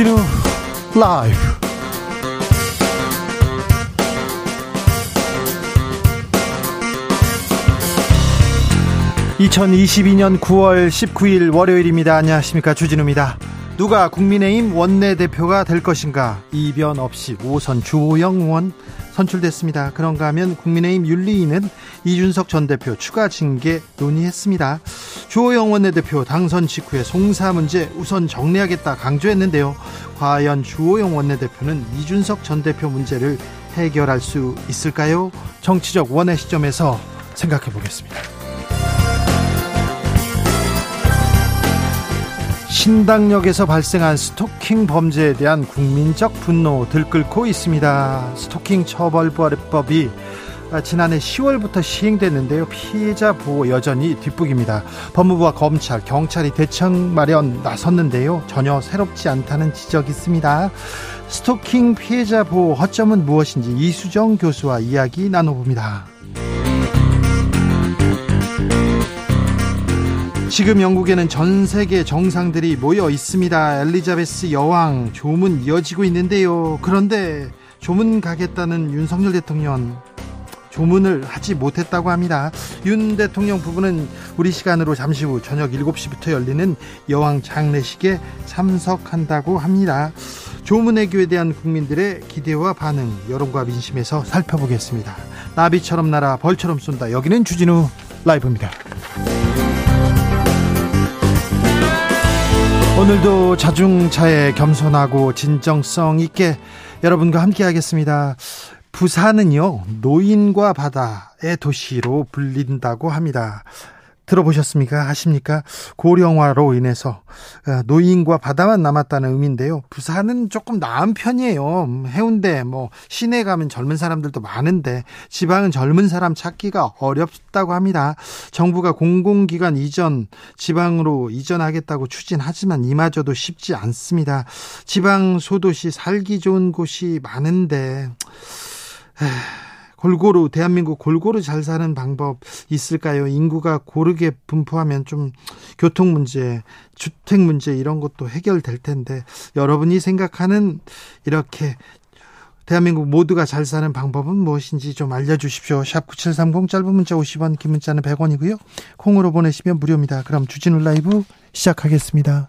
주진우 라이브. (2022년 9월 19일) 월요일입니다. 안녕하십니까. 주진우입니다. 누가 국민의힘 원내대표가 될 것인가? 이변 없이 오선 주호영 의원 선출됐습니다. 그런가 하면 국민의힘 윤리위는 이준석 전 대표 추가 징계 논의했습니다. 주호영 원내대표 당선 직후에 송사 문제 우선 정리하겠다 강조했는데요. 과연 주호영 원내대표는 이준석 전 대표 문제를 해결할 수 있을까요? 정치적 원의 시점에서 생각해 보겠습니다. 신당역에서 발생한 스토킹 범죄에 대한 국민적 분노 들끓고 있습니다. 스토킹 처벌법이 지난해 10월부터 시행됐는데요. 피해자 보호 여전히 뒷북입니다. 법무부와 검찰, 경찰이 대청 마련 나섰는데요. 전혀 새롭지 않다는 지적이 있습니다. 스토킹 피해자 보호 허점은 무엇인지 이수정 교수와 이야기 나눠봅니다. 지금 영국에는 전 세계 정상들이 모여 있습니다. 엘리자베스 여왕 조문 이어지고 있는데요. 그런데 조문 가겠다는 윤석열 대통령 조문을 하지 못했다고 합니다. 윤 대통령 부부는 우리 시간으로 잠시 후 저녁 7시부터 열리는 여왕 장례식에 참석한다고 합니다. 조문외교에 대한 국민들의 기대와 반응, 여론과 민심에서 살펴보겠습니다. 나비처럼 날아 벌처럼 쏜다. 여기는 주진우 라이브입니다. 오늘도 자중차에 겸손하고 진정성 있게 여러분과 함께 하겠습니다. 부산은요, 노인과 바다의 도시로 불린다고 합니다. 들어보셨습니까? 하십니까? 고령화로 인해서 어, 노인과 바다만 남았다는 의미인데요. 부산은 조금 나은 편이에요. 해운대, 뭐 시내 가면 젊은 사람들도 많은데 지방은 젊은 사람 찾기가 어렵다고 합니다. 정부가 공공기관 이전 지방으로 이전하겠다고 추진하지만 이마저도 쉽지 않습니다. 지방 소도시 살기 좋은 곳이 많은데. 에이. 골고루 대한민국 골고루 잘 사는 방법 있을까요? 인구가 고르게 분포하면 좀 교통 문제, 주택 문제 이런 것도 해결될 텐데 여러분이 생각하는 이렇게 대한민국 모두가 잘 사는 방법은 무엇인지 좀 알려주십시오. 샵 9730 짧은 문자 50원, 긴 문자는 100원이고요. 콩으로 보내시면 무료입니다. 그럼 주진우 라이브 시작하겠습니다.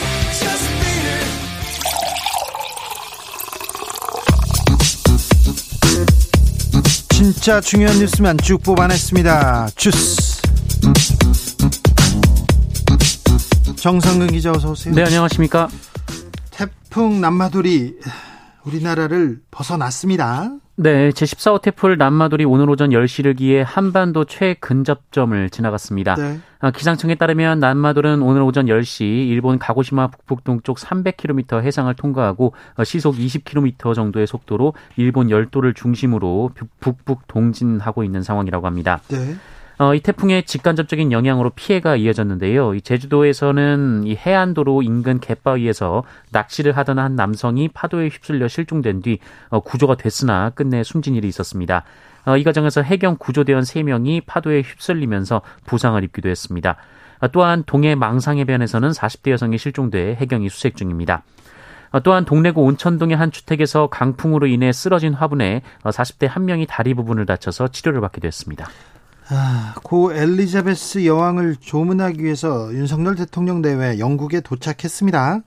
진짜 중요한 뉴스만 쭉 뽑아냈습니다. 주스. 정상근 기자 어서 오세요. 네, 안녕하십니까? 태풍 남마돌이 우리나라를 벗어났습니다. 네, 제14호 태풍 남마돌이 오늘 오전 10시를 기해 한반도 최근접점을 지나갔습니다. 네. 아, 기상청에 따르면 남마돌은 오늘 오전 10시 일본 가고시마 북북동쪽 300km 해상을 통과하고 어, 시속 20km 정도의 속도로 일본 열도를 중심으로 북북 동진하고 있는 상황이라고 합니다. 네. 어, 이 태풍의 직간접적인 영향으로 피해가 이어졌는데요. 이 제주도에서는 이 해안도로 인근 갯바위에서 낚시를 하던 한 남성이 파도에 휩쓸려 실종된 뒤 어, 구조가 됐으나 끝내 숨진 일이 있었습니다. 어, 이 과정에서 해경 구조대원 3명이 파도에 휩쓸리면서 부상을 입기도 했습니다. 어, 또한 동해 망상해변에서는 40대 여성이 실종돼 해경이 수색 중입니다. 어, 또한 동래구 온천동의 한 주택에서 강풍으로 인해 쓰러진 화분에 40대 한 명이 다리 부분을 다쳐서 치료를 받기도 했습니다. 아, 고 엘리자베스 여왕을 조문하기 위해서 윤석열 대통령 내외 영국에 도착했습니다.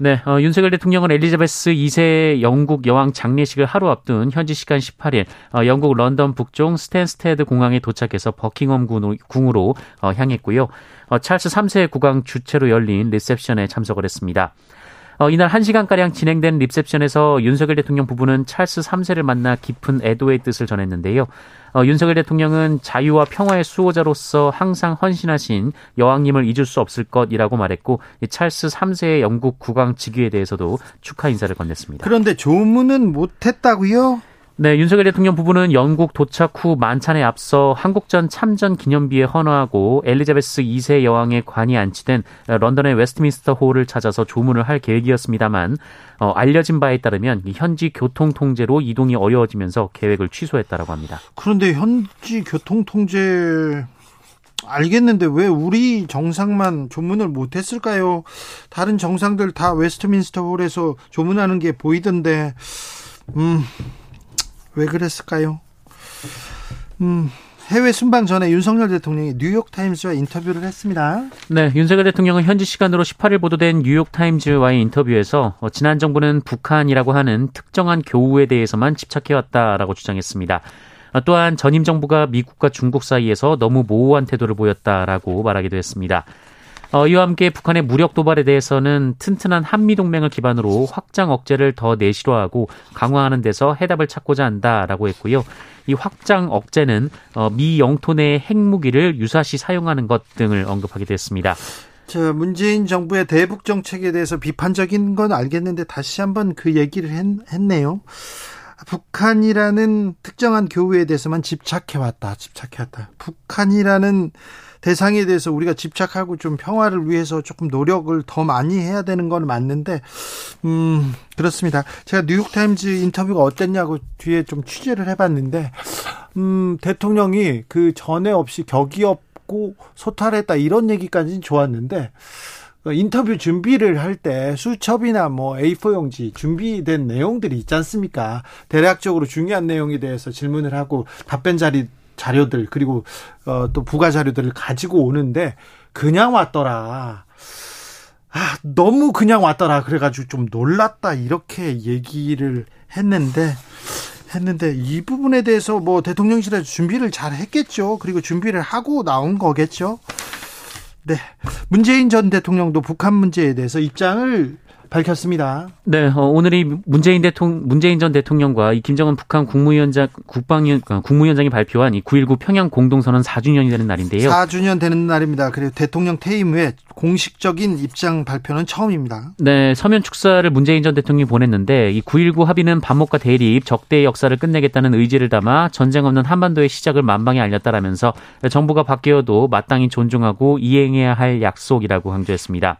네, 어, 윤석열 대통령은 엘리자베스 2세 영국 여왕 장례식을 하루 앞둔 현지 시간 18일 어, 영국 런던 북쪽 스탠스테드 공항에 도착해서 버킹엄 궁으로 어, 향했고요. 어, 찰스 3세 국왕 주최로 열린 리셉션에 참석을 했습니다. 어, 이날 1시간가량 진행된 리셉션에서 윤석열 대통령 부부는 찰스 3세를 만나 깊은 애도의 뜻을 전했는데요. 어, 윤석열 대통령은 자유와 평화의 수호자로서 항상 헌신하신 여왕님을 잊을 수 없을 것이라고 말했고 찰스 3세의 영국 국왕 즉위에 대해서도 축하 인사를 건넸습니다. 그런데 조문은 못했다고요? 네, 윤석열 대통령 부부는 영국 도착 후 만찬에 앞서 한국전 참전 기념비에 헌화하고 엘리자베스 2세 여왕의 관이 안치된 런던의 웨스트민스터 홀을 찾아서 조문을 할 계획이었습니다만 어, 알려진 바에 따르면 현지 교통 통제로 이동이 어려워지면서 계획을 취소했다라고 합니다. 그런데 현지 교통 통제 알겠는데 왜 우리 정상만 조문을 못했을까요? 다른 정상들 다 웨스트민스터 홀에서 조문하는 게 보이던데, 음, 왜 그랬을까요? 음, 해외 순방 전에 윤석열 대통령이 뉴욕타임즈와 인터뷰를 했습니다. 네, 윤석열 대통령은 현지 시간으로 18일 보도된 뉴욕타임즈와의 인터뷰에서 어, 지난 정부는 북한이라고 하는 특정한 교우에 대해서만 집착해왔다라고 주장했습니다. 어, 또한 전임 정부가 미국과 중국 사이에서 너무 모호한 태도를 보였다라고 말하기도 했습니다. 어, 이와 함께 북한의 무력 도발에 대해서는 튼튼한 한미 동맹을 기반으로 확장 억제를 더 내실화하고 강화하는 데서 해답을 찾고자 한다라고 했고요. 이 확장 억제는 어, 미 영토 내 핵무기를 유사시 사용하는 것 등을 언급하기도 했습니다. 자, 문재인 정부의 대북 정책에 대해서 비판적인 건 알겠는데 다시 한번 그 얘기를 했, 했네요. 북한이라는 특정한 교우에 대해서만 집착해왔다. 집착해왔다. 북한이라는 대상에 대해서 우리가 집착하고 좀 평화를 위해서 조금 노력을 더 많이 해야 되는 건 맞는데, 음, 그렇습니다. 제가 뉴욕타임즈 인터뷰가 어땠냐고 뒤에 좀 취재를 해봤는데, 음, 대통령이 그 전에 없이 격이 없고 소탈했다 이런 얘기까지는 좋았는데, 그 인터뷰 준비를 할 때 수첩이나 뭐 A4 용지 준비된 내용들이 있지 않습니까? 대략적으로 중요한 내용에 대해서 질문을 하고 답변 자리 자료들 그리고 어, 또 부가 자료들을 가지고 오는데 그냥 왔더라. 아, 너무 그냥 왔더라. 그래가지고 좀 놀랐다. 이렇게 얘기를 했는데, 했는데, 이 부분에 대해서 뭐 대통령실에서 준비를 잘 했겠죠. 그리고 준비를 하고 나온 거겠죠. 네. 문재인 전 대통령도 북한 문제에 대해서 입장을 밝혔습니다. 네, 어, 오늘이 문재인 대통령, 문재인 전 대통령과 이 김정은 북한 국무위원장, 국방위원, 어, 국무위원장이 발표한 이 9.19 평양 공동선언 4주년이 되는 날인데요. 4주년 되는 날입니다. 그리고 대통령 퇴임 후에 공식적인 입장 발표는 처음입니다. 네, 서면 축사를 문재인 전 대통령이 보냈는데 이 9.19 합의는 반목과 대립, 적대의 역사를 끝내겠다는 의지를 담아 전쟁 없는 한반도의 시작을 만방에 알렸다라면서 정부가 바뀌어도 마땅히 존중하고 이행해야 할 약속이라고 강조했습니다.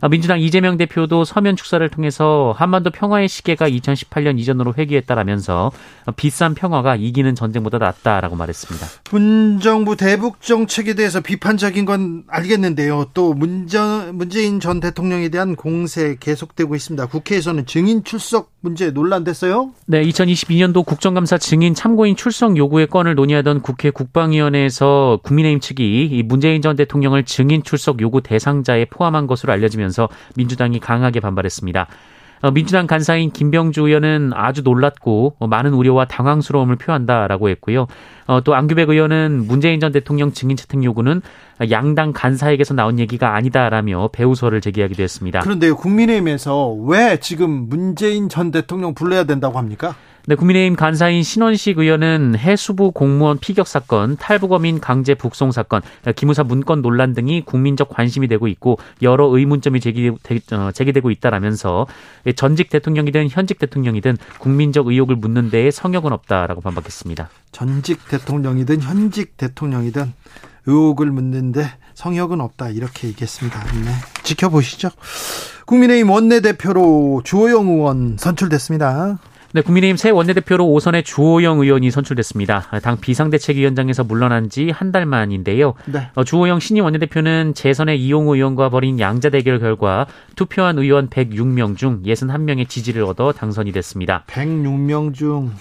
아, 민주당 이재명 대표도 서면 축사를 통해서 한반도 평화의 시계가 2018년 이전으로 회귀했다라면서 비싼 평화가 이기는 전쟁보다 낫다라고 말했습니다. 문정부 대북 정책에 대해서 비판적인 건 알겠는데요. 또 문전, 문재인 전 대통령에 대한 공세 계속되고 있습니다. 국회에서는 증인 출석 문제 논란됐어요? 네, 2022년도 국정감사 증인 참고인 출석 요구의 건을 논의하던 국회 국방위원회에서 국민의힘 측이 문재인 전 대통령을 증인 출석 요구 대상자에 포함한 것으로 알려지면서 민주당이 강하게 반발했습니다. 어, 민주당 간사인 김병주 의원은 아주 놀랐고 어, 많은 우려와 당황스러움을 표한다라고 했고요. 어, 또 안규백 의원은 문재인 전 대통령 증인 채택 요구는 양당 간사에게서 나온 얘기가 아니다라며 배우설을 제기하기도 했습니다. 그런데 국민의힘에서 왜 지금 문재인 전 대통령 불러야 된다고 합니까? 네, 국민의힘 간사인 신원식 의원은 해수부 공무원 피격 사건, 탈북어민 강제 북송 사건, 기무사 문건 논란 등이 국민적 관심이 되고 있고 여러 의문점이 제기, 어, 제기되고 있다라면서 전직 대통령이든 현직 대통령이든 국민적 의혹을 묻는 데에 성역은 없다라고 반박했습니다. 전직 대통령이든 현직 대통령이든 의혹을 묻는데 성역은 없다 이렇게 얘기했습니다. 네. 지켜보시죠. 국민의힘 원내대표로 주호영 의원 선출됐습니다. 네, 국민의힘 새 원내대표로 오선의 주호영 의원이 선출됐습니다. 당 비상대책위원장에서 물러난 지 한 달 만인데요. 네. 어, 주호영 신임 원내대표는 재선의 이용우 의원과 벌인 양자 대결 결과 투표한 의원 106명 중 61명의 지지를 얻어 당선이 됐습니다. 106명 중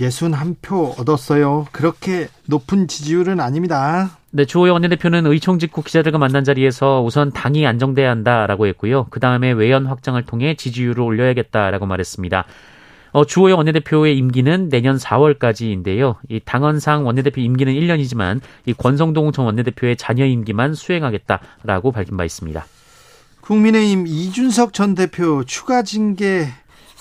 61표 얻었어요. 그렇게 높은 지지율은 아닙니다. 네, 주호영 원내대표는 의총 직후 기자들과 만난 자리에서 우선 당이 안정돼야 한다라고 했고요. 그 다음에 외연 확장을 통해 지지율을 올려야겠다라고 말했습니다. 어, 주호영 원내대표의 임기는 내년 4월까지인데요. 이 당헌상 원내대표 임기는 1년이지만 이 권성동 전 원내대표의 자녀 임기만 수행하겠다라고 밝힌 바 있습니다. 국민의힘 이준석 전 대표 추가 징계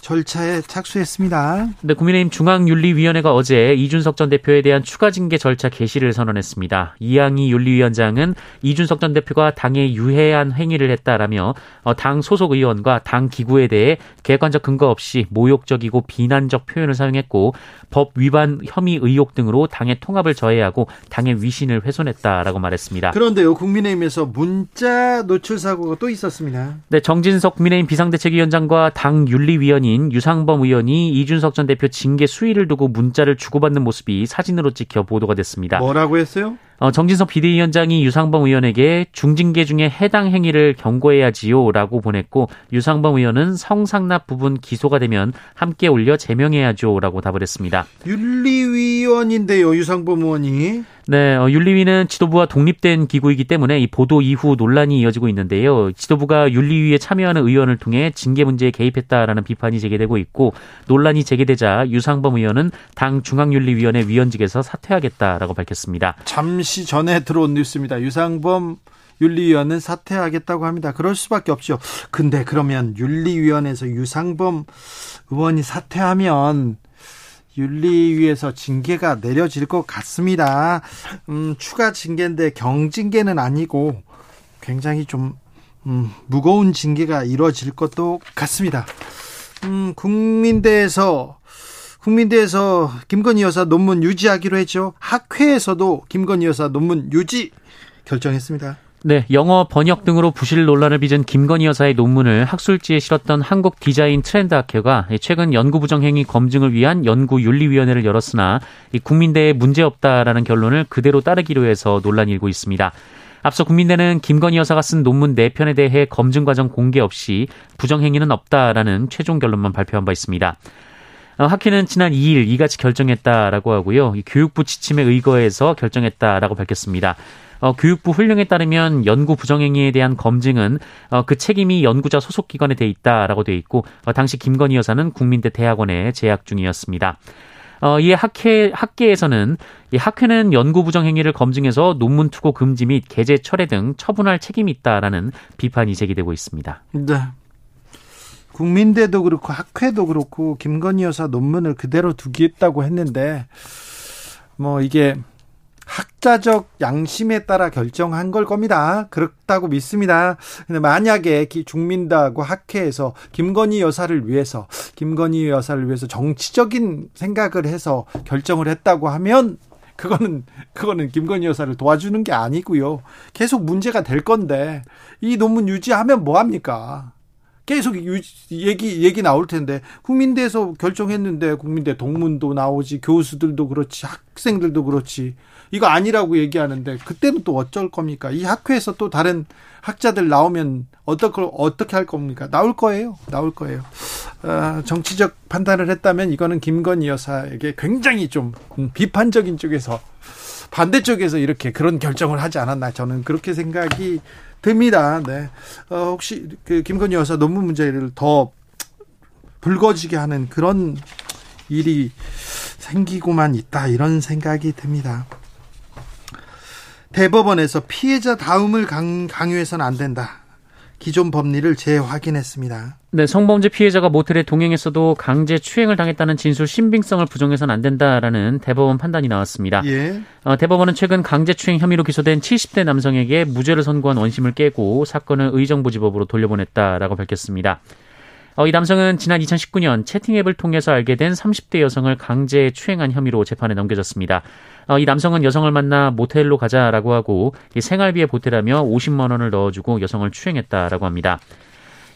절차에 착수했습니다. 네, 국민의힘 중앙윤리위원회가 어제 이준석 전 대표에 대한 추가 징계 절차 개시를 선언했습니다. 이양희 윤리위원장은 이준석 전 대표가 당에 유해한 행위를 했다라며 어, 당 소속 의원과 당 기구에 대해 객관적 근거 없이 모욕적이고 비난적 표현을 사용했고 법 위반 혐의 의혹 등으로 당의 통합을 저해하고 당의 위신을 훼손했다라고 말했습니다. 그런데요, 국민의힘에서 문자 노출 사고가 또 있었습니다. 네, 정진석 국민의힘 비상대책위원장과 당 윤리위원 인 유상범 의원이 이준석 전 대표 징계 수위를 두고 문자를 주고받는 모습이 사진으로 찍혀 보도가 됐습니다. 뭐라고 했어요? 어, 정진석 비대위원장이 유상범 의원에게 중징계 중에 해당 행위를 경고해야지요라고 보냈고 유상범 의원은 성상납 부분 기소가 되면 함께 올려 제명해야죠라고 답을 했습니다. 윤리위원인데요, 유상범 의원이. 네, 어, 윤리위는 지도부와 독립된 기구이기 때문에 이 보도 이후 논란이 이어지고 있는데요. 지도부가 윤리위에 참여하는 의원을 통해 징계 문제에 개입했다라는 비판이 제기되고 있고 논란이 제기되자 유상범 의원은 당 중앙윤리위원회 위원직에서 사퇴하겠다라고 밝혔습니다. 잠시 전에 들어온 뉴스입니다. 유상범 윤리위원은 사퇴하겠다고 합니다. 그럴 수밖에 없죠. 근데 그러면 윤리위원회에서 유상범 의원이 사퇴하면 윤리위에서 징계가 내려질 것 같습니다. 음, 추가 징계인데 경징계는 아니고 굉장히 좀 음, 무거운 징계가 이루어질 것도 같습니다. 음, 국민대에서 국민대에서 김건희 여사 논문 유지하기로 했죠. 학회에서도 김건희 여사 논문 유지 결정했습니다. 네, 영어 번역 등으로 부실 논란을 빚은 김건희 여사의 논문을 학술지에 실었던 한국 디자인 트렌드 학회가 최근 연구 부정 행위 검증을 위한 연구 윤리위원회를 열었으나 국민대에 문제 없다라는 결론을 그대로 따르기로 해서 논란이 일고 있습니다. 앞서 국민대는 김건희 여사가 쓴 논문 4편에 대해 검증 과정 공개 없이 부정 행위는 없다라는 최종 결론만 발표한 바 있습니다. 어, 학회는 지난 2일 이같이 결정했다라고 하고요. 교육부 지침에 의거해서 결정했다라고 밝혔습니다. 어, 교육부 훈령에 따르면 연구 부정행위에 대한 검증은 어, 그 책임이 연구자 소속 기관에 돼 있다라고 돼 있고 어, 당시 김건희 여사는 국민대 대학원에 재학 중이었습니다. 어, 이에 학회, 학계에서는 이 학회는 연구 부정 행위를 검증해서 논문 투고 금지 및 게재 철회 등 처분할 책임이 있다라는 비판이 제기되고 있습니다. 네. 국민대도 그렇고 학회도 그렇고 김건희 여사 논문을 그대로 두겠다고 했는데 뭐 이게 학자적 양심에 따라 결정한 걸 겁니다. 그렇다고 믿습니다. 근데 만약에 중민다고 학회에서 김건희 여사를 위해서 김건희 여사를 위해서 정치적인 생각을 해서 결정을 했다고 하면 그거는 그거는 김건희 여사를 도와주는 게 아니고요. 계속 문제가 될 건데 이 논문 유지하면 뭐 합니까? 계속 얘기 얘기 나올 텐데 국민대에서 결정했는데 국민대 동문도 나오지 교수들도 그렇지 학생들도 그렇지 이거 아니라고 얘기하는데 그때는 또 어쩔 겁니까? 이 학회에서 또 다른 학자들 나오면 어떻게 어떻게 할 겁니까? 나올 거예요. 나올 거예요. 어, 정치적 판단을 했다면 이거는 김건희 여사에게 굉장히 좀 비판적인 쪽에서 반대쪽에서 이렇게 그런 결정을 하지 않았나 저는 그렇게 생각이 듭니다. 네. 어, 혹시 그 김건희 여사 논문 문제를 더 불거지게 하는 그런 일이 생기고만 있다 이런 생각이 듭니다. 대법원에서 피해자 다음을 강, 강요해서는 안 된다. 기존 법리를 재확인했습니다. 네, 성범죄 피해자가 모텔에 동행했어도 강제 추행을 당했다는 진술 신빙성을 부정해서는 안 된다라는 대법원 판단이 나왔습니다. 예. 어, 대법원은 최근 강제 추행 혐의로 기소된 70대 남성에게 무죄를 선고한 원심을 깨고 사건을 의정부지법으로 돌려보냈다라고 밝혔습니다. 어, 이 남성은 지난 2019년 채팅 앱을 통해서 알게 된 30대 여성을 강제 추행한 혐의로 재판에 넘겨졌습니다. 어, 이 남성은 여성을 만나 모텔로 가자라고 하고 생활비에 보태라며 50만 원을 넣어주고 여성을 추행했다라고 합니다.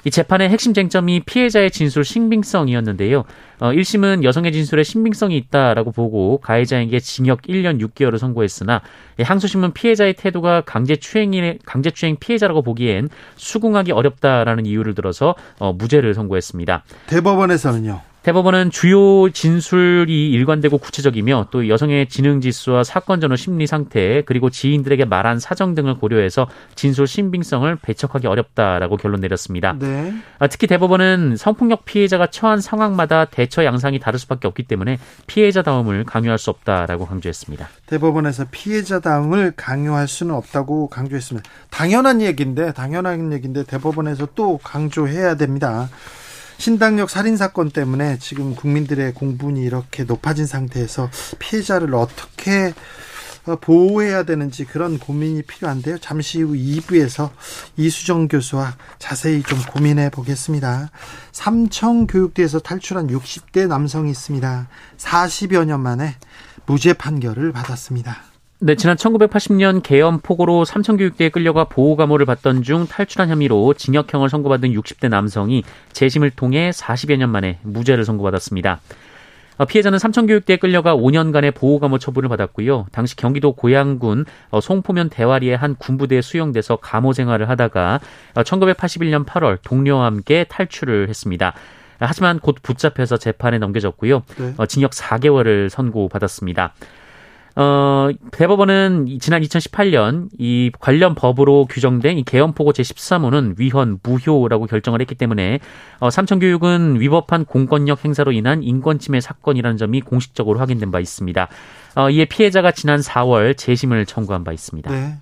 이 재판의 핵심 쟁점이 피해자의 진술 신빙성이었는데요. 어, 1심은 여성의 진술에 신빙성이 있다라고 보고 가해자에게 징역 1년 6개월을 선고했으나 항소심은 피해자의 태도가 강제추행이 강제추행 피해자라고 보기엔 수긍하기 어렵다라는 이유를 들어서 어, 무죄를 선고했습니다. 대법원에서는요. 대법원은 주요 진술이 일관되고 구체적이며 또 여성의 지능 지수와 사건 전후 심리 상태 그리고 지인들에게 말한 사정 등을 고려해서 진술 신빙성을 배척하기 어렵다라고 결론 내렸습니다. 네. 아, 특히 대법원은 성폭력 피해자가 처한 상황마다 대처 양상이 다를 수밖에 없기 때문에 피해자다움을 강요할 수 없다라고 강조했습니다. 대법원에서 피해자다움을 강요할 수는 없다고 강조했습니다. 당연한 얘기인데 당연한 얘기인데 대법원에서 또 강조해야 됩니다. 신당역 살인 사건 때문에 지금 국민들의 공분이 이렇게 높아진 상태에서 피해자를 어떻게 어, 보호해야 되는지 그런 고민이 필요한데요. 잠시 후 2부에서 이수정 교수와 자세히 좀 고민해 보겠습니다. 삼청교육대에서 탈출한 60대 남성이 있습니다. 40여 년 만에 무죄 판결을 받았습니다. 네, 지난 1980년 개엄 폭우로 삼청교육대에 끌려가 보호감호를 받던 중 탈출한 혐의로 징역형을 선고받은 60대 남성이 재심을 통해 40여 년 만에 무죄를 선고받았습니다. 어, 피해자는 삼청교육대에 끌려가 5년간의 보호감호 처분을 받았고요. 당시 경기도 고양군 어, 송포면 대화리의 한 군부대에 수용돼서 감호 생활을 하다가 1981년 어, 8월 동료와 함께 탈출을 했습니다. 하지만 곧 붙잡혀서 재판에 넘겨졌고요. 네. 징역 4개월을 선고받았습니다. 어, 대법원은 지난 2018년 이 관련 법으로 규정된 이 개헌포고 제13호는 위헌, 무효라고 결정을 했기 때문에 어, 삼청교육은 위법한 공권력 행사로 인한 인권침해 사건이라는 점이 공식적으로 확인된 바 있습니다. 어, 이에 피해자가 지난 4월 재심을 청구한 바 있습니다. 네.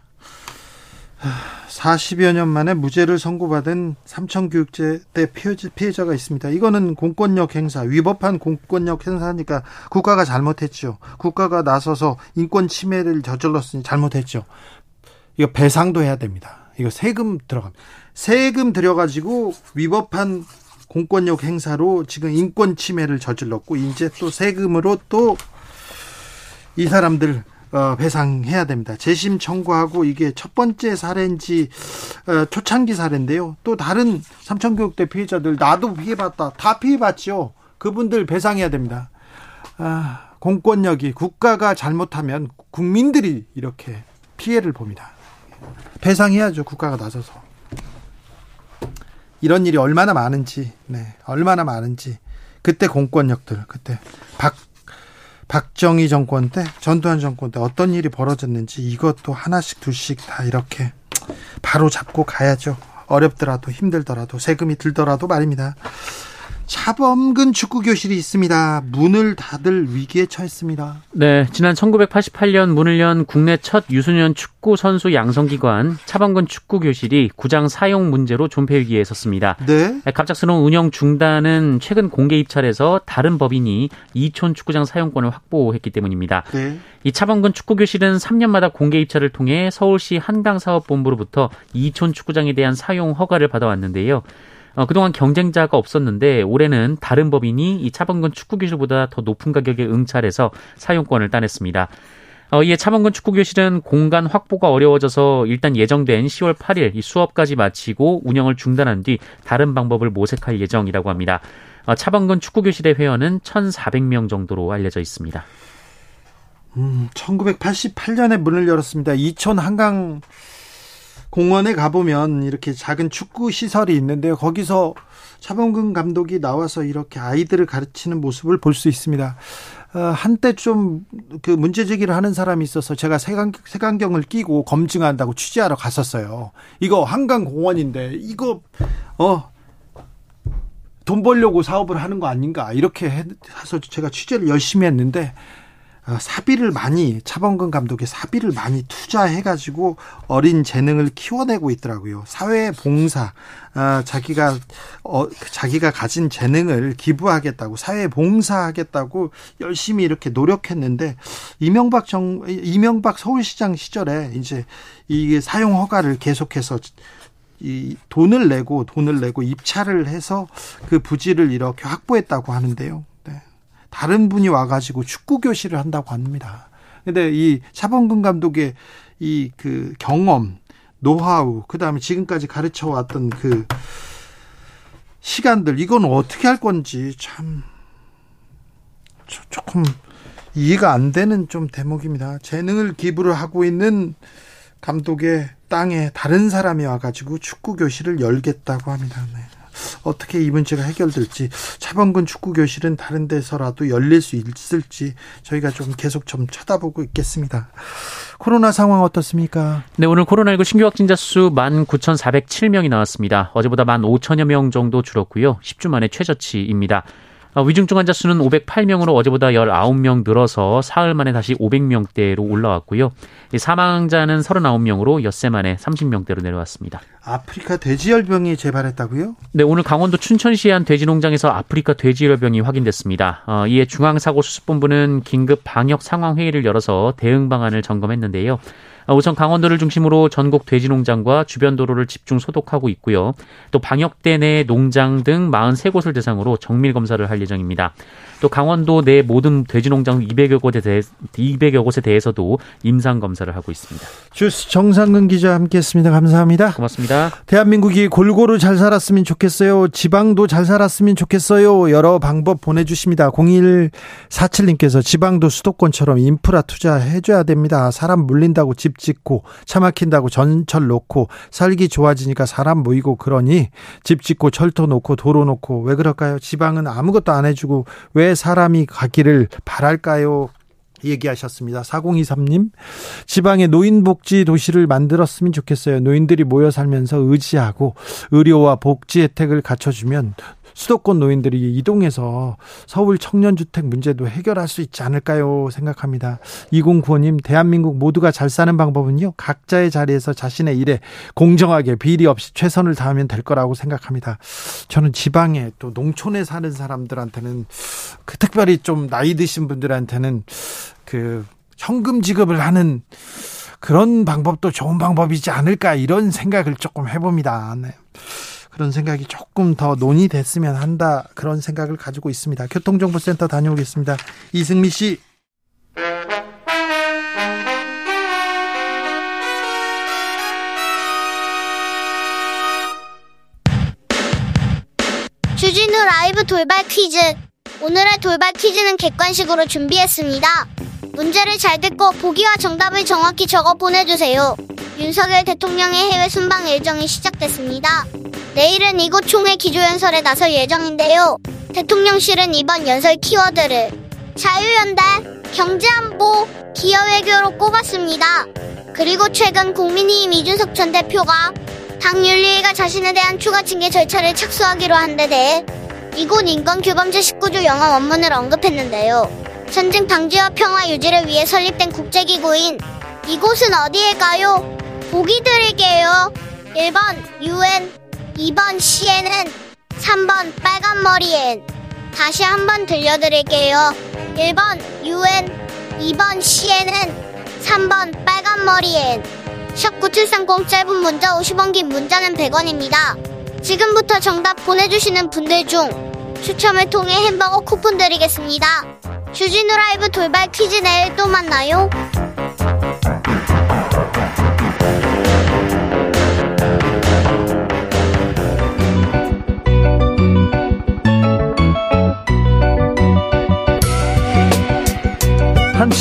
40여 년 만에 무죄를 선고받은 삼청교육제 때 피해자가 있습니다. 이거는 공권력 행사, 위법한 공권력 행사니까 국가가 잘못했죠. 국가가 나서서 인권 침해를 저질렀으니 잘못했죠. 이거 배상도 해야 됩니다. 이거 세금 들어갑니다. 세금 들여가지고 위법한 공권력 행사로 지금 인권 침해를 저질렀고 이제 또 세금으로 또 이 사람들 어, 배상해야 됩니다. 재심 청구하고 이게 첫 번째 사례인지 어, 초창기 사례인데요. 또 다른 삼천교육대 피해자들 나도 피해봤다. 다 피해봤죠. 그분들 배상해야 됩니다. 아, 공권력이 국가가 잘못하면 국민들이 이렇게 피해를 봅니다. 배상해야죠. 국가가 나서서. 이런 일이 얼마나 많은지, 네, 얼마나 많은지. 그때 공권력들, 그때 박 박정희 정권 때, 전두환 정권 때 어떤 일이 벌어졌는지 이것도 하나씩 둘씩 다 이렇게 바로 잡고 가야죠. 어렵더라도 힘들더라도 세금이 들더라도 말입니다. 차범근 축구 교실이 있습니다. 문을 닫을 위기에 처했습니다. 네, 지난 1988년 문을 연 국내 첫 유소년 축구 선수 양성 기관 차범근 축구 교실이 구장 사용 문제로 존폐 위기에 섰습니다. 네. 갑작스러운 운영 중단은 최근 공개 입찰에서 다른 법인이 이촌 축구장 사용권을 확보했기 때문입니다. 네. 이 차범근 축구 교실은 3년마다 공개 입찰을 통해 서울시 한강 사업본부로부터 이촌 축구장에 대한 사용 허가를 받아왔는데요. 어, 그동안 경쟁자가 없었는데 올해는 다른 법인이 이 차범근 축구 교실보다 더 높은 가격에 응찰해서 사용권을 따냈습니다. 어, 이에 차범근 축구 교실은 공간 확보가 어려워져서 일단 예정된 10월 8일 이 수업까지 마치고 운영을 중단한 뒤 다른 방법을 모색할 예정이라고 합니다. 어, 차범근 축구 교실의 회원은 1,400명 정도로 알려져 있습니다. 음, 1988년에 문을 열었습니다. 이촌 한강 공원에 가보면 이렇게 작은 축구 시설이 있는데요. 거기서 차범근 감독이 나와서 이렇게 아이들을 가르치는 모습을 볼 수 있습니다. 어, 한때 좀 그 문제 제기를 하는 사람이 있어서 제가 색안, 색안경을 끼고 검증한다고 취재하러 갔었어요. 이거 한강 공원인데 이거 어. 돈 벌려고 사업을 하는 거 아닌가 이렇게 해서 제가 취재를 열심히 했는데 어, 사비를 많이 차범근 감독이 사비를 많이 투자해가지고 어린 재능을 키워내고 있더라고요. 사회 봉사, 어, 자기가 어, 자기가 가진 재능을 기부하겠다고 사회 봉사하겠다고 열심히 이렇게 노력했는데 이명박 정 이명박 서울시장 시절에 이제 이게 사용 허가를 계속해서 이 돈을 내고 돈을 내고 입찰을 해서 그 부지를 이렇게 확보했다고 하는데요. 다른 분이 와가지고 축구 교실을 한다고 합니다. 근데 이 차범근 감독의 이 그 경험, 노하우, 그 다음에 지금까지 가르쳐 왔던 그 시간들, 이건 어떻게 할 건지 참 조금 이해가 안 되는 좀 대목입니다. 재능을 기부를 하고 있는 감독의 땅에 다른 사람이 와가지고 축구 교실을 열겠다고 합니다. 네. 어떻게 이 문제가 해결될지 차범근 축구 교실은 다른 데서라도 열릴 수 있을지 저희가 좀 계속 좀 쳐다보고 있겠습니다. 코로나 상황 어떻습니까? 네, 오늘 코로나19 신규 확진자 수 19,407명이 나왔습니다. 어제보다 15,000여 명 정도 줄었고요. 10주 만에 최저치입니다. 아, 위중증 환자 수는 508명으로 어제보다 19명 늘어서 사흘 만에 다시 500명대로 올라왔고요. 사망자는 39명으로 엿새 만에 30명대로 내려왔습니다. 아프리카 돼지열병이 재발했다고요? 네, 오늘 강원도 춘천시의 한 돼지농장에서 아프리카 돼지열병이 확인됐습니다. 어, 이에 중앙사고수습본부는 긴급 방역 상황 회의를 열어서 대응 방안을 점검했는데요. 어, 우선 강원도를 중심으로 전국 돼지 농장과 주변 도로를 집중 소독하고 있고요. 또 방역대 내 농장 등 43곳을 대상으로 정밀 검사를 할 예정입니다. 또 강원도 내 모든 돼지 농장 200여 곳에 대해 200여 곳에 대해서도 임상 검사를 하고 있습니다. 주스 정상근 기자 함께했습니다. 감사합니다. 고맙습니다. 대한민국이 골고루 잘 살았으면 좋겠어요. 지방도 잘 살았으면 좋겠어요. 여러 방법 보내주십니다. 0147님께서 지방도 수도권처럼 인프라 투자해줘야 됩니다. 사람 물린다고 집 짓고 차 막힌다고 전철 놓고 살기 좋아지니까 사람 모이고 그러니 집 짓고 철도 놓고 도로 놓고 왜 그럴까요? 지방은 아무것도 안 해주고 왜 사람이 가기를 바랄까요? 얘기하셨습니다. 4023님, 지방에 노인복지 도시를 만들었으면 좋겠어요. 노인들이 모여 살면서 의지하고 의료와 복지 혜택을 갖춰주면 수도권 노인들이 이동해서 서울 청년주택 문제도 해결할 수 있지 않을까요? 생각합니다. 2095님, 대한민국 모두가 잘 사는 방법은요, 각자의 자리에서 자신의 일에 공정하게 비리 없이 최선을 다하면 될 거라고 생각합니다. 저는 지방에 또 농촌에 사는 사람들한테는 그 특별히 좀 나이 드신 분들한테는 그 현금 지급을 하는 그런 방법도 좋은 방법이지 않을까 이런 생각을 조금 해봅니다. 네. 그런 생각이 조금 더 논의됐으면 한다 그런 생각을 가지고 있습니다. 교통정보센터 다녀오겠습니다. 이승미 씨. 주진우 라이브 돌발 퀴즈. 오늘의 돌발 퀴즈는 객관식으로 준비했습니다. 문제를 잘 듣고 보기와 정답을 정확히 적어 보내주세요. 윤석열 대통령의 해외 순방 일정이 시작됐습니다. 내일은 이곳 총회 기조연설에 나설 예정인데요. 대통령실은 이번 연설 키워드를 자유연대, 경제안보, 기여외교로 꼽았습니다. 그리고 최근 국민의힘 이준석 전 대표가 당 윤리위가 자신에 대한 추가 징계 절차를 착수하기로 한 데 대해 이곳 인권규범제 19조 영어 원문을 언급했는데요. 전쟁 방지와 평화 유지를 위해 설립된 국제기구인 이곳은 어디일까요? 보기 드릴게요. 1번 UN 2번 시에는 3번 빨간 머리엔 다시 한번 들려드릴게요. 1번 UN 2번 시에는 3번 빨간 머리엔 샵9730 짧은 문자 50원 긴 문자는 100원입니다. 지금부터 정답 보내주시는 분들 중 추첨을 통해 햄버거 쿠폰 드리겠습니다. 주진우 라이브 돌발 퀴즈 내일 또 만나요.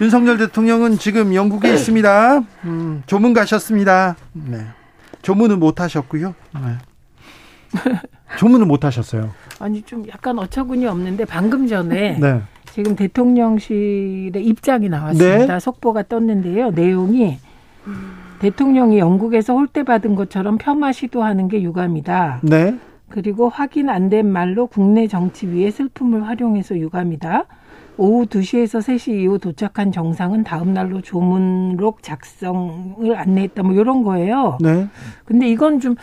윤석열 대통령은 지금 영국에 있습니다. 음, 조문 가셨습니다. 네. 조문은 못 하셨고요. 네. 조문은 못 하셨어요. 아니 좀 약간 어처구니 없는데 방금 전에 네. 지금 대통령실의 입장이 나왔습니다. 네. 속보가 떴는데요. 내용이 대통령이 영국에서 홀대 받은 것처럼 폄하 시도하는 게 유감이다. 네. 그리고 확인 안 된 말로 국내 정치 위에 슬픔을 활용해서 유감이다. 오후 2시에서 3시 이후 도착한 정상은 다음 날로 조문록 작성을 안내했다. 뭐 이런 거예요. 네. 근데 이건 좀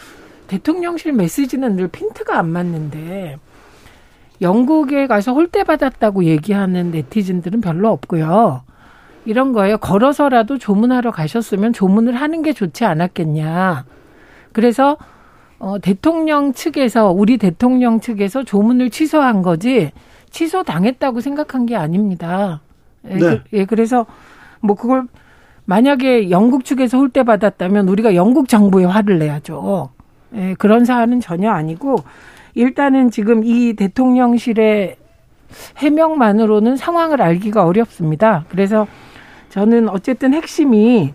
대통령실 메시지는 늘 핀트가 안 맞는데 영국에 가서 홀대 받았다고 얘기하는 네티즌들은 별로 없고요. 이런 거예요. 걸어서라도 조문하러 가셨으면 조문을 하는 게 좋지 않았겠냐. 그래서 어, 대통령 측에서 우리 대통령 측에서 조문을 취소한 거지 취소 당했다고 생각한 게 아닙니다. 예, 네. 그, 예, 그래서 뭐 그걸 만약에 영국 측에서 홀대 받았다면 우리가 영국 정부에 화를 내야죠. 예, 그런 사안은 전혀 아니고 일단은 지금 이 대통령실의 해명만으로는 상황을 알기가 어렵습니다. 그래서 저는 어쨌든 핵심이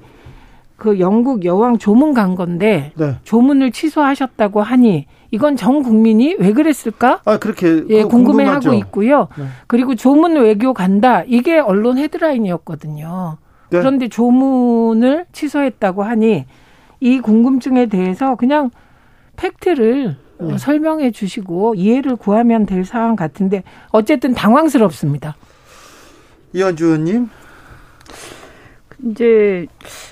그 영국 여왕 조문 간 건데 네. 조문을 취소하셨다고 하니 이건 전 국민이 왜 그랬을까? 아 그렇게 예, 궁금해하고 있고요. 네. 그리고 조문 외교 간다 이게 언론 헤드라인이었거든요. 네. 그런데 조문을 취소했다고 하니 이 궁금증에 대해서 그냥 팩트를 네. 설명해 주시고 이해를 구하면 될 상황 같은데 어쨌든 당황스럽습니다. 이현주 의원님. 이제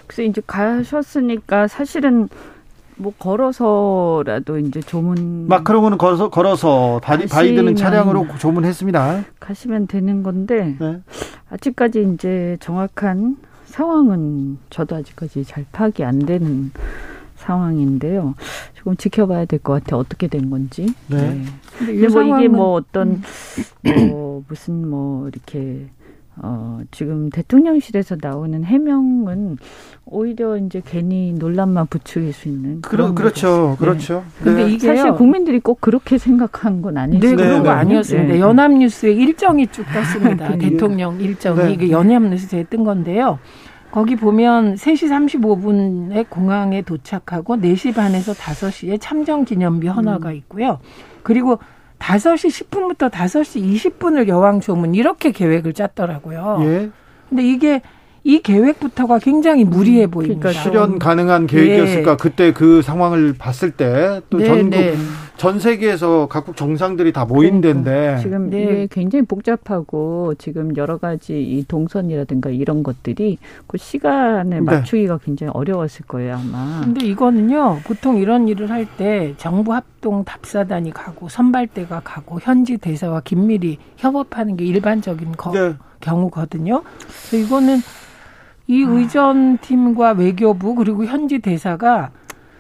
그래서 이제 가셨으니까 사실은 뭐 걸어서라도 이제 조문 마크롱은 걸어서 걸어서 바이, 바이든은 차량으로 조문했습니다. 가시면 되는 건데 네. 아직까지 이제 정확한 상황은 저도 아직까지 잘 파악이 안 되는 상황인데요. 조금 지켜봐야 될 것 같아요. 어떻게 된 건지. 네. 네. 근데 뭐 이게 뭐 어떤 뭐 무슨 뭐 이렇게 어, 지금 대통령실에서 나오는 해명은 오히려 이제 괜히 논란만 부추길 수 있는 그런 그렇죠, 그렇죠. 네. 근데 네. 이게 사실 국민들이 꼭 그렇게 생각한 건 아니죠. 네, 그런 거 아니었습니다. 네. 연합뉴스에 일정이 쭉 떴습니다. 그 대통령 일정이 네. 이게 연합뉴스에 뜬 건데요. 거기 보면 3시 35분에 공항에 도착하고 4시 반에서 5시에 참정 기념비 헌화가 음. 있고요. 그리고 5시 10분부터 5시 20분을 여왕 조문 이렇게 계획을 짰더라고요. 예. 근데 이게 이 계획부터가 굉장히 무리해 음, 보입니다. 그러니까 실현 가능한 계획이었을까? 네. 그때 그 상황을 봤을 때또 네, 전국 네. 전 세계에서 각국 정상들이 다 모인 그러니까. 데인데 지금 네. 이게 굉장히 복잡하고 지금 여러 가지 이 동선이라든가 이런 것들이 그 시간을 네. 맞추기가 굉장히 어려웠을 거예요 아마. 근데 이거는요 보통 이런 일을 할 때 정부 합동 답사단이 가고 선발대가 가고 현지 대사와 긴밀히 협업하는 게 일반적인 거, 네. 경우거든요. 그래서 이거는 이 아. 의전팀과 외교부 그리고 현지 대사가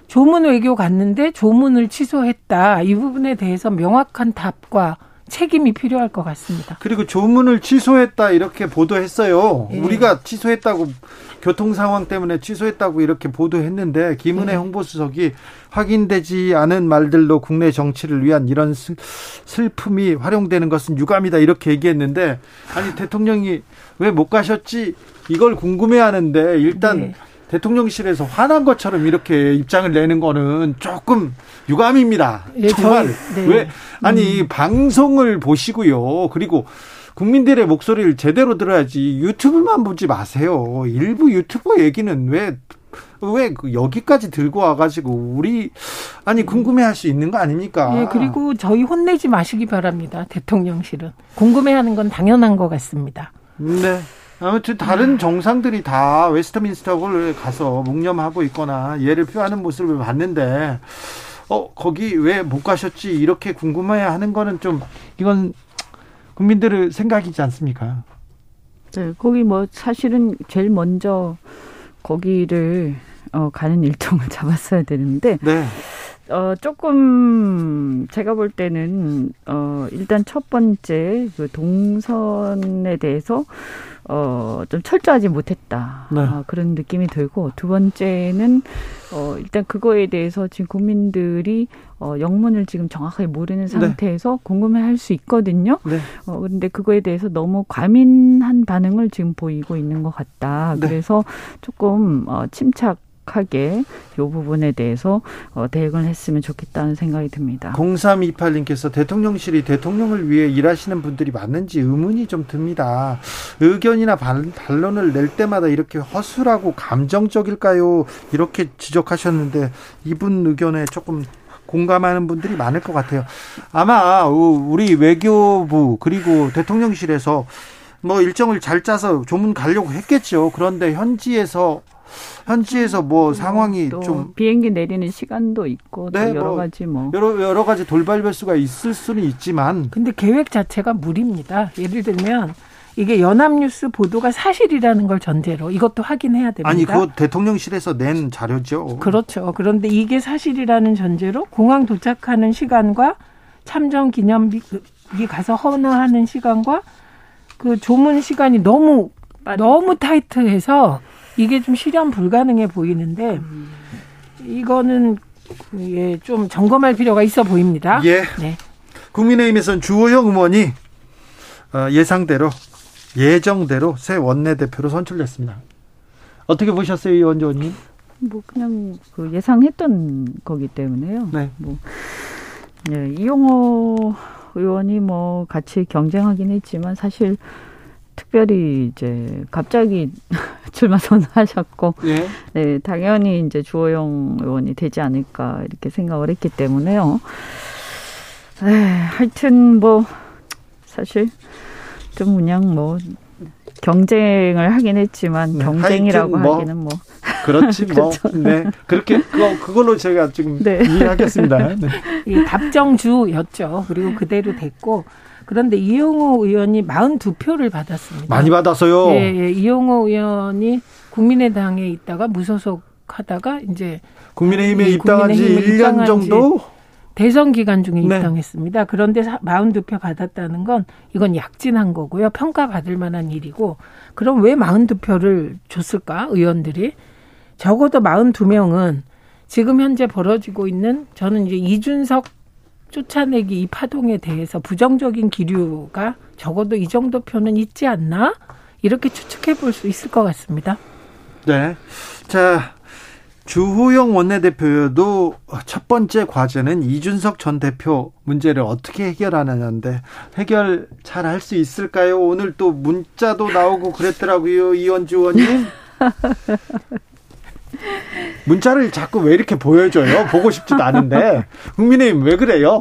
조문 외교 갔는데 조문을 취소했다. 이 부분에 대해서 명확한 답과 책임이 필요할 것 같습니다. 그리고 조문을 취소했다 이렇게 보도했어요. 예. 우리가 취소했다고 교통 상황 때문에 취소했다고 이렇게 보도했는데 김은혜 예. 홍보수석이 확인되지 않은 말들로 국내 정치를 위한 이런 슬픔이 활용되는 것은 유감이다 이렇게 얘기했는데 아니 대통령이 왜 못 가셨지 이걸 궁금해하는데 일단 네. 대통령실에서 화난 것처럼 이렇게 입장을 내는 거는 조금 유감입니다. 예, 정말 네. 왜 아니 음. 방송을 보시고요. 그리고 국민들의 목소리를 제대로 들어야지 유튜브만 보지 마세요. 일부 유튜버 얘기는 왜왜그 여기까지 들고 와가지고 우리 아니 궁금해할 수 있는 거 아닙니까? 예, 그리고 저희 혼내지 마시기 바랍니다. 대통령실은 궁금해하는 건 당연한 것 같습니다. 네. 아무튼 다른 음. 정상들이 다 웨스트민스터를 가서 묵념하고 있거나 예를 표하는 모습을 봤는데 어 거기 왜 못 가셨지 이렇게 궁금해 하는 거는 좀 이건 국민들의 생각이지 않습니까? 네, 거기 뭐 사실은 제일 먼저 거기를 어, 가는 일정을 잡았어야 되는데 네. 어, 조금 제가 볼 때는 어, 일단 첫 번째 그 동선에 대해서 어, 좀 철저하지 못했다. 네. 어, 그런 느낌이 들고, 두 번째는, 어, 일단 그거에 대해서 지금 국민들이, 어, 영문을 지금 정확하게 모르는 네. 상태에서 네. 궁금해 할 수 있거든요. 네. 어, 근데 그거에 대해서 너무 과민한 반응을 지금 보이고 있는 것 같다. 네. 그래서 조금, 어, 침착, 하게 이 부분에 대해서 어, 대응을 했으면 좋겠다는 생각이 듭니다. 0328님께서 대통령실이 대통령을 위해 일하시는 분들이 맞는지 의문이 좀 듭니다. 의견이나 반론을 낼 때마다 이렇게 허술하고 감정적일까요? 이렇게 지적하셨는데 이분 의견에 조금 공감하는 분들이 많을 것 같아요. 아마 우리 외교부 그리고 대통령실에서 뭐 일정을 잘 짜서 조문 가려고 했겠죠. 그런데 현지에서 현지에서 뭐 상황이 좀 비행기 내리는 시간도 있고 네, 여러 뭐 가지 뭐 여러 여러 가지 돌발 변수가 있을 수는 있지만 근데 계획 자체가 무리입니다. 예를 들면 이게 연합뉴스 보도가 사실이라는 걸 전제로 이것도 확인해야 됩니다. 아니, 그 대통령실에서 낸 자료죠. 그렇죠. 그런데 이게 사실이라는 전제로 공항 도착하는 시간과 참정 기념비 가서 헌화하는 시간과 그 조문 시간이 너무 너무 타이트해서 이게 좀 실현 불가능해 보이는데 이거는 예, 좀 점검할 필요가 있어 보입니다. 예. 네. 국민의힘에서는 주호영 의원이 어, 예상대로 예정대로 새 원내대표로 선출됐습니다. 어떻게 보셨어요, 이원주 의원님? 뭐 그냥 그 예상했던 거기 때문에요. 네. 뭐 네, 이용호 의원이 뭐 같이 경쟁하긴 했지만 사실 특별히 이제 갑자기 출마 선언하셨고 예. 네 당연히 이제 주호영 의원이 되지 않을까 이렇게 생각을 했기 때문에요. 에 하여튼 뭐 사실 좀 그냥 뭐 경쟁을 하긴 했지만 네, 경쟁이라고 뭐, 하기는 뭐 그렇지 뭐 그렇죠. 네 그렇게 그거 그걸로 제가 지금 네. 이해하겠습니다. 네. 이 답정주였죠. 그리고 그대로 됐고 그런데 이용호 의원이 42표를 받았습니다. 많이 받았어요. 예, 예. 이용호 의원이 국민의당에 있다가 무소속 하다가 이제 국민의힘에 입당한 지 1년 정도 대선 기간 중에 네. 입당했습니다. 그런데 42표 받았다는 건 이건 약진한 거고요. 평가받을 만한 일이고 그럼 왜 42표를 줬을까? 의원들이 적어도 42명은 지금 현재 벌어지고 있는 저는 이제 이준석 쫓아내기 이 파동에 대해서 부정적인 기류가 적어도 이 정도 표는 있지 않나? 이렇게 추측해 볼 수 있을 것 같습니다. 네. 자, 주호영 원내대표도 첫 번째 과제는 이준석 전 대표 문제를 어떻게 해결하느냐인데 해결 잘 할 수 있을까요? 오늘 또 문자도 나오고 그랬더라고요. 이원주 의원님. 문자를 자꾸 왜 이렇게 보여줘요? 보고 싶지도 않은데. 국민의힘 왜 그래요?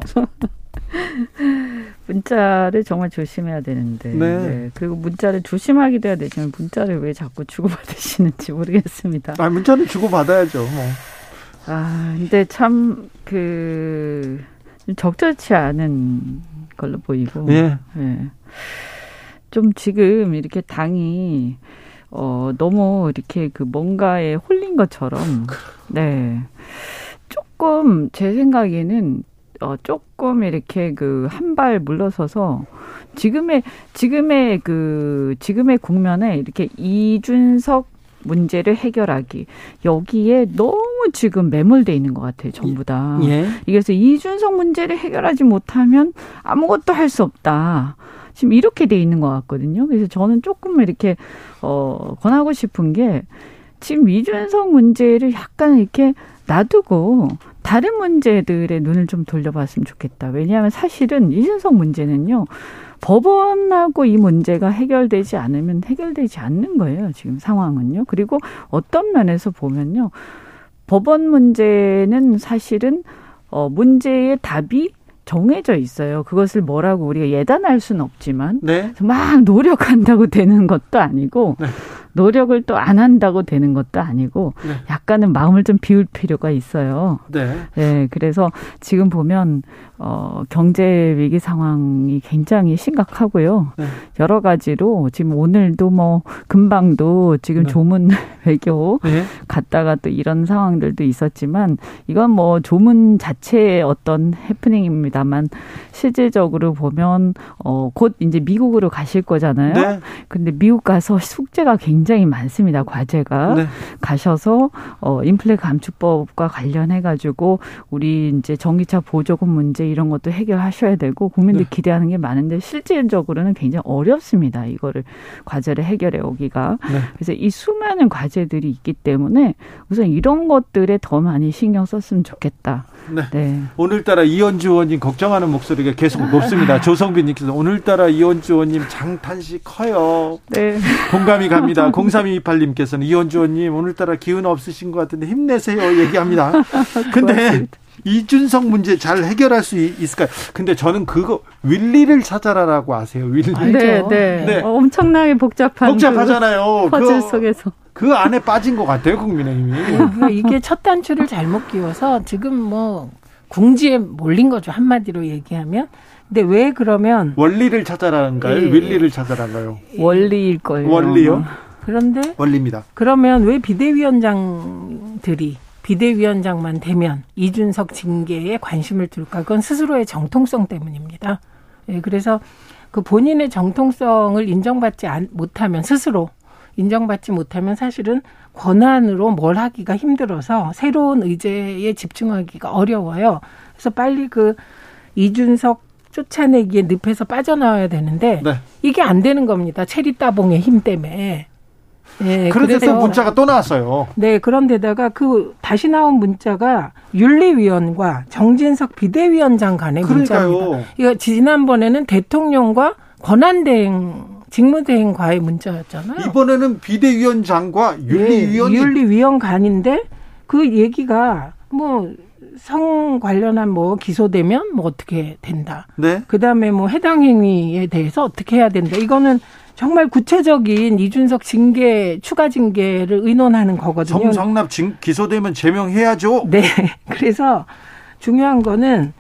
문자를 정말 조심해야 되는데. 네. 네. 그리고 문자를 조심하기도 해야 되지만 문자를 왜 자꾸 주고받으시는지 모르겠습니다. 아, 문자는 주고받아야죠. 뭐. 아, 근데 참, 그, 적절치 않은 걸로 보이고. 예. 네. 좀 지금 이렇게 당이 어, 너무 이렇게 그 뭔가에 홀린 것처럼, 네. 조금 제 생각에는, 어, 조금 이렇게 그 한 발 물러서서 지금의, 지금의 그, 지금의 국면에 이렇게 이준석 문제를 해결하기 여기에 너무 지금 매몰돼 있는 것 같아요 전부 다. 예. 그래서 이준석 문제를 해결하지 못하면 아무것도 할 수 없다. 지금 이렇게 돼 있는 것 같거든요. 그래서 저는 조금 이렇게 어 권하고 싶은 게 지금 이준석 문제를 약간 이렇게 놔두고 다른 문제들의 눈을 좀 돌려봤으면 좋겠다. 왜냐하면 사실은 이준석 문제는요. 법원하고 이 문제가 해결되지 않으면 해결되지 않는 거예요. 지금 상황은요. 그리고 어떤 면에서 보면요. 법원 문제는 사실은 어 문제의 답이 정해져 있어요. 그것을 뭐라고 우리가 예단할 수는 없지만 네. 막 노력한다고 되는 것도 아니고 네. 노력을 또 안 한다고 되는 것도 아니고 네. 약간은 마음을 좀 비울 필요가 있어요. 네. 네. 그래서 지금 보면 어 경제 위기 상황이 굉장히 심각하고요. 네. 여러 가지로 지금 오늘도 뭐 금방도 지금 네. 조문 외교 네. 갔다가 또 이런 상황들도 있었지만 이건 뭐 조문 자체의 어떤 해프닝입니다만 실질적으로 보면 어곧 이제 미국으로 가실 거잖아요. 네. 근데 미국 가서 숙제가 굉장히 굉장히 많습니다. 과제가 네. 가셔서 어 인플레 감축법과 관련해 가지고 우리 이제 전기차 보조금 문제 이런 것도 해결하셔야 되고 국민들 네. 기대하는 게 많은데 실질적으로는 굉장히 어렵습니다. 이거를 과제를 해결해 오기가. 네. 그래서 이 수많은 과제들이 있기 때문에 우선 이런 것들에 더 많이 신경 썼으면 좋겠다. 네. 네. 오늘따라 이현주 의원님 걱정하는 목소리가 계속 높습니다. 조성빈 님께서 오늘따라 이현주 의원님 장탄식 커요. 네. 공감이 갑니다. 0328 님께서는 이현주 의원님 오늘따라 기운 없으신 것 같은데 힘내세요 얘기합니다. 근데 이준석 문제 잘 해결할 수 있을까요? 근데 저는 그거 윌리를 찾아라라고 아세요? 윌리. 네, 네. 네. 어, 엄청나게 복잡한 복잡하잖아요. 그 퍼즐 속에서. 그 안에 빠진 것 같아요, 국민의힘이. 그러니까 이게 첫 단추를 잘못 끼워서 지금 뭐 궁지에 몰린 거죠 한마디로 얘기하면. 근데 왜 그러면 원리를 찾아라는가요? 예, 윌리를 찾아라는가요? 원리일 거예요. 원리요? 그런데 원리입니다. 그러면 왜 비대위원장들이 비대위원장만 되면 이준석 징계에 관심을 둘까? 그건 스스로의 정통성 때문입니다. 예, 그래서 그 본인의 정통성을 인정받지 못하면 스스로 인정받지 못하면 사실은 권한으로 뭘 하기가 힘들어서 새로운 의제에 집중하기가 어려워요. 그래서 빨리 그 이준석 쫓아내기에 늪에서 빠져나와야 되는데 네. 이게 안 되는 겁니다. 체리 따봉의 힘 때문에. 네, 그래서 문자가 또 나왔어요. 네, 그런데다가 그 다시 나온 문자가 윤리위원과 정진석 비대위원장 간의 그러니까요. 문자입니다. 이거 지난번에는 대통령과 권한대행 직무대행과의 문자였잖아요. 이번에는 비대위원장과 윤리위원 네, 윤리위원 간인데 그 얘기가 뭐 성 관련한 뭐 기소되면 뭐 어떻게 된다. 네. 그다음에 뭐 해당 행위에 대해서 어떻게 해야 된다. 이거는 정말 구체적인 이준석 징계 추가 징계를 의논하는 거거든요. 성상납 기소되면 제명해야죠. 네. 그래서 중요한 거는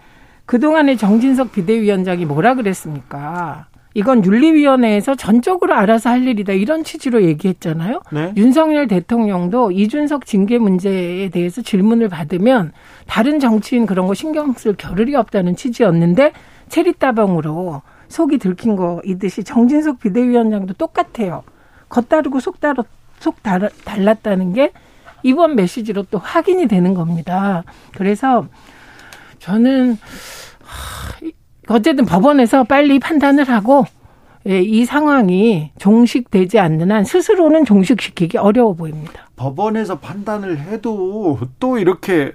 그동안에 정진석 비대위원장이 뭐라 그랬습니까? 이건 윤리위원회에서 전적으로 알아서 할 일이다 이런 취지로 얘기했잖아요. 네? 윤석열 대통령도 이준석 징계 문제에 대해서 질문을 받으면 다른 정치인 그런 거 신경 쓸 겨를이 없다는 취지였는데 체리따봉으로 속이 들킨 거이듯이 정진석 비대위원장도 똑같아요. 겉다르고 속다르, 속 달랐다는 게 이번 메시지로 또 확인이 되는 겁니다. 그래서 저는 어쨌든 법원에서 빨리 판단을 하고 예, 이 상황이 종식되지 않는 한 스스로는 종식시키기 어려워 보입니다. 법원에서 판단을 해도 또 이렇게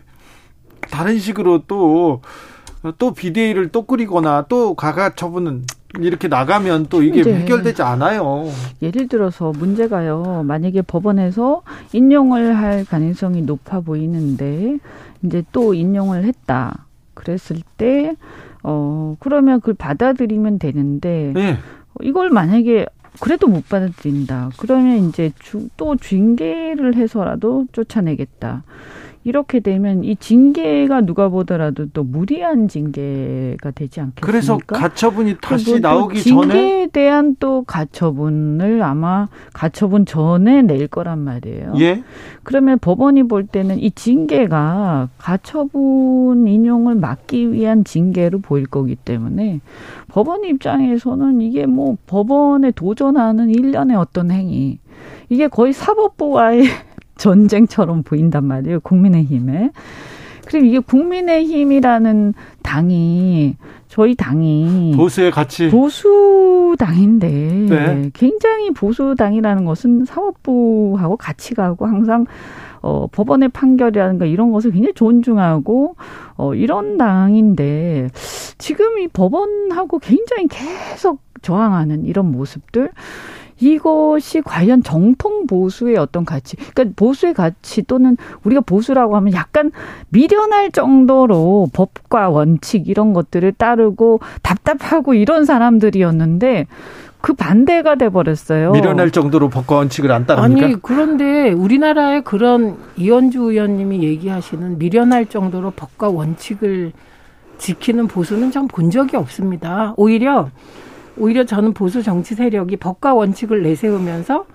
다른 식으로 또, 또 비대위를 또 꾸리거나 또 가가 처분은 이렇게 나가면 또 이게 해결되지 않아요. 예를 들어서 문제가요. 만약에 법원에서 인용을 할 가능성이 높아 보이는데 이제 또 인용을 했다. 그랬을 때 어, 그러면 그걸 받아들이면 되는데, 네. 이걸 만약에 그래도 못 받아들인다. 그러면 이제 주, 또 징계를 해서라도 쫓아내겠다. 이렇게 되면 이 징계가 누가 보더라도 또 무리한 징계가 되지 않겠습니까? 그래서 가처분이 다시 나오기 징계에 전에 징계에 대한 또 가처분을 아마 가처분 전에 낼 거란 말이에요. 예. 그러면 법원이 볼 때는 이 징계가 가처분 인용을 막기 위한 징계로 보일 거기 때문에 법원 입장에서는 이게 뭐 법원에 도전하는 일련의 어떤 행위 이게 거의 사법부와의 전쟁처럼 보인단 말이에요. 국민의힘에. 그리고 이게 국민의힘이라는 당이 저희 당이 보수의 가치 보수 당인데 네. 굉장히 보수 당이라는 것은 사법부하고 같이 가고 항상 어 법원의 판결이라든가 이런 것을 굉장히 존중하고 어 이런 당인데 지금 이 법원하고 굉장히 계속 저항하는 이런 모습들 이것이 과연 정통 보수의 어떤 가치, 그러니까 보수의 가치 또는 우리가 보수라고 하면 약간 미련할 정도로 법과 원칙 이런 것들을 따르고 답답하고 이런 사람들이었는데 그 반대가 돼 버렸어요. 미련할 정도로 법과 원칙을 안 따릅니까? 아니 그런데 우리나라의 그런 이현주 의원님이 얘기하시는 미련할 정도로 법과 원칙을 지키는 보수는 전본 적이 없습니다. 오히려 오히려 저는 보수 정치 세력이 법과 원칙을 내세우면서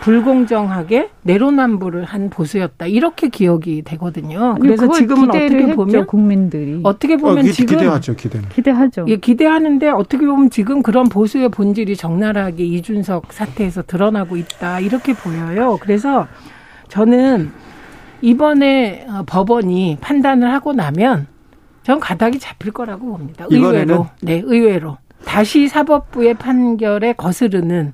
불공정하게 내로남불을 한 보수였다 이렇게 기억이 되거든요. 그래서 지금은 어떻게 보면 국민들이 어떻게 보면 어, 지금 기대하죠, 기대는. 기대하죠. 예, 기대하는데 어떻게 보면 지금 그런 보수의 본질이 적나라하게 이준석 사태에서 드러나고 있다 이렇게 보여요. 그래서 저는 이번에 어, 법원이 판단을 하고 나면 전 가닥이 잡힐 거라고 봅니다. 의외로, 네, 의외로. 다시 사법부의 판결에 거스르는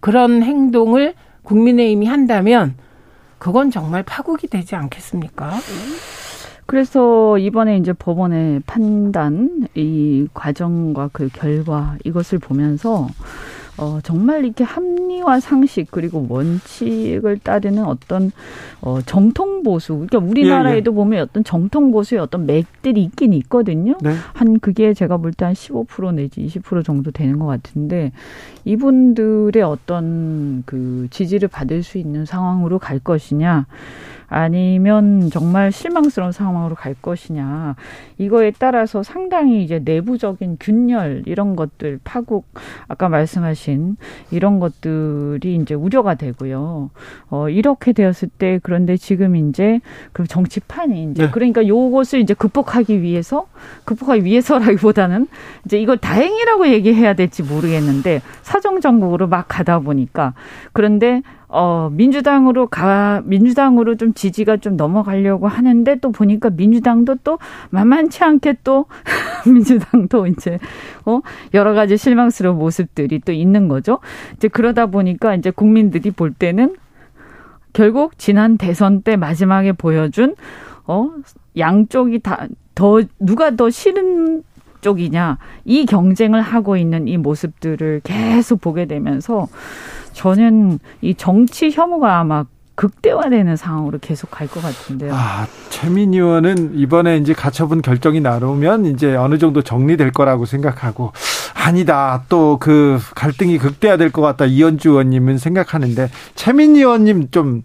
그런 행동을 국민의힘이 한다면 그건 정말 파국이 되지 않겠습니까? 그래서 이번에 이제 법원의 판단, 이 과정과 그 결과 이것을 보면서 어, 정말 이렇게 합리화 상식 그리고 원칙을 따르는 어떤 어, 정통 보수. 그러니까 우리나라에도 예, 예. 보면 어떤 정통 보수의 어떤 맥들이 있긴 있거든요. 네. 한 그게 제가 볼 때 한 15% 내지 20% 정도 되는 것 같은데 이분들의 어떤 그 지지를 받을 수 있는 상황으로 갈 것이냐. 아니면 정말 실망스러운 상황으로 갈 것이냐 이거에 따라서 상당히 이제 내부적인 균열 이런 것들 파국 아까 말씀하신 이런 것들이 이제 우려가 되고요. 어 이렇게 되었을 때 그런데 지금 이제 그 정치판이 이제 네. 그러니까 요것을 이제 극복하기 위해서 극복하기 위해서라기보다는 이제 이걸 다행이라고 얘기해야 될지 모르겠는데 사정 정국으로 막 가다 보니까 그런데 어, 민주당으로 가, 민주당으로 좀 지지가 좀 넘어가려고 하는데 또 보니까 민주당도 또 만만치 않게 또 민주당도 이제, 어, 여러 가지 실망스러운 모습들이 또 있는 거죠. 이제 그러다 보니까 이제 국민들이 볼 때는 결국 지난 대선 때 마지막에 보여준, 어, 양쪽이 다, 더, 누가 더 싫은 쪽이냐, 이 경쟁을 하고 있는 이 모습들을 계속 보게 되면서 저는 이 정치 혐오가 아마 극대화되는 상황으로 계속 갈 것 같은데요. 아, 최민희 의원은 이번에 이제 가처분 결정이 나오면 이제 어느 정도 정리될 거라고 생각하고 아니다. 또 그 갈등이 극대화될 것 같다. 이현주 의원님은 생각하는데 최민희 의원님 좀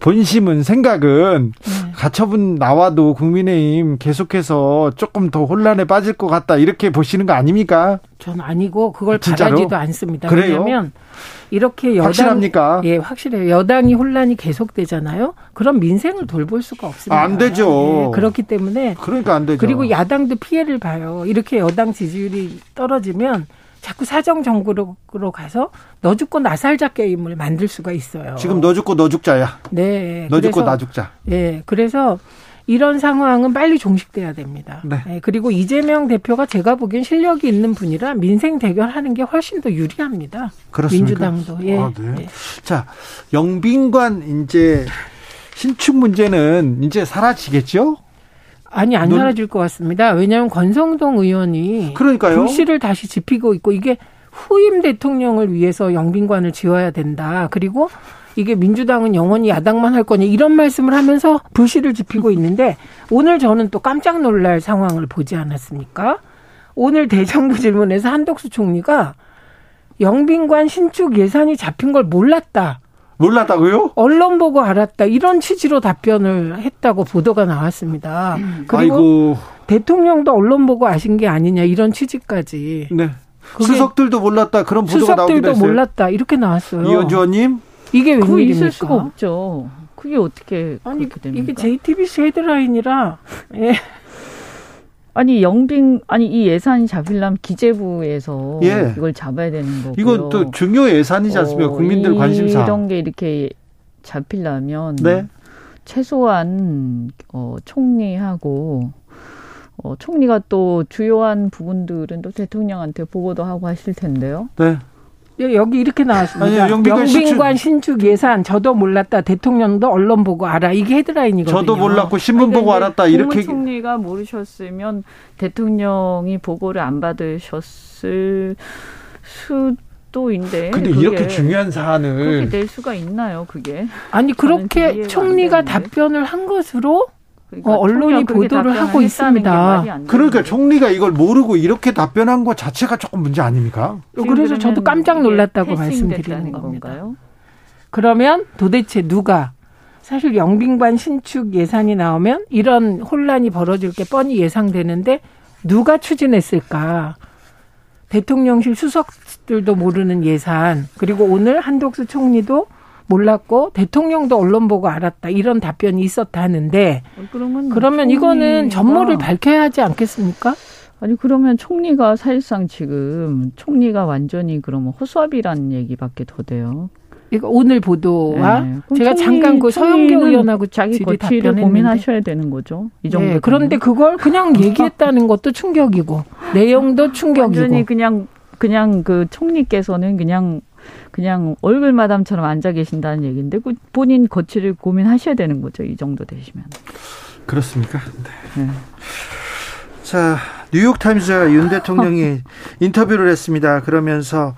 본심은 생각은 네. 가처분 나와도 국민의힘 계속해서 조금 더 혼란에 빠질 것 같다 이렇게 보시는 거 아닙니까? 전 아니고 그걸 진짜로? 바라지도 않습니다. 그래요? 왜냐하면 이렇게 여당 확실합니까? 예, 확실해요. 여당이 혼란이 계속되잖아요. 그럼 민생을 돌볼 수가 없습니다. 안 되죠. 예, 그렇기 때문에 그러니까 안 되죠. 그리고 야당도 피해를 봐요. 이렇게 여당 지지율이 떨어지면 자꾸 사정 정국으로 가서 너 죽고 나 살자 게임을 만들 수가 있어요. 지금 너 죽고 너 죽자야. 네. 너 죽고 나 죽자. 예. 그래서 이런 상황은 빨리 종식돼야 됩니다. 네. 네. 그리고 이재명 대표가 제가 보기엔 실력이 있는 분이라 민생 대결하는 게 훨씬 더 유리합니다. 그렇습니까? 민주당도. 예. 아, 네. 예. 자, 영빈관 이제 신축 문제는 이제 사라지겠죠? 아니 안 넌... 사라질 것 같습니다. 왜냐하면 권성동 의원이 그러니까요. 불씨를 다시 지피고 있고 이게 후임 대통령을 위해서 영빈관을 지어야 된다. 그리고 이게 민주당은 영원히 야당만 할 거냐 이런 말씀을 하면서 불씨를 지피고 있는데 오늘 저는 또 깜짝 놀랄 상황을 보지 않았습니까? 오늘 대정부 질문에서 한덕수 총리가 영빈관 신축 예산이 잡힌 걸 몰랐다. 몰랐다고요? 언론 보고 알았다. 이런 취지로 답변을 했다고 보도가 나왔습니다. 그리고 아이고. 대통령도 언론 보고 아신 게 아니냐 이런 취지까지. 네. 수석들도 몰랐다. 그런 보도가 나오기도 했어요. 몰랐다. 이렇게 나왔어요. 이현주 의원님. 이게 웬일입니까? 있을 수가 없죠. 그게 어떻게 아니, 그렇게 됩니까? 이게 JTBC 헤드라인이라 예. 아니 영빈 아니 이 예산이 잡히려면 기재부에서 예. 이걸 잡아야 되는 거고요. 이건 또 중요 예산이지 않습니까? 어, 국민들 관심사. 이런 게 이렇게 잡히려면 네. 최소한 어, 총리하고 어, 총리가 또 주요한 부분들은 또 대통령한테 보고도 하고 하실 텐데요. 네. 예, 여기 이렇게 나왔습니다. 아니, 영빈관, 신축. 예산 저도 몰랐다. 대통령도 언론 보고 알아. 이게 헤드라인이거든요. 저도 몰랐고 신문 보고 알았다. 이렇게 총리가 모르셨으면 대통령이 보고를 안 받으셨을 수도인데. 근데 이렇게 중요한 사안을 그렇게 낼 수가 있나요? 그게 아니 그렇게 총리가 답변을 한 것으로 그러니까 어, 언론이 보도를 하고 있습니다. 그러니까 총리가 이걸 모르고 이렇게 답변한 것 자체가 조금 문제 아닙니까? 그래서 저도 깜짝 놀랐다고 말씀드리는 겁니다. 건가요? 그러면 도대체 누가 사실 영빈관 신축 예산이 나오면 이런 혼란이 벌어질 게 뻔히 예상되는데 누가 추진했을까? 대통령실 수석들도 모르는 예산 그리고 오늘 한독수 총리도 몰랐고 대통령도 언론 보고 알았다 이런 답변이 있었다는데 어, 그러면, 이거는 전모를 밝혀야 하지 않겠습니까? 아니 그러면 총리가 사실상 지금 총리가 완전히 그러면 허수아비라는 얘기밖에 더 돼요. 이거 오늘 보도와 네. 제가 총리, 잠깐 그 서영교 의원하고 자기 거취를 고민하셔야 되는 거죠. 이 정도. 네. 그런데 그걸 그냥 얘기했다는 것도 충격이고 내용도 충격이고. 완전히 그냥 그냥 그 총리께서는 그냥 그냥 얼굴 마담처럼 앉아 계신다는 얘기인데 그 본인 거취를 고민하셔야 되는 거죠. 이 정도 되시면. 그렇습니까? 네. 네. 자, 뉴욕타임즈가 윤 대통령이 인터뷰를 했습니다. 그러면서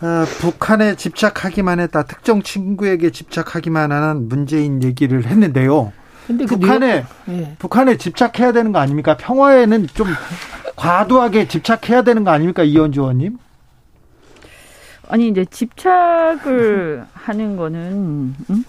어, 북한에 집착하기만 했다. 특정 친구에게 집착하기만 하는 문재인 얘기를 했는데요. 근데 그 북한에 그 네. 북한에 집착해야 되는 거 아닙니까? 평화에는 좀 과도하게 집착해야 되는 거 아닙니까, 이현주 의원님? 아니 이제 집착을 하는 거는 음?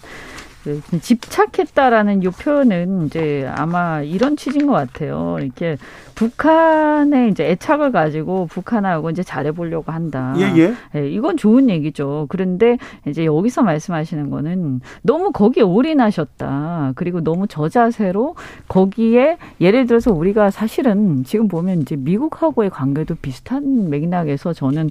그 집착했다라는 이 표현은 이제 아마 이런 취지인 것 같아요. 이렇게 북한에 이제 애착을 가지고 북한하고 이제 잘해보려고 한다. 예, 예. 예, 이건 좋은 얘기죠. 그런데 이제 여기서 말씀하시는 거는 너무 거기에 올인하셨다. 그리고 너무 저자세로 거기에 예를 들어서 우리가 사실은 지금 보면 이제 미국하고의 관계도 비슷한 맥락에서 저는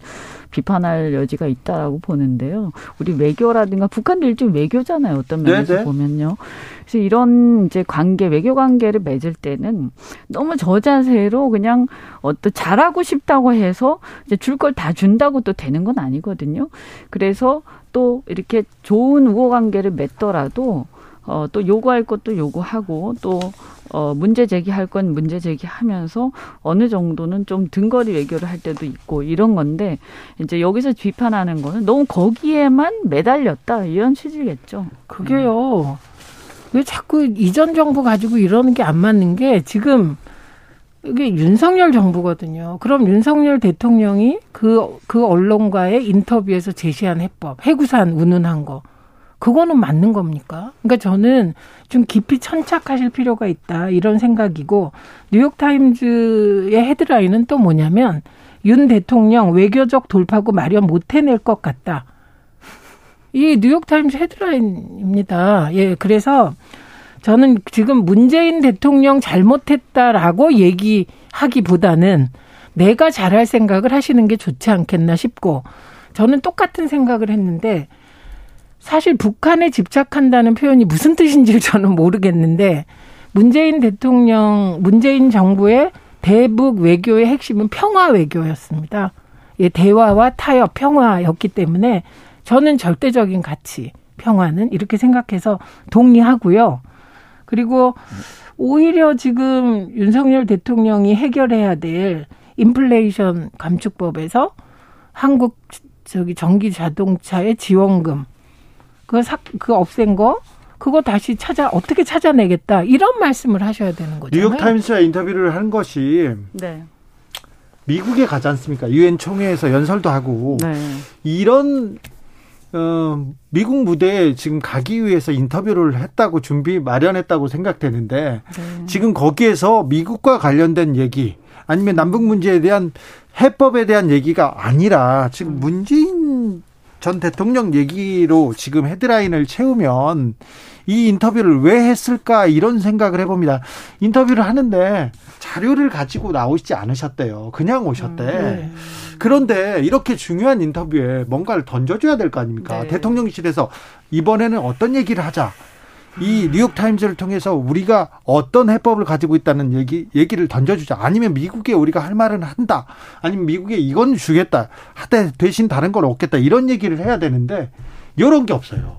비판할 여지가 있다라고 보는데요. 우리 외교라든가 북한도 일종 외교잖아요. 어떤 면에서 네네. 보면요. 그래서 이런 이제 관계 외교 관계를 맺을 때는 너무 저자세로 그냥 어떤 잘하고 싶다고 해서 이제 줄 걸 다 준다고 또 되는 건 아니거든요. 그래서 또 이렇게 좋은 우호 관계를 맺더라도 어, 또 요구할 것도 요구하고 또 어, 문제 제기할 건 문제 제기하면서 어느 정도는 좀 등거리 외교를 할 때도 있고 이런 건데 이제 여기서 비판하는 거는 너무 거기에만 매달렸다 이런 취지겠죠. 그게요. 왜 자꾸 이전 정부 가지고 이러는 게 안 맞는 게 지금 이게 윤석열 정부거든요. 그럼 윤석열 대통령이 그, 그 언론과의 인터뷰에서 제시한 해법, 해구산 운운한 거, 그거는 맞는 겁니까? 그러니까 저는 좀 깊이 천착하실 필요가 있다 이런 생각이고 뉴욕타임즈의 헤드라인은 또 뭐냐면 윤 대통령 외교적 돌파구 마련 못 해낼 것 같다. 이 뉴욕타임즈 헤드라인입니다. 예, 그래서 저는 지금 문재인 대통령 잘못했다라고 얘기하기보다는 내가 잘할 생각을 하시는 게 좋지 않겠나 싶고 저는 똑같은 생각을 했는데 사실 북한에 집착한다는 표현이 무슨 뜻인지 저는 모르겠는데 문재인 대통령, 문재인 정부의 대북 외교의 핵심은 평화 외교였습니다. 예, 대화와 타협, 평화였기 때문에 저는 절대적인 가치, 평화는 이렇게 생각해서 동의하고요. 그리고 오히려 지금 윤석열 대통령이 해결해야 될 인플레이션 감축법에서 한국 저기 전기 자동차의 지원금 그 사, 그 없앤 거 그거 다시 찾아 어떻게 찾아내겠다 이런 말씀을 하셔야 되는 거죠. 뉴욕 타임스와 인터뷰를 한 것이 네. 미국에 가지 않습니까? 유엔 총회에서 연설도 하고 네. 이런 어, 미국 무대에 지금 가기 위해서 인터뷰를 했다고 준비 마련했다고 생각되는데 네. 지금 거기에서 미국과 관련된 얘기 아니면 남북 문제에 대한 해법에 대한 얘기가 아니라 지금 음. 문재인 전 대통령 얘기로 지금 헤드라인을 채우면 이 인터뷰를 왜 했을까 이런 생각을 해봅니다. 인터뷰를 하는데 자료를 가지고 나오시지 않으셨대요. 그냥 오셨대. 음, 네. 그런데 이렇게 중요한 인터뷰에 뭔가를 던져줘야 될 거 아닙니까? 네. 대통령실에서 이번에는 어떤 얘기를 하자. 이 뉴욕타임즈를 통해서 우리가 어떤 해법을 가지고 있다는 얘기, 얘기를 던져주자. 아니면 미국에 우리가 할 말은 한다. 아니면 미국에 이건 주겠다. 하되 대신 다른 걸 얻겠다. 이런 얘기를 해야 되는데, 이런 게 없어요.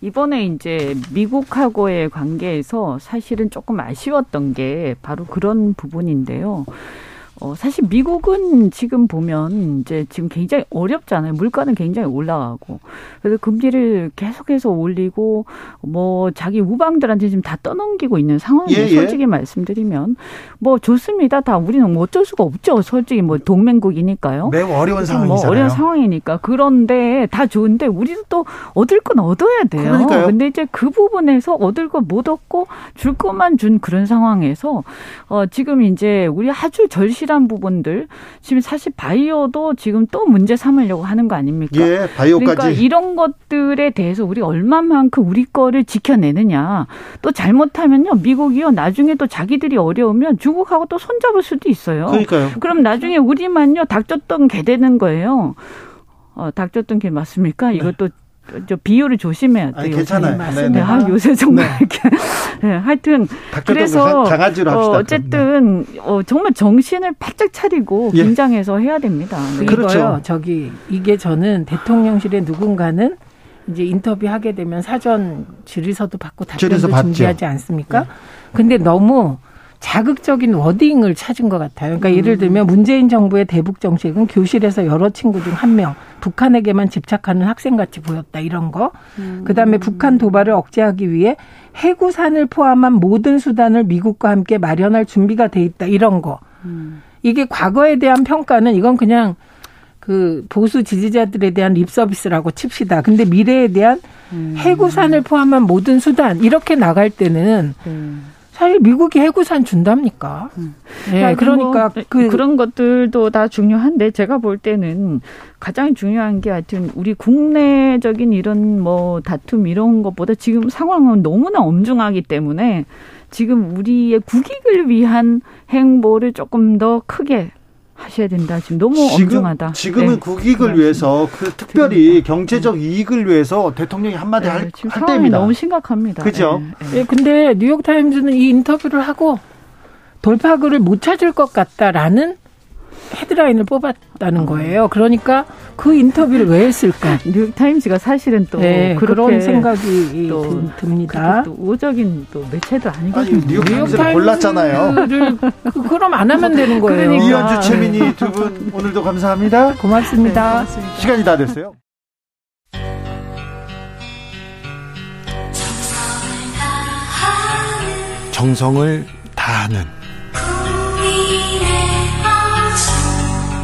이번에 이제 미국하고의 관계에서 사실은 조금 아쉬웠던 게 바로 그런 부분인데요. 어, 사실 미국은 지금 보면 이제 지금 굉장히 어렵잖아요. 물가는 굉장히 올라가고. 그래서 금리를 계속해서 올리고 뭐 자기 우방들한테 지금 다 떠넘기고 있는 상황이에요. 예, 예. 솔직히 말씀드리면. 뭐 좋습니다. 다 우리는 뭐 어쩔 수가 없죠. 솔직히 뭐 동맹국이니까요. 매우 어려운 상황이잖아요. 뭐 어려운 상황이니까. 그런데 다 좋은데 우리도 또 얻을 건 얻어야 돼요. 그러니까요. 근데 이제 그 부분에서 얻을 건못 얻고 줄 것만 준 그런 상황에서 어 지금 이제 우리 아주 절실 불확실한 부분들 지금 사실 바이오도 지금 또 문제 삼으려고 하는 거 아닙니까? 예, 바이오까지. 그러니까 이런 것들에 대해서 우리 얼마만큼 우리 거를 지켜내느냐. 또 잘못하면요 미국이요 나중에 또 자기들이 어려우면 중국하고 또 손잡을 수도 있어요. 그러니까요. 그럼 나중에 우리만요 닥쳤던 개 되는 거예요. 어, 닥쳤던 게 맞습니까? 이것도 네. 저 비율을 조심해야 돼요. 아니, 괜찮아요. 네, 네. 아, 요새 정말 네. 이렇게. 네, 하여튼 그래서 강아지로 합시다. 어, 쨌든 네. 어, 정말 정신을 바짝 차리고 예. 긴장해서 해야 됩니다. 네. 그렇죠. 저기 이게 저는 대통령실에 누군가는 이제 인터뷰 하게 되면 사전 질의서도 받고 답변도 준비하지 않습니까? 네. 근데 너무 자극적인 워딩을 찾은 것 같아요. 그러니까 음. 예를 들면 문재인 정부의 대북 정책은 교실에서 여러 친구 중 한 명 북한에게만 집착하는 학생같이 보였다 이런 거. 음. 그다음에 북한 도발을 억제하기 위해 해구산을 포함한 모든 수단을 미국과 함께 마련할 준비가 돼 있다 이런 거. 음. 이게 과거에 대한 평가는 이건 그냥 그 보수 지지자들에 대한 립 서비스라고 칩시다. 근데 미래에 대한 음. 해구산을 포함한 모든 수단 이렇게 나갈 때는 음. 사실 미국이 해구산 준답니까? 음. 네, 그러니까 뭐, 그, 그런 것들도 다 중요한데 제가 볼 때는 가장 중요한 게 하여튼 우리 국내적인 이런 뭐 다툼 이런 것보다 지금 상황은 너무나 엄중하기 때문에 지금 우리의 국익을 위한 행보를 조금 더 크게 하셔야 된다. 지금 너무 지금, 엄중하다. 지금은 네. 국익을 위해서 그 특별히 경제적 네. 이익을 위해서 대통령이 한마디 네, 할, 할 때입니다. 너무 심각합니다. 그죠? 네, 네. 예, 근데 뉴욕 타임즈는 이 인터뷰를 하고 돌파구를 못 찾을 것 같다라는 헤드라인을 뽑았다는 거예요. 그러니까 그 인터뷰를 왜 했을까? 뉴욕타임즈가 사실은 또 네, 그런 생각이 또 듭니다. 또 우적인 또 매체도 아니거든요. 아니, 뉴욕타임즈를 골랐잖아요. 그, 그럼 안 하면 되는 거예요. 그러니까. 이현주 최민희 두 분 오늘도 감사합니다. 고맙습니다. 네, 고맙습니다. 시간이 다 됐어요. 정성을 다하는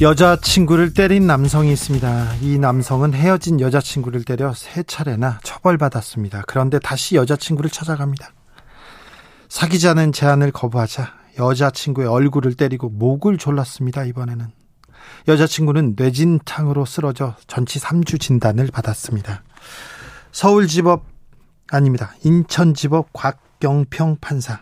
여자친구를 때린 남성이 있습니다. 이 남성은 헤어진 여자친구를 때려 세 차례나 처벌받았습니다. 그런데 다시 여자친구를 찾아갑니다. 사귀자는 제안을 거부하자 여자친구의 얼굴을 때리고 목을 졸랐습니다. 이번에는. 여자친구는 뇌진탕으로 쓰러져 전치 3주 진단을 받았습니다. 서울지법 아닙니다. 인천지법 곽경평 판사.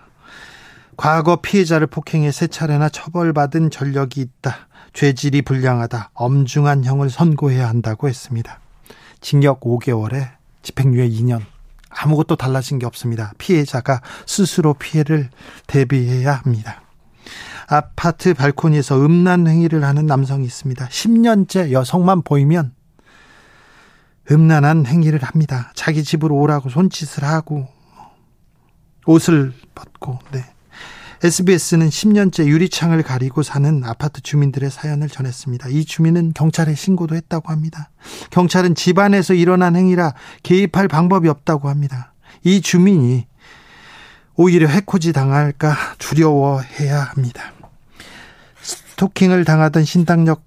과거 피해자를 폭행해 세 차례나 처벌받은 전력이 있다. 죄질이 불량하다, 엄중한 형을 선고해야 한다고 했습니다. 징역 5개월에 집행유예 2년. 아무것도 달라진 게 없습니다. 피해자가 스스로 피해를 대비해야 합니다. 아파트 발코니에서 음란 행위를 하는 남성이 있습니다. 10년째 여성만 보이면 음란한 행위를 합니다. 자기 집으로 오라고 손짓을 하고 옷을 벗고 네. SBS는 10년째 유리창을 가리고 사는 아파트 주민들의 사연을 전했습니다. 이 주민은 경찰에 신고도 했다고 합니다. 경찰은 집안에서 일어난 행위라 개입할 방법이 없다고 합니다. 이 주민이 오히려 해코지 당할까 두려워해야 합니다. 스토킹을 당하던 신당역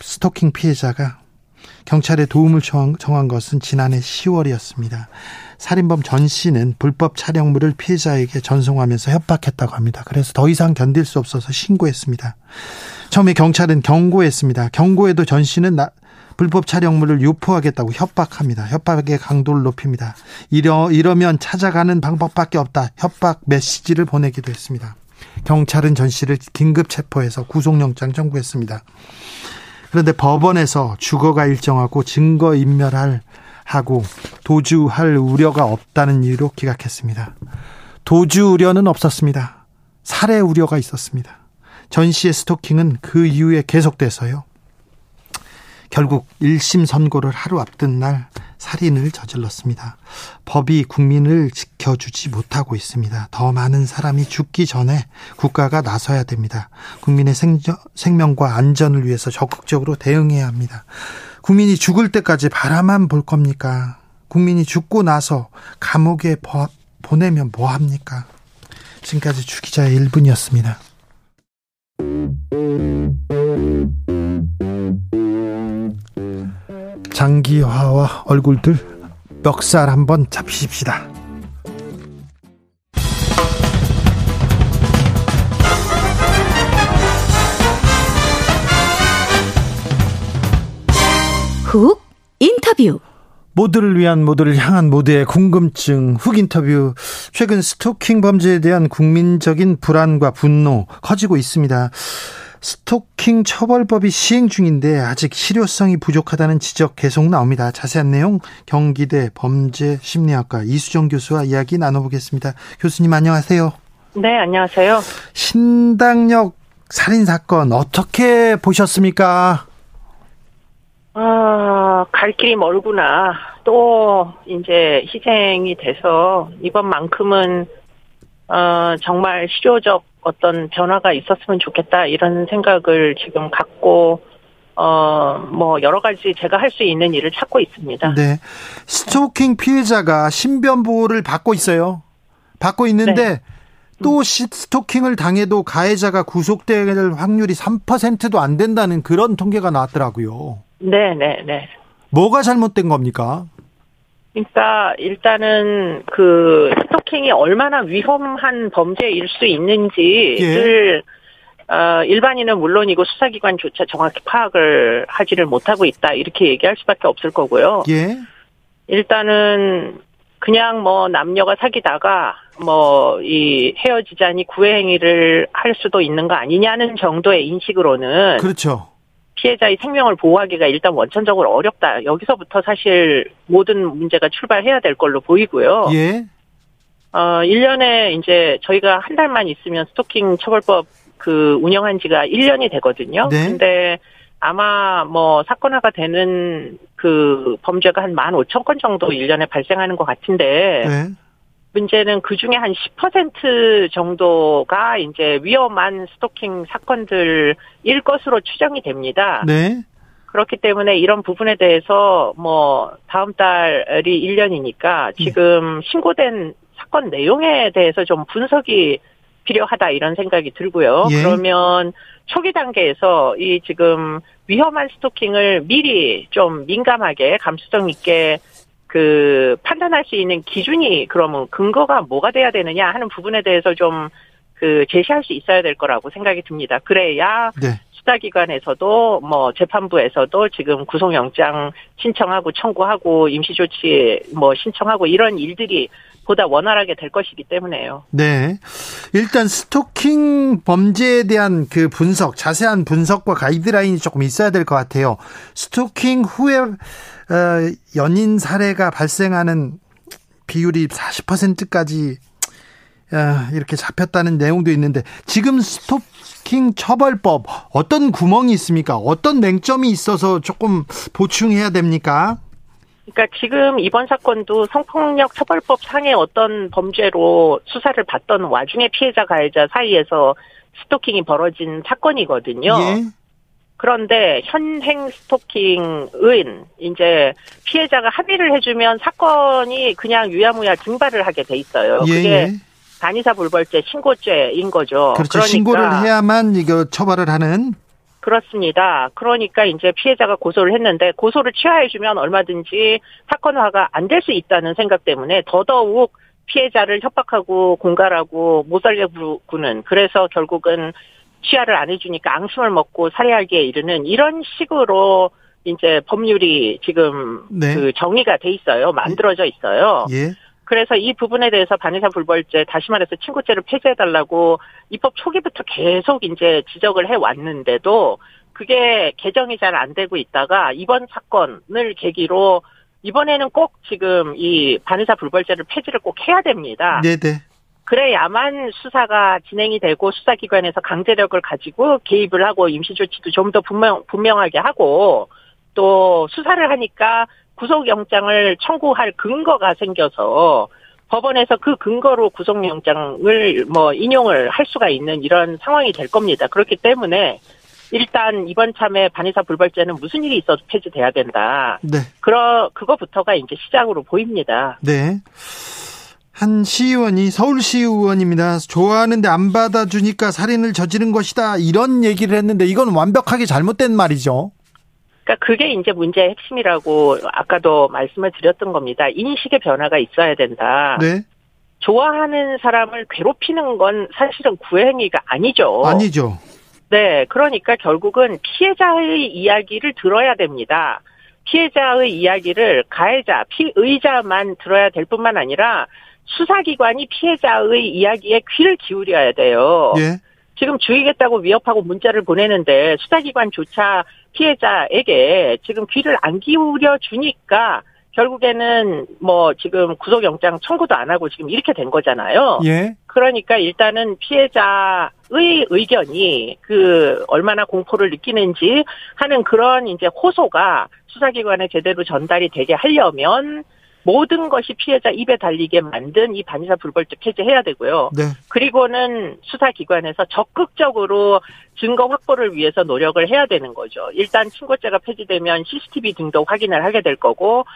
스토킹 피해자가 경찰의 도움을 정한 것은 지난해 10월이었습니다. 살인범 전 씨는 불법 촬영물을 피해자에게 전송하면서 협박했다고 합니다. 그래서 더 이상 견딜 수 없어서 신고했습니다. 처음에 경찰은 경고했습니다. 경고에도 전 씨는 나, 불법 촬영물을 유포하겠다고 협박합니다. 협박의 강도를 높입니다. 이러, 이러면 찾아가는 방법밖에 없다. 협박 메시지를 보내기도 했습니다. 경찰은 전 씨를 긴급 체포해서 구속영장 청구했습니다. 그런데 법원에서 주거가 일정하고 증거 인멸할 하고 도주할 우려가 없다는 이유로 기각했습니다. 도주 우려는 없었습니다. 살해 우려가 있었습니다. 전 씨의 스토킹은 그 이후에 계속돼서요. 결국 1심 선고를 하루 앞둔 날 살인을 저질렀습니다. 법이 국민을 지켜주지 못하고 있습니다. 더 많은 사람이 죽기 전에 국가가 나서야 됩니다. 국민의 생명, 생명과 안전을 위해서 적극적으로 대응해야 합니다. 국민이 죽을 때까지 바라만 볼 겁니까? 국민이 죽고 나서 감옥에 보내면 뭐 합니까? 지금까지 주기자의 1분이었습니다. 장기화와 얼굴들 멱살 한번 잡히십시다. 훅 인터뷰 모두를 위한 모두를 향한 모두의 궁금증 훅 인터뷰 최근 스토킹 범죄에 대한 국민적인 불안과 분노 커지고 있습니다. 스토킹 처벌법이 시행 중인데 아직 실효성이 부족하다는 지적 계속 나옵니다. 자세한 내용 경기대 범죄심리학과 이수정 교수와 이야기 나눠보겠습니다. 교수님 안녕하세요. 네, 안녕하세요. 신당역 살인 사건 어떻게 보셨습니까? 아, 갈 길이 멀구나. 또 이제 희생이 돼서 이번만큼은 어, 정말 실효적 어떤 변화가 있었으면 좋겠다 이런 생각을 지금 갖고 어, 뭐, 여러 가지 제가 할 수 있는 일을 찾고 있습니다. 네. 스토킹 피해자가 신변 보호를 받고 있어요. 받고 있는데, 네. 또 스토킹을 당해도 가해자가 구속될 확률이 3%도 안 된다는 그런 통계가 나왔더라고요. 네, 네, 네. 뭐가 잘못된 겁니까? 그러니까 일단은 그 스토킹이 얼마나 위험한 범죄일 수 있는지를 예. 어, 일반인은 물론이고 수사기관조차 정확히 파악을 하지를 못하고 있다 이렇게 얘기할 수밖에 없을 거고요. 예. 일단은 그냥 뭐 남녀가 사귀다가 뭐 이 헤어지자니 구애 행위를 할 수도 있는 거 아니냐는 정도의 인식으로는 그렇죠. 피해자의 생명을 보호하기가 일단 원천적으로 어렵다. 여기서부터 사실 모든 문제가 출발해야 될 걸로 보이고요. 예. 어, 1년에 이제 저희가 한 달만 있으면 스토킹 처벌법 그 운영한 지가 1년이 되거든요. 네. 근데 아마 뭐 사건화가 되는 그 범죄가 한 15,000건 정도 1년에 발생하는 것 같은데 네. 문제는 그 중에 한 10% 정도가 이제 위험한 스토킹 사건들일 것으로 추정이 됩니다. 네. 그렇기 때문에 이런 부분에 대해서 뭐 다음 달이 1년이니까 지금 신고된 사건 내용에 대해서 좀 분석이 필요하다 이런 생각이 들고요. 예. 그러면 초기 단계에서 이 지금 위험한 스토킹을 미리 좀 민감하게 감수성 있게 그 판단할 수 있는 기준이 그러면 근거가 뭐가 돼야 되느냐 하는 부분에 대해서 좀 그 제시할 수 있어야 될 거라고 생각이 듭니다. 그래야 네. 수사기관에서도 뭐 재판부에서도 지금 구속영장 신청하고 청구하고 임시조치 뭐 신청하고 이런 일들이 보다 원활하게 될 것이기 때문에요. 네. 일단 스토킹 범죄에 대한 그 분석, 자세한 분석과 가이드라인이 조금 있어야 될 것 같아요. 스토킹 후에 어, 연인 사례가 발생하는 비율이 40%까지 어, 이렇게 잡혔다는 내용도 있는데 지금 스토킹 처벌법 어떤 구멍이 있습니까? 어떤 맹점이 있어서 조금 보충해야 됩니까? 그러니까 지금 이번 사건도 성폭력 처벌법 상의 어떤 범죄로 수사를 받던 와중에 피해자 가해자 사이에서 스토킹이 벌어진 사건이거든요. 예. 그런데 현행 스토킹은 이제 피해자가 합의를 해주면 사건이 그냥 유야무야 증발을 하게 돼 있어요. 예. 그게 예. 단의사 불벌죄 신고죄인 거죠. 그렇죠. 그러니까 신고를 해야만 이거 처벌을 하는 그렇습니다. 그러니까 이제 피해자가 고소를 했는데 고소를 취하해주면 얼마든지 사건화가 안 될 수 있다는 생각 때문에 더더욱 피해자를 협박하고 공갈하고 못 살게 구는 그래서 결국은 취하를 안 해주니까 앙심을 먹고 살해하기에 이르는 이런 식으로 이제 법률이 지금 네. 그 정의가 돼 있어요. 만들어져 있어요. 예. 그래서 이 부분에 대해서 반의사 불벌죄 다시 말해서 친구죄를 폐지해달라고 입법 초기부터 계속 이제 지적을 해 왔는데도 그게 개정이 잘 안 되고 있다가 이번 사건을 계기로 이번에는 꼭 지금 이 반의사 불벌죄를 폐지를 꼭 해야 됩니다. 네네. 그래야만 수사가 진행이 되고 수사기관에서 강제력을 가지고 개입을 하고 임시조치도 좀 더 분명, 분명하게 하고 또 수사를 하니까 구속영장을 청구할 근거가 생겨서 법원에서 그 근거로 구속영장을 뭐 인용을 할 수가 있는 이런 상황이 될 겁니다. 그렇기 때문에 일단 이번 참에 반의사 불벌죄는 무슨 일이 있어도 폐지돼야 된다. 네. 그러 그거부터가 이제 시작으로 보입니다. 네. 한 시의원이 서울시의원입니다. 좋아하는데 안 받아주니까 살인을 저지른 것이다. 이런 얘기를 했는데 이건 완벽하게 잘못된 말이죠. 그러니까 그게 이제 문제의 핵심이라고 아까도 말씀을 드렸던 겁니다. 인식의 변화가 있어야 된다. 네. 좋아하는 사람을 괴롭히는 건 사실은 구행위가 아니죠. 아니죠. 네, 그러니까 결국은 피해자의 이야기를 들어야 됩니다. 피해자의 이야기를 가해자, 피의자만 들어야 될 뿐만 아니라 수사기관이 피해자의 이야기에 귀를 기울여야 돼요. 예. 지금 죽이겠다고 위협하고 문자를 보내는데 수사기관조차 피해자에게 지금 귀를 안 기울여 주니까 결국에는 뭐 지금 구속영장 청구도 안 하고 지금 이렇게 된 거잖아요. 예. 그러니까 일단은 피해자의 의견이 그 얼마나 공포를 느끼는지 하는 그런 이제 호소가 수사기관에 제대로 전달이 되게 하려면 모든 것이 피해자 입에 달리게 만든 이 반의사 불벌적 해제해야 되고요. 네. 그리고는 수사기관에서 적극적으로 증거 확보를 위해서 노력을 해야 되는 거죠. 일단 신고죄가 폐지되면 CCTV 등도 확인을 하게 될 거고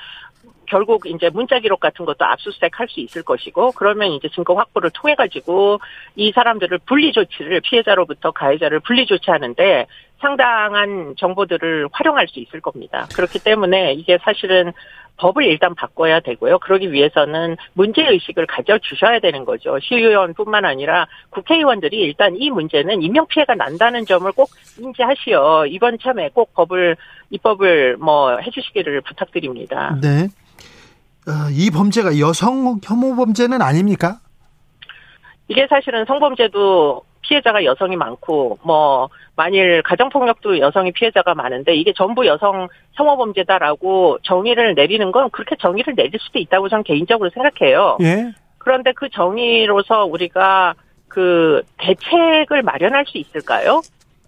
결국 이제 문자 기록 같은 것도 압수수색 할 수 있을 것이고 그러면 이제 증거 확보를 통해 가지고 이 사람들을 분리 조치를 피해자로부터 가해자를 분리 조치하는데 상당한 정보들을 활용할 수 있을 겁니다. 그렇기 때문에 이게 사실은 법을 일단 바꿔야 되고요. 그러기 위해서는 문제 의식을 가져 주셔야 되는 거죠. 시의원뿐만 아니라 국회의원들이 일단 이 문제는 인명 피해가 난다는 점을 꼭 인지하시어 이번 참에 꼭 법을 입법을 뭐 해주시기를 부탁드립니다. 네. 어, 이 범죄가 여성 혐오 범죄는 아닙니까? 이게 사실은 성범죄도 피해자가 여성이 많고 뭐 만일 가정폭력도 여성이 피해자가 많은데 이게 전부 여성 혐오범죄다라고 정의를 내리는 건 그렇게 정의를 내릴 수도 있다고 저는 개인적으로 생각해요. 예. 그런데 그 정의로서 우리가 그 대책을 마련할 수 있을까요?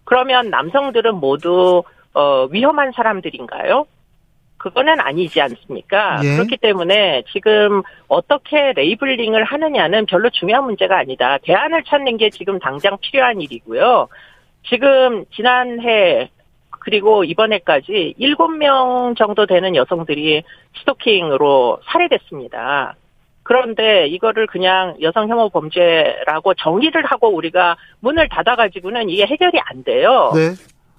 그러면 남성들은 모두 어 위험한 사람들인가요? 그거는 아니지 않습니까? 예. 그렇기 때문에 지금 어떻게 레이블링을 하느냐는 별로 중요한 문제가 아니다. 대안을 찾는 게 지금 당장 필요한 일이고요. 지금 지난해 그리고 이번에까지 7명 정도 되는 여성들이 스토킹으로 살해됐습니다. 그런데 이거를 그냥 여성 혐오 범죄라고 정의를 하고 우리가 문을 닫아가지고는 이게 해결이 안 돼요. 네.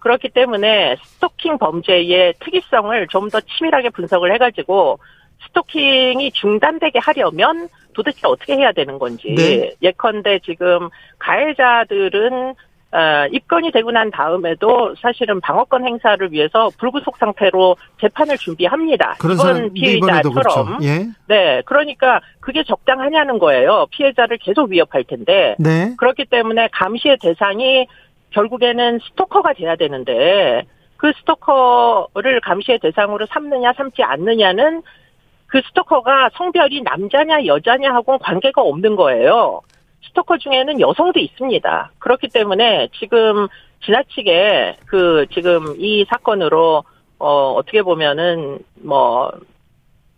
그렇기 때문에 스토킹 범죄의 특이성을 좀 더 치밀하게 분석을 해가지고 스토킹이 중단되게 하려면 도대체 어떻게 해야 되는 건지 네. 예컨대 지금 가해자들은 어, 입건이 되고 난 다음에도 사실은 방어권 행사를 위해서 불구속 상태로 재판을 준비합니다. 이번 피해자처럼. 그렇죠. 예. 네, 그러니까 그게 적당하냐는 거예요. 피해자를 계속 위협할 텐데. 네. 그렇기 때문에 감시의 대상이 결국에는 스토커가 돼야 되는데 그 스토커를 감시의 대상으로 삼느냐 삼지 않느냐는 그 스토커가 성별이 남자냐 여자냐 하고 관계가 없는 거예요. 스토커 중에는 여성도 있습니다. 그렇기 때문에 지금 지나치게 그 지금 이 사건으로 어 어떻게 보면은 뭐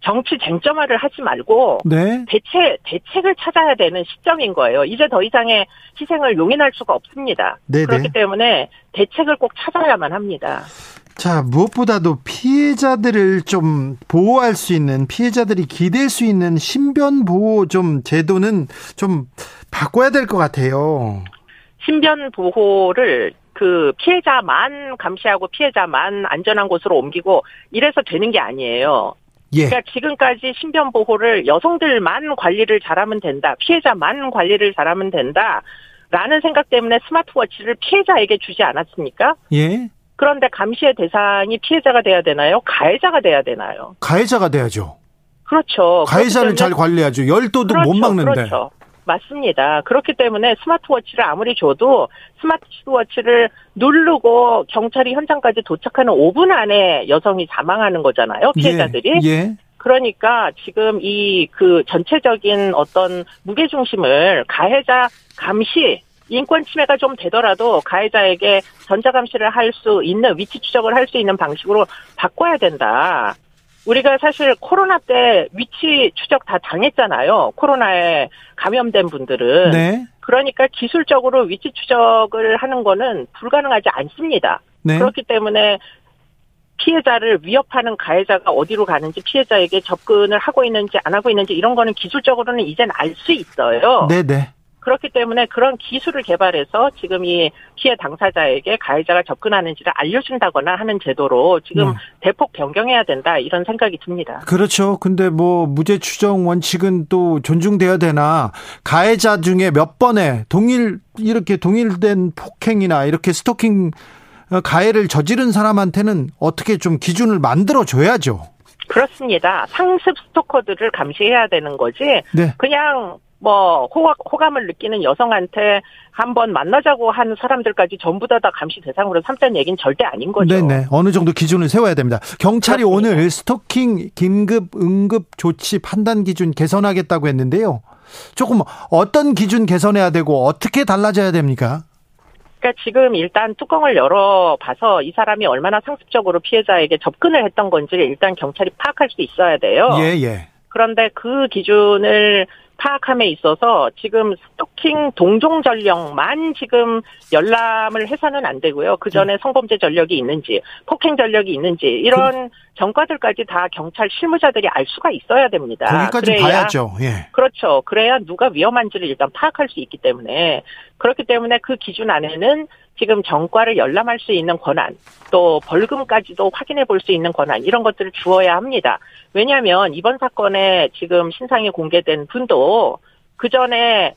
정치 쟁점화를 하지 말고 네. 대체 대책을 찾아야 되는 시점인 거예요. 이제 더 이상의 희생을 용인할 수가 없습니다. 네네. 그렇기 때문에 대책을 꼭 찾아야만 합니다. 자, 무엇보다도 피해자들을 좀 보호할 수 있는 피해자들이 기댈 수 있는 신변 보호 좀 제도는 좀 바꿔야 될 것 같아요. 신변 보호를 그 피해자만 감시하고 피해자만 안전한 곳으로 옮기고 이래서 되는 게 아니에요. 예. 그러니까 지금까지 신변 보호를 여성들만 관리를 잘하면 된다. 피해자만 관리를 잘하면 된다. 라는 생각 때문에 스마트워치를 피해자에게 주지 않았습니까? 예. 그런데 감시의 대상이 피해자가 돼야 되나요? 가해자가 돼야 되나요? 가해자가 돼야죠. 그렇죠. 가해자를 잘 관리하죠. 열도도 그렇죠, 못 막는데. 그렇죠. 맞습니다. 그렇기 때문에 스마트워치를 아무리 줘도 스마트워치를 누르고 경찰이 현장까지 도착하는 5분 안에 여성이 사망하는 거잖아요. 예, 피해자들이. 예, 예. 그러니까 지금 이 그 전체적인 어떤 무게 중심을 가해자 감시 인권 침해가 좀 되더라도 가해자에게 전자 감시를 할 수 있는 위치 추적을 할 수 있는 방식으로 바꿔야 된다. 우리가 사실 코로나 때 위치 추적 다 당했잖아요. 코로나에 감염된 분들은. 네. 그러니까 기술적으로 위치 추적을 하는 거는 불가능하지 않습니다. 네. 그렇기 때문에 피해자를 위협하는 가해자가 어디로 가는지 피해자에게 접근을 하고 있는지 안 하고 있는지 이런 거는 기술적으로는 이젠 알 수 있어요. 네네. 네. 그렇기 때문에 그런 기술을 개발해서 지금 이 피해 당사자에게 가해자가 접근하는지를 알려준다거나 하는 제도로 지금 네. 대폭 변경해야 된다 이런 생각이 듭니다. 그렇죠. 근데 뭐 무죄 추정 원칙은 또 존중돼야 되나 가해자 중에 몇 번에 동일 이렇게 동일된 폭행이나 이렇게 스토킹 어, 가해를 저지른 사람한테는 어떻게 좀 기준을 만들어 줘야죠. 그렇습니다. 상습 스토커들을 감시해야 되는 거지. 네. 그냥 뭐 호감, 호감 을 느끼는 여성한테 한번 만나자고 하는 사람들까지 전부 다, 다 감시 대상으로 삼자는 얘기는 절대 아닌 거죠. 네네. 어느 정도 기준을 세워야 됩니다. 경찰이 그렇습니다. 오늘 스토킹 긴급 응급 조치 판단 기준 개선하겠다고 했는데요. 조금 어떤 기준 개선해야 되고 어떻게 달라져야 됩니까? 그러니까 지금 일단 뚜껑을 열어봐서 이 사람이 얼마나 상습적으로 피해자에게 접근을 했던 건지를 일단 경찰이 파악할 수 있어야 돼요. 예, 예. 그런데 그 기준을 파악함에 있어서 지금 스토킹 동종 전력만 지금 열람을 해서는 안 되고요. 그 전에 네. 성범죄 전력이 있는지, 폭행 전력이 있는지 이런 그... 전과들까지 다 경찰 실무자들이 알 수가 있어야 됩니다. 거기까지 그래야, 봐야죠. 예. 그렇죠. 그래야 누가 위험한지를 일단 파악할 수 있기 때문에 그렇기 때문에 그 기준 안에는 지금 정과를 열람할 수 있는 권한, 또 벌금까지도 확인해 볼 수 있는 권한 이런 것들을 주어야 합니다. 왜냐하면 이번 사건에 지금 신상이 공개된 분도 그 전에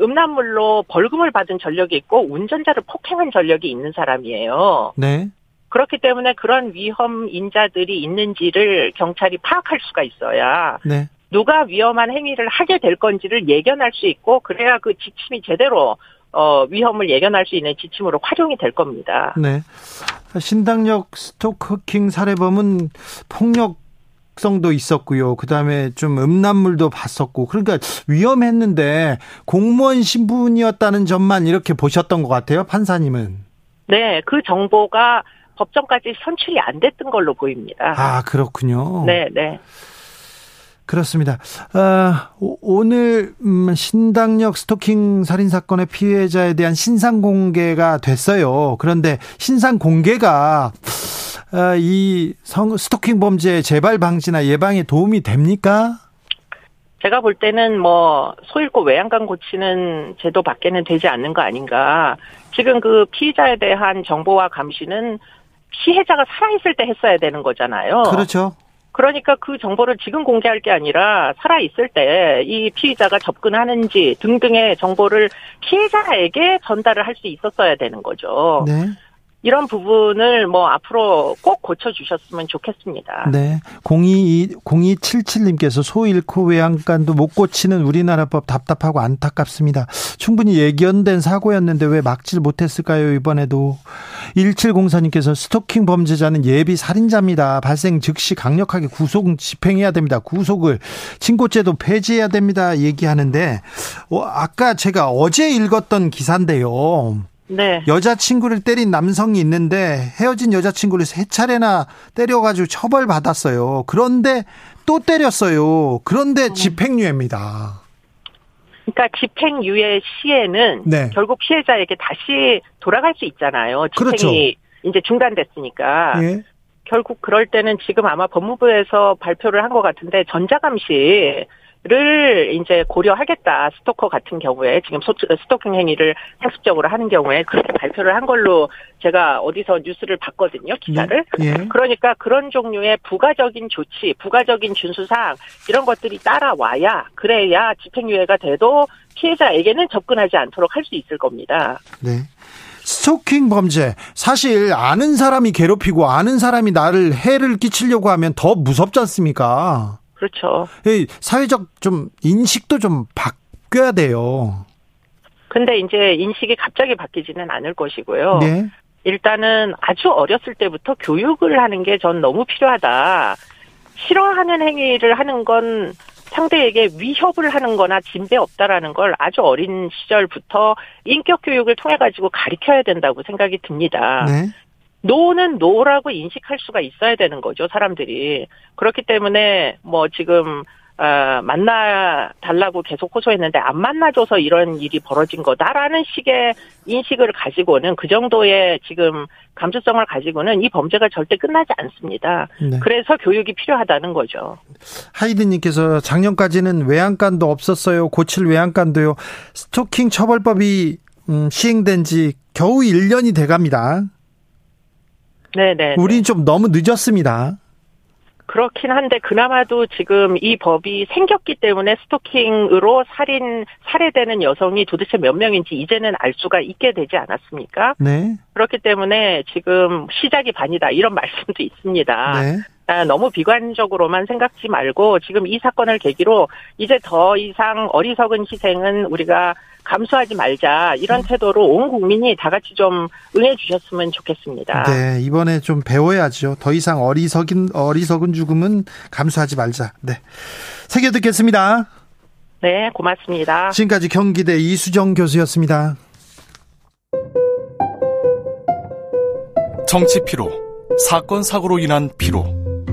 음란물로 벌금을 받은 전력이 있고 운전자를 폭행한 전력이 있는 사람이에요. 네. 그렇기 때문에 그런 위험 인자들이 있는지를 경찰이 파악할 수가 있어야 네. 누가 위험한 행위를 하게 될 건지를 예견할 수 있고 그래야 그 지침이 제대로 어, 위험을 예견할 수 있는 지침으로 활용이 될 겁니다. 네. 신당역 스토커킹 살해범은 폭력 성도 있었고요. 그다음에 좀 음란물도 봤었고 그러니까 위험했는데 공무원 신분이었다는 점만 이렇게 보셨던 것 같아요. 판사님은. 네, 그 정보가 법정까지 선출이 안 됐던 걸로 보입니다. 아 그렇군요. 네, 네. 그렇습니다. 아, 오늘 음, 신당역 스토킹 살인 사건의 피해자에 대한 신상 공개가 됐어요. 그런데 신상 공개가 아, 이 성, 스토킹 범죄 재발 방지나 예방에 도움이 됩니까? 제가 볼 때는 뭐 소잃고 외양간 고치는 제도 밖에는 되지 않는 거 아닌가. 지금 그 피의자에 대한 정보와 감시는 피해자가 살아있을 때 했어야 되는 거잖아요. 그렇죠. 그러니까 그 정보를 지금 공개할 게 아니라 살아 있을 때 이 피의자가 접근하는지 등등의 정보를 피해자에게 전달을 할 수 있었어야 되는 거죠. 네. 이런 부분을 뭐 앞으로 꼭 고쳐주셨으면 좋겠습니다. 네. 02, 0277님께서 소 잃고 외양간도 못 고치는 우리나라 법 답답하고 안타깝습니다. 충분히 예견된 사고였는데 왜 막질 못했을까요, 이번에도. 1704님께서 스토킹 범죄자는 예비 살인자입니다. 발생 즉시 강력하게 구속 집행해야 됩니다. 구속을 친고죄도 폐지해야 됩니다. 얘기하는데, 어, 아까 제가 어제 읽었던 기사인데요. 네. 여자친구를 때린 남성이 있는데 헤어진 여자친구를 세 차례나 때려가지고 처벌받았어요. 그런데 또 때렸어요. 그런데 음. 집행유예입니다. 그러니까 집행유예 시에는 네. 결국 피해자에게 다시 돌아갈 수 있잖아요. 집행이 그렇죠. 이제 중단됐으니까. 예. 결국 그럴 때는 지금 아마 법무부에서 발표를 한 것 같은데 전자감시 를 이제 고려하겠다 스토커 같은 경우에 지금 스토킹 행위를 학습적으로 하는 경우에 그렇게 발표를 한 걸로 제가 어디서 뉴스를 봤거든요 기사를 예, 예. 그러니까 그런 종류의 부가적인 조치 부가적인 준수사항 이런 것들이 따라와야 그래야 집행유예가 돼도 피해자에게는 접근하지 않도록 할 수 있을 겁니다. 네. 스토킹 범죄 사실 아는 사람이 괴롭히고 아는 사람이 나를 해를 끼치려고 하면 더 무섭지 않습니까? 그렇죠. 사회적 좀 인식도 좀 바뀌어야 돼요. 근데 이제 인식이 갑자기 바뀌지는 않을 것이고요. 네. 일단은 아주 어렸을 때부터 교육을 하는 게 전 너무 필요하다. 싫어하는 행위를 하는 건 상대에게 위협을 하는 거나 진배 없다라는 걸 아주 어린 시절부터 인격 교육을 통해 가지고 가르쳐야 된다고 생각이 듭니다. 네. No는 No라고 인식할 수가 있어야 되는 거죠, 사람들이. 그렇기 때문에 뭐 지금 어, 만나 달라고 계속 호소했는데 안 만나줘서 이런 일이 벌어진 거다라는 식의 인식을 가지고는 그 정도의 지금 감수성을 가지고는 이 범죄가 절대 끝나지 않습니다. 네. 그래서 교육이 필요하다는 거죠. 하이드님께서 작년까지는 외양간도 없었어요. 고칠 외양간도요. 스토킹 처벌법이 음, 시행된 지 겨우 1년이 돼갑니다. 네네. 우린 좀 너무 늦었습니다. 그렇긴 한데 그나마도 지금 이 법이 생겼기 때문에 스토킹으로 살인 살해되는 여성이 도대체 몇 명인지 이제는 알 수가 있게 되지 않았습니까? 네. 그렇기 때문에 지금 시작이 반이다 이런 말씀도 있습니다. 네. 아, 너무 비관적으로만 생각지 말고 지금 이 사건을 계기로 이제 더 이상 어리석은 희생은 우리가 감수하지 말자 이런 음. 태도로 온 국민이 다 같이 좀 응해 주셨으면 좋겠습니다. 네, 이번에 좀 배워야죠. 더 이상 어리석인 어리석은 죽음은 감수하지 말자. 네. 새겨 듣겠습니다. 네, 고맙습니다. 지금까지 경기대 이수정 교수였습니다. 정치 피로, 사건 사고로 인한 피로,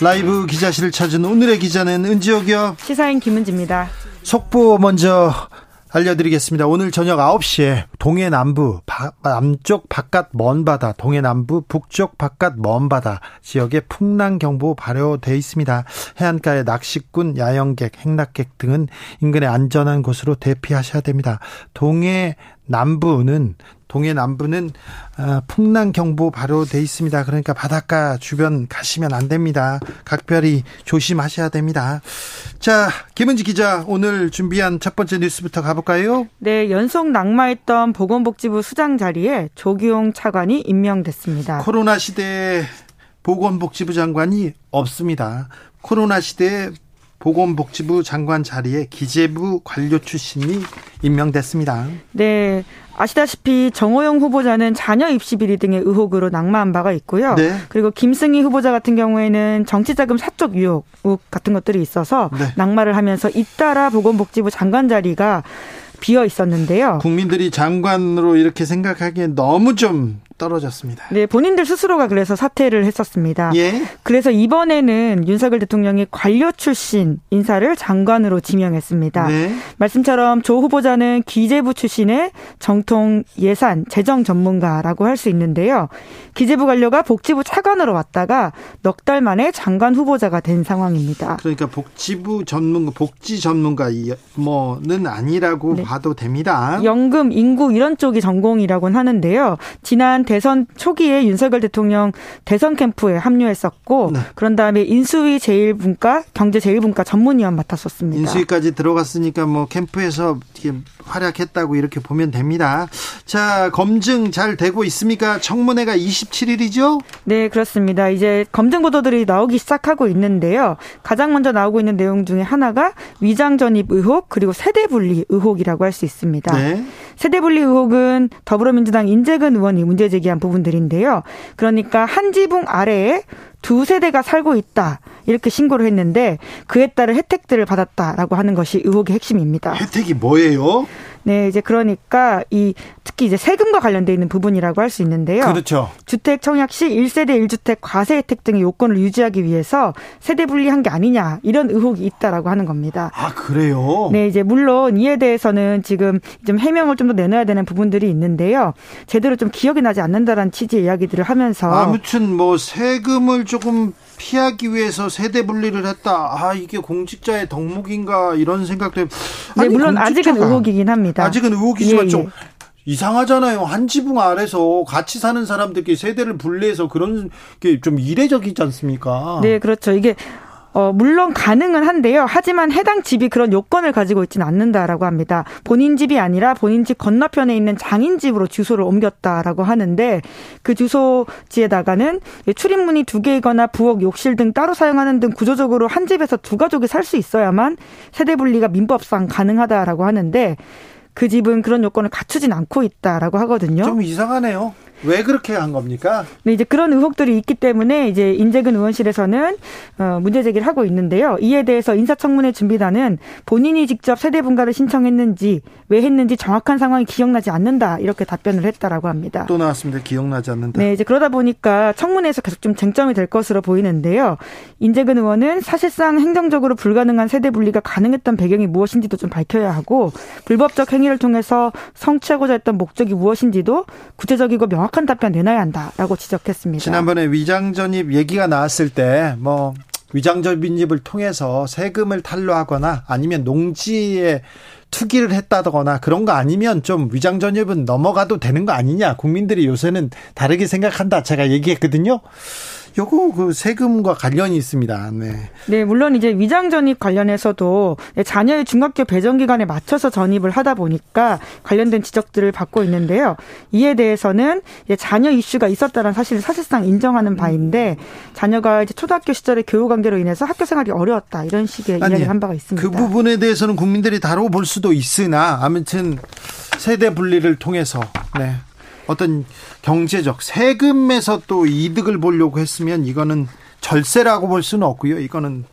라이브 기자실을 찾은 오늘의 기자는 은지옥이요. 시사인 김은지입니다. 속보 먼저 알려드리겠습니다. 오늘 저녁 9시에 동해 남부, 바, 남쪽 바깥 먼 바다, 동해 남부, 북쪽 바깥 먼 바다 지역에 풍랑경보 발효돼 있습니다. 해안가에 낚시꾼, 야영객, 행락객 등은 인근의 안전한 곳으로 대피하셔야 됩니다. 동해 남부는 동해 남부는 어, 풍랑 경보 발효돼 있습니다. 그러니까 바닷가 주변 가시면 안 됩니다. 각별히 조심하셔야 됩니다. 자, 김은지 기자 오늘 준비한 첫 번째 뉴스부터 가볼까요? 네, 연속 낙마했던 보건복지부 수장 자리에 조기용 차관이 임명됐습니다. 코로나 시대에 보건복지부 장관이 없습니다. 코로나 시대에 보건복지부 장관 자리에 기재부 관료 출신이 임명됐습니다. 네. 아시다시피 정호영 후보자는 자녀 입시 비리 등의 의혹으로 낙마한 바가 있고요. 네. 그리고 김승희 후보자 같은 경우에는 정치자금 사적 유혹 같은 것들이 있어서 네. 낙마를 하면서 잇따라 보건복지부 장관 자리가 비어 있었는데요. 국민들이 장관으로 이렇게 생각하기엔 너무 좀 떨어졌습니다. 네, 본인들 스스로가 그래서 사퇴를 했었습니다. 예. 그래서 이번에는 윤석열 대통령이 관료 출신 인사를 장관으로 지명했습니다. 네. 말씀처럼 조 후보자는 기재부 출신의 정통 예산 재정 전문가라고 할 수 있는데요. 기재부 관료가 복지부 차관으로 왔다가 넉 달 만에 장관 후보자가 된 상황입니다. 그러니까 복지부 전문가, 복지 전문가 뭐는 아니라고 네. 봐도 됩니다. 연금, 인구 이런 쪽이 전공이라고는 하는데요. 지난 대선 초기에 윤석열 대통령 대선 캠프에 합류했었고 네. 그런 다음에 인수위 제일분과 경제 제일분과 전문위원 맡았었습니다. 인수위까지 들어갔으니까 뭐 캠프에서 활약했다고 이렇게 보면 됩니다. 자, 검증 잘 되고 있습니까? 청문회가 27일이죠? 네, 그렇습니다. 이제 검증 보도들이 나오기 시작하고 있는데요. 가장 먼저 나오고 있는 내용 중에 하나가 위장 전입 의혹 그리고 세대 분리 의혹이라고 할 수 있습니다. 네. 세대 분리 의혹은 더불어민주당 인재근 의원이 문제 제 기한 부분들인데요. 그러니까 한 지붕 아래에 두 세대가 살고 있다. 이렇게 신고를 했는데 그에 따른 혜택들을 받았다라고 하는 것이 의혹의 핵심입니다. 혜택이 뭐예요? 네, 이제 그러니까 이 특히 이제 세금과 관련돼 있는 부분이라고 할 수 있는데요. 그렇죠. 주택 청약 시 1세대 1주택 과세 혜택 등의 요건을 유지하기 위해서 세대 분리한 게 아니냐 이런 의혹이 있다라고 하는 겁니다. 아, 그래요? 네, 이제 물론 이에 대해서는 지금 좀 해명을 좀 더 내놔야 되는 부분들이 있는데요. 제대로 좀 기억이 나지 않는다라는 취지의 이야기들을 하면서 아무튼 뭐 세금을 조금 피하기 위해서 세대 분리를 했다. 아 이게 공직자의 덕목인가 이런 생각도. 네, 아니, 물론 아직은 의혹이긴 합니다. 아직은 의혹이지만 예, 좀 예. 이상하잖아요. 한 지붕 아래서 같이 사는 사람들끼리 세대를 분리해서 그런 게 좀 이례적이지 않습니까? 네, 그렇죠. 이게 어, 물론 가능은 한데요. 하지만 해당 집이 그런 요건을 가지고 있지는 않는다라고 합니다. 본인 집이 아니라 본인 집 건너편에 있는 장인 집으로 주소를 옮겼다라고 하는데 그 주소지에다가는 출입문이 두 개이거나 부엌, 욕실 등 따로 사용하는 등 구조적으로 한 집에서 두 가족이 살 수 있어야만 세대 분리가 민법상 가능하다라고 하는데 그 집은 그런 요건을 갖추진 않고 있다라고 하거든요. 좀 이상하네요. 왜 그렇게 한 겁니까? 네, 이제 그런 의혹들이 있기 때문에 이제 인재근 의원실에서는 어, 문제 제기를 하고 있는데요. 이에 대해서 인사청문회 준비단은 본인이 직접 세대 분가를 신청했는지 왜 했는지 정확한 상황이 기억나지 않는다 이렇게 답변을 했다라고 합니다. 또 나왔습니다. 기억나지 않는다. 네, 이제 그러다 보니까 청문회에서 계속 좀 쟁점이 될 것으로 보이는데요. 인재근 의원은 사실상 행정적으로 불가능한 세대 분리가 가능했던 배경이 무엇인지도 좀 밝혀야 하고 불법적 행위를 통해서 성취하고자 했던 목적이 무엇인지도 구체적이고 명확 정확한 답변 내놔야 한다라고 지적했습니다. 지난번에 위장 전입 얘기가 나왔을 때뭐 위장 전입을 통해서 세금을 탈루하거나 아니면 농지에 투기를 했다거나 그런 거 아니면 좀 위장 전입은 넘어가도 되는 거 아니냐 국민들이 요새는 다르게 생각한다 제가 얘기했거든요. 요거 그 세금과 관련이 있습니다. 네. 네, 물론 이제 위장 전입 관련해서도 자녀의 중학교 배정 기간에 맞춰서 전입을 하다 보니까 관련된 지적들을 받고 있는데요. 이에 대해서는 자녀 이슈가 있었다는 사실을 사실상 인정하는 바인데 자녀가 이제 초등학교 시절의 교육 관계로 인해서 학교 생활이 어려웠다 이런 식의 아니, 이야기를 한 바가 있습니다. 그 부분에 대해서는 국민들이 다뤄볼 수도 있으나 아무튼 세대 분리를 통해서 네. 어떤 경제적 세금에서 또 이득을 보려고 했으면 이거는 절세라고 볼 수는 없고요. 이거는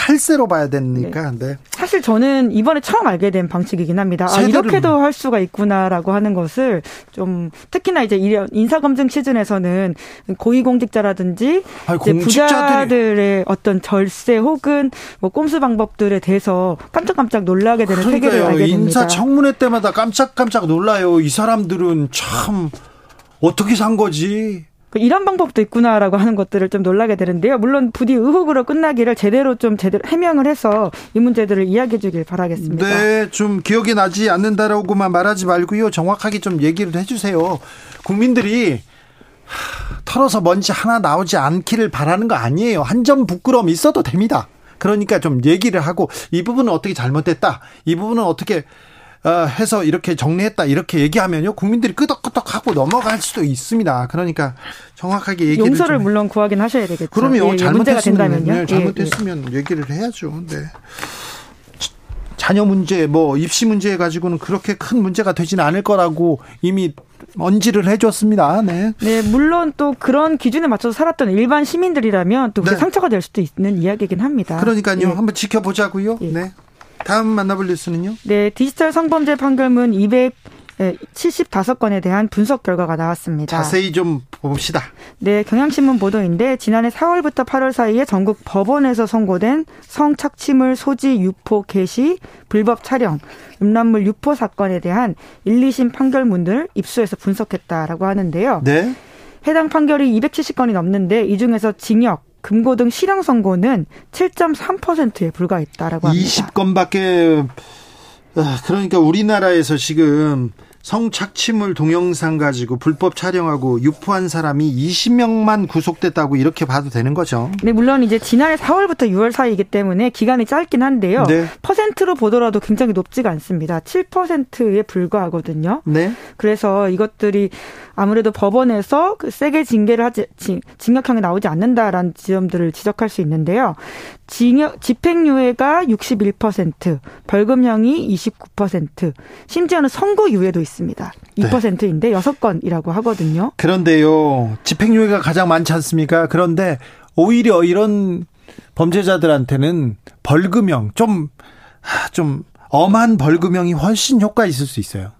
탈세로 봐야 되니까. 네. 네. 사실 저는 이번에 처음 알게 된 방식이긴 합니다. 아, 이렇게도 할 수가 있구나라고 하는 것을 좀 특히나 이제 인사 검증 시즌에서는 고위공직자라든지 아니, 부자들의 어떤 절세 혹은 뭐 꼼수 방법들에 대해서 깜짝깜짝 놀라게 되는 그러니까요. 세계를 알게 됩니다. 인사 청문회 때마다 깜짝깜짝 놀라요. 이 사람들은 참 어떻게 산 거지? 그 이런 방법도 있구나라고 하는 것들을 좀 놀라게 되는데요. 물론 부디 의혹으로 끝나기를 제대로 좀 제대로 해명을 해서 이 문제들을 이야기해 주길 바라겠습니다. 네, 좀 기억이 나지 않는다라고만 말하지 말고요. 정확하게 좀 얘기를 해 주세요. 국민들이 털어서 먼지 하나 나오지 않기를 바라는 거 아니에요. 한 점 부끄러움 있어도 됩니다. 그러니까 좀 얘기를 하고 이 부분은 어떻게 잘못됐다. 이 부분은 어떻게 어, 해서 이렇게 정리했다 이렇게 얘기하면요 국민들이 끄덕끄덕하고 넘어갈 수도 있습니다. 그러니까 정확하게 얘기를 용서를 물론 구하긴 하셔야 되겠죠. 그럼요. 예, 잘못했으면 네, 잘못했으면 예, 예. 얘기를 해야죠. 네. 자녀 문제, 뭐 입시 문제 가지고는 그렇게 큰 문제가 되지는 않을 거라고 이미 언지를 해줬습니다. 네. 네, 물론 또 그런 기준에 맞춰서 살았던 일반 시민들이라면 또 네. 상처가 될 수도 있는 이야기이긴 합니다. 그러니까요. 예. 한번 지켜보자고요. 예. 네. 다음 만나볼 뉴스는요? 네, 디지털 성범죄 판결문 200 75건에 대한 분석 결과가 나왔습니다. 자세히 좀 봅시다. 네, 경향신문 보도인데 지난해 4월부터 8월 사이에 전국 법원에서 선고된 성착취물 소지 유포 개시 불법 촬영 음란물 유포 사건에 대한 1, 2심 판결문을 입수해서 분석했다라고 하는데요. 네. 해당 판결이 270건이 넘는데 이 중에서 징역 금고 등 실형 선고는 7.3%에 불과했다라고 합니다. 20건밖에 아, 그러니까 우리나라에서 지금 성착취물 동영상 가지고 불법 촬영하고 유포한 사람이 20명만 구속됐다고 이렇게 봐도 되는 거죠. 네, 물론 이제 지난해 4월부터 6월 사이이기 때문에 기간이 짧긴 한데요. 네. 퍼센트로 보더라도 굉장히 높지가 않습니다. 7%에 불과하거든요. 네. 그래서 이것들이 아무래도 법원에서 그 세게 징계를 하지 징역형이 나오지 않는다라는 지점들을 지적할 수 있는데요. 징역 집행유예가 61%, 벌금형이 29%, 심지어는 선고유예도 있습니다. 2%인데 네. 6건이라고 하거든요. 그런데요. 집행유예가 가장 많지 않습니까? 그런데 오히려 이런 범죄자들한테는 벌금형 좀좀 엄한 벌금형이 훨씬 효과 있을 수 있어요.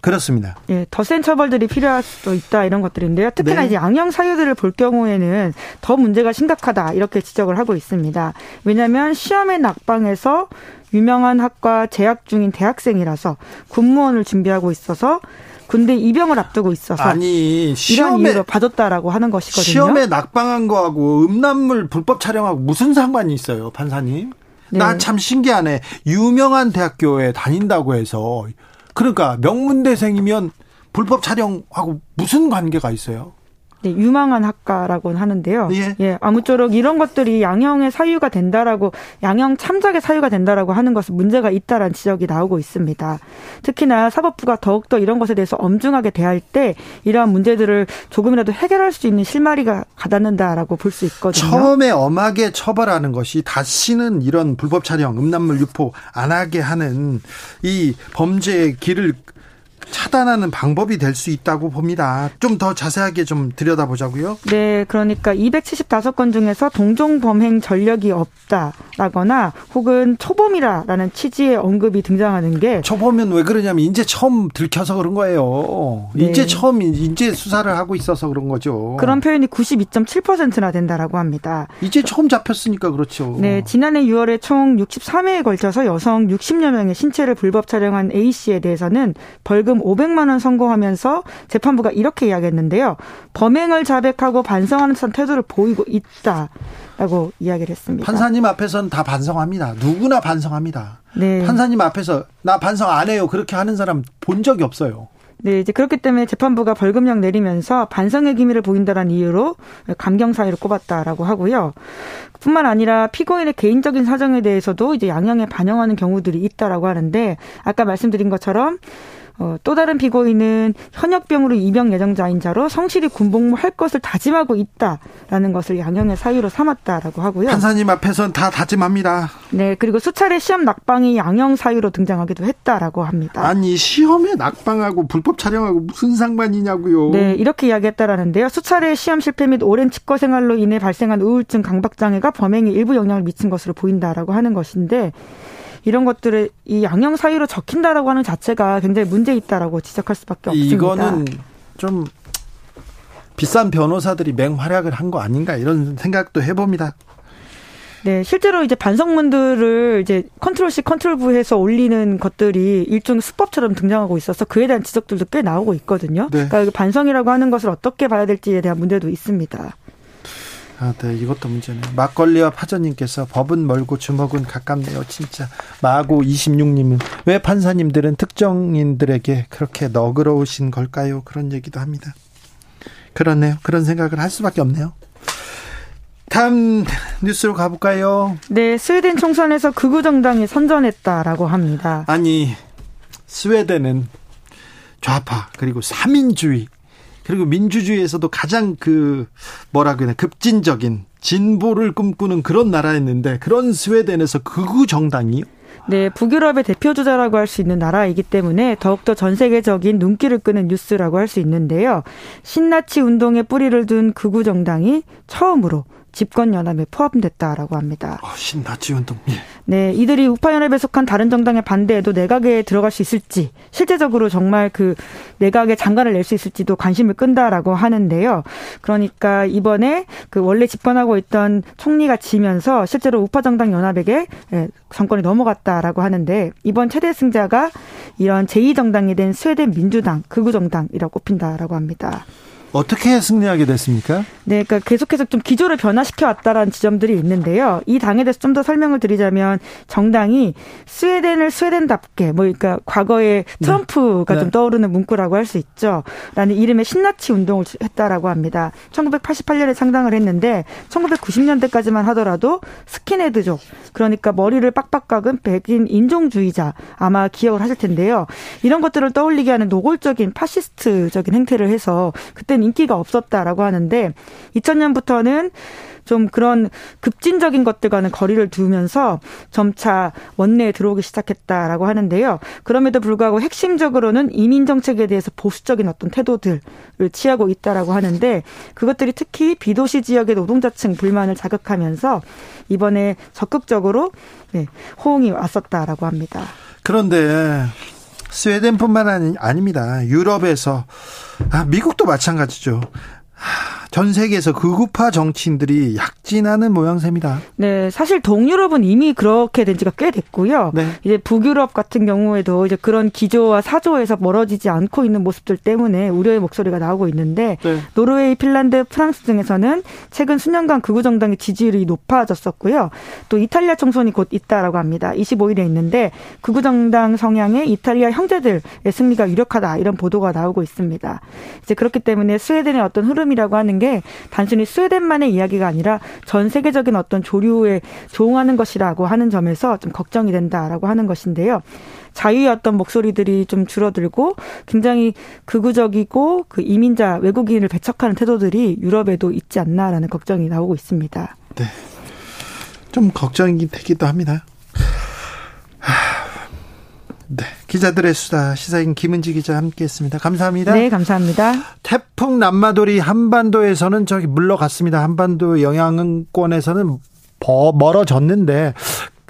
그렇습니다. 예, 더 센 처벌들이 필요할 수도 있다 이런 것들인데요. 특히나 네. 이제 양형 사유들을 볼 경우에는 더 문제가 심각하다 이렇게 지적을 하고 있습니다. 왜냐하면 시험의 낙방에서 유명한 학과 재학 중인 대학생이라서 군무원을 준비하고 있어서 군대 입영을 앞두고 있어서 아니 시험에 이런 이유로 봐줬다라고 하는 것이거든요. 시험에 낙방한 거하고 음란물 불법 촬영하고 무슨 상관이 있어요, 판사님? 네. 나참 신기하네. 유명한 대학교에 다닌다고 해서 그러니까 명문대생이면 불법 촬영하고 무슨 관계가 있어요? 네, 유망한 학과라고 하는데요. 예. 예. 아무쪼록 이런 것들이 양형의 사유가 된다라고 양형 참작의 사유가 된다라고 하는 것은 문제가 있다라는 지적이 나오고 있습니다. 특히나 사법부가 더욱더 이런 것에 대해서 엄중하게 대할 때 이러한 문제들을 조금이라도 해결할 수 있는 실마리가 가닿는다라고 볼 수 있거든요. 처음에 엄하게 처벌하는 것이 다시는 이런 불법 촬영, 음란물 유포 안 하게 하는 이 범죄의 길을 차단하는 방법이 될 수 있다고 봅니다. 좀 더 자세하게 좀 들여다보자고요. 네, 그러니까 275건 중에서 동종 범행 전력이 없다라거나 혹은 초범이라라는 취지의 언급이 등장하는 게 초범은 왜 그러냐면 이제 처음 들켜서 그런 거예요. 네. 이제 처음 이제 수사를 하고 있어서 그런 거죠. 그런 표현이 92.7%나 된다라고 합니다. 이제 처음 잡혔으니까 그렇죠. 네, 지난해 6월에 총 63회에 걸쳐서 여성 60여 명의 신체를 불법 촬영한 A 씨에 대해서는 벌금 500만 원 선고하면서 재판부가 이렇게 이야기했는데요. 범행을 자백하고 반성하는 듯한 태도를 보이고 있다라고 이야기를 했습니다. 판사님 앞에서는 다 반성합니다. 누구나 반성합니다. 네. 판사님 앞에서 나 반성 안 해요. 그렇게 하는 사람 본 적이 없어요. 네, 이제 그렇기 때문에 재판부가 벌금형 내리면서 반성의 기미를 보인다라는 이유로 감경 사유를 꼽았다라고 하고요. 뿐만 아니라 피고인의 개인적인 사정에 대해서도 이제 양형에 반영하는 경우들이 있다라고 하는데 아까 말씀드린 것처럼 어, 또 다른 피고인은 현역병으로 입영 예정자인 자로 성실히 군복무할 것을 다짐하고 있다라는 것을 양형의 사유로 삼았다라고 하고요. 판사님 앞에선 다 다짐합니다. 네, 그리고 수차례 시험 낙방이 양형 사유로 등장하기도 했다라고 합니다. 아니 시험에 낙방하고 불법 촬영하고 무슨 상관이냐고요? 네, 이렇게 이야기했다라는데요. 수차례 시험 실패 및 오랜 칩거 생활로 인해 발생한 우울증, 강박 장애가 범행에 일부 영향을 미친 것으로 보인다라고 하는 것인데. 이런 것들을 이 양형 사유로 적시한다라고 하는 자체가 굉장히 문제 있다라고 지적할 수밖에 없습니다. 이거는 좀 비싼 변호사들이 맹활약을 한 거 아닌가 이런 생각도 해봅니다. 네, 실제로 이제 반성문들을 이제 컨트롤 C, 컨트롤 V해서 올리는 것들이 일종의 수법처럼 등장하고 있어서 그에 대한 지적들도 꽤 나오고 있거든요. 네. 그러니까 반성이라고 하는 것을 어떻게 봐야 될지에 대한 문제도 있습니다. 아, 네, 이것도 문제네. 막걸리와 파전님께서 법은 멀고 주먹은 가깝네요, 진짜. 마고 26님은 왜 판사님들은 특정인들에게 그렇게 너그러우신 걸까요? 그런 얘기도 합니다. 그렇네요. 그런 생각을 할 수밖에 없네요. 다음 뉴스로 가볼까요? 네, 스웨덴 총선에서 극우 정당이 선전했다라고 합니다. 아니, 스웨덴은 좌파 그리고 삼인주의 그리고 민주주의에서도 가장 그 뭐라 그러나 급진적인 진보를 꿈꾸는 그런 나라였는데 그런 스웨덴에서 극우 정당이 네, 북유럽의 대표 주자라고 할 수 있는 나라이기 때문에 더욱더 전 세계적인 눈길을 끄는 뉴스라고 할 수 있는데요. 신나치 운동에 뿌리를 둔 극우 정당이 처음으로 집권 연합에 포함됐다라고 합니다. 어, 신나치 운동. 예. 네, 이들이 우파 연합에 속한 다른 정당의 반대에도 내각에 들어갈 수 있을지, 실제적으로 정말 그 내각에 장관을 낼 수 있을지도 관심을 끈다라고 하는데요. 그러니까 이번에 그 원래 집권하고 있던 총리가 지면서 실제로 우파 정당 연합에게 예, 정권이 넘어갔다라고 하는데 이번 최대 승자가 이런 제2 정당이 된 스웨덴 민주당 극우 정당이라고 꼽힌다라고 합니다. 어떻게 승리하게 됐습니까? 네, 그러니까 계속해서 좀 기조를 변화시켜 왔다라는 지점들이 있는데요. 이 당에 대해서 좀 더 설명을 드리자면 정당이 스웨덴을 스웨덴답게 뭐 그러니까 과거에 네. 트럼프가 네. 좀 떠오르는 문구라고 할 수 있죠. 라는 이름의 신나치 운동을 했다라고 합니다. 1988년에 창당을 했는데 1990년대까지만 하더라도 스킨헤드족 그러니까 머리를 빡빡 깎은 백인 인종주의자 아마 기억을 하실 텐데요. 이런 것들을 떠올리게 하는 노골적인 파시스트적인 행태를 해서 그때 그때는 인기가 없었다라고 하는데 2000년부터는 좀 그런 급진적인 것들과는 거리를 두면서 점차 원내에 들어오기 시작했다라고 하는데요. 그럼에도 불구하고 핵심적으로는 이민 정책에 대해서 보수적인 어떤 태도들을 취하고 있다라고 하는데 그것들이 특히 비도시 지역의 노동자층 불만을 자극하면서 이번에 적극적으로 네, 호응이 왔었다라고 합니다. 그런데 스웨덴뿐만 아니, 아닙니다. 유럽에서 아, 미국도 마찬가지죠. 전 세계에서 극우파 정치인들이 약진하는 모양새입니다. 네, 사실 동유럽은 이미 그렇게 된 지가 꽤 됐고요. 네. 이제 북유럽 같은 경우에도 이제 그런 기조와 사조에서 멀어지지 않고 있는 모습들 때문에 우려의 목소리가 나오고 있는데 네. 노르웨이, 핀란드, 프랑스 등에서는 최근 수년간 극우 정당의 지지율이 높아졌었고요. 또 이탈리아 총선이 곧 있다라고 합니다. 25일에 있는데 극우 정당 성향의 이탈리아 형제들의 승리가 유력하다 이런 보도가 나오고 있습니다. 이제 그렇기 때문에 스웨덴의 어떤 흐름이라고 하는 게 단순히 스웨덴만의 이야기가 아니라 전 세계적인 어떤 조류에 조응하는 것이라고 하는 점에서 좀 걱정이 된다라고 하는 것인데요. 자유의 어떤 목소리들이 좀 줄어들고 굉장히 극우적이고 그 이민자 외국인을 배척하는 태도들이 유럽에도 있지 않나라는 걱정이 나오고 있습니다. 네. 좀 걱정이 되기도 합니다. 네. 기자들의 수다 시사인 김은지 기자 함께했습니다. 감사합니다. 네, 감사합니다. 태풍 남마돌이 한반도에서는 저기 물러갔습니다. 한반도 영향권에서는 멀어졌는데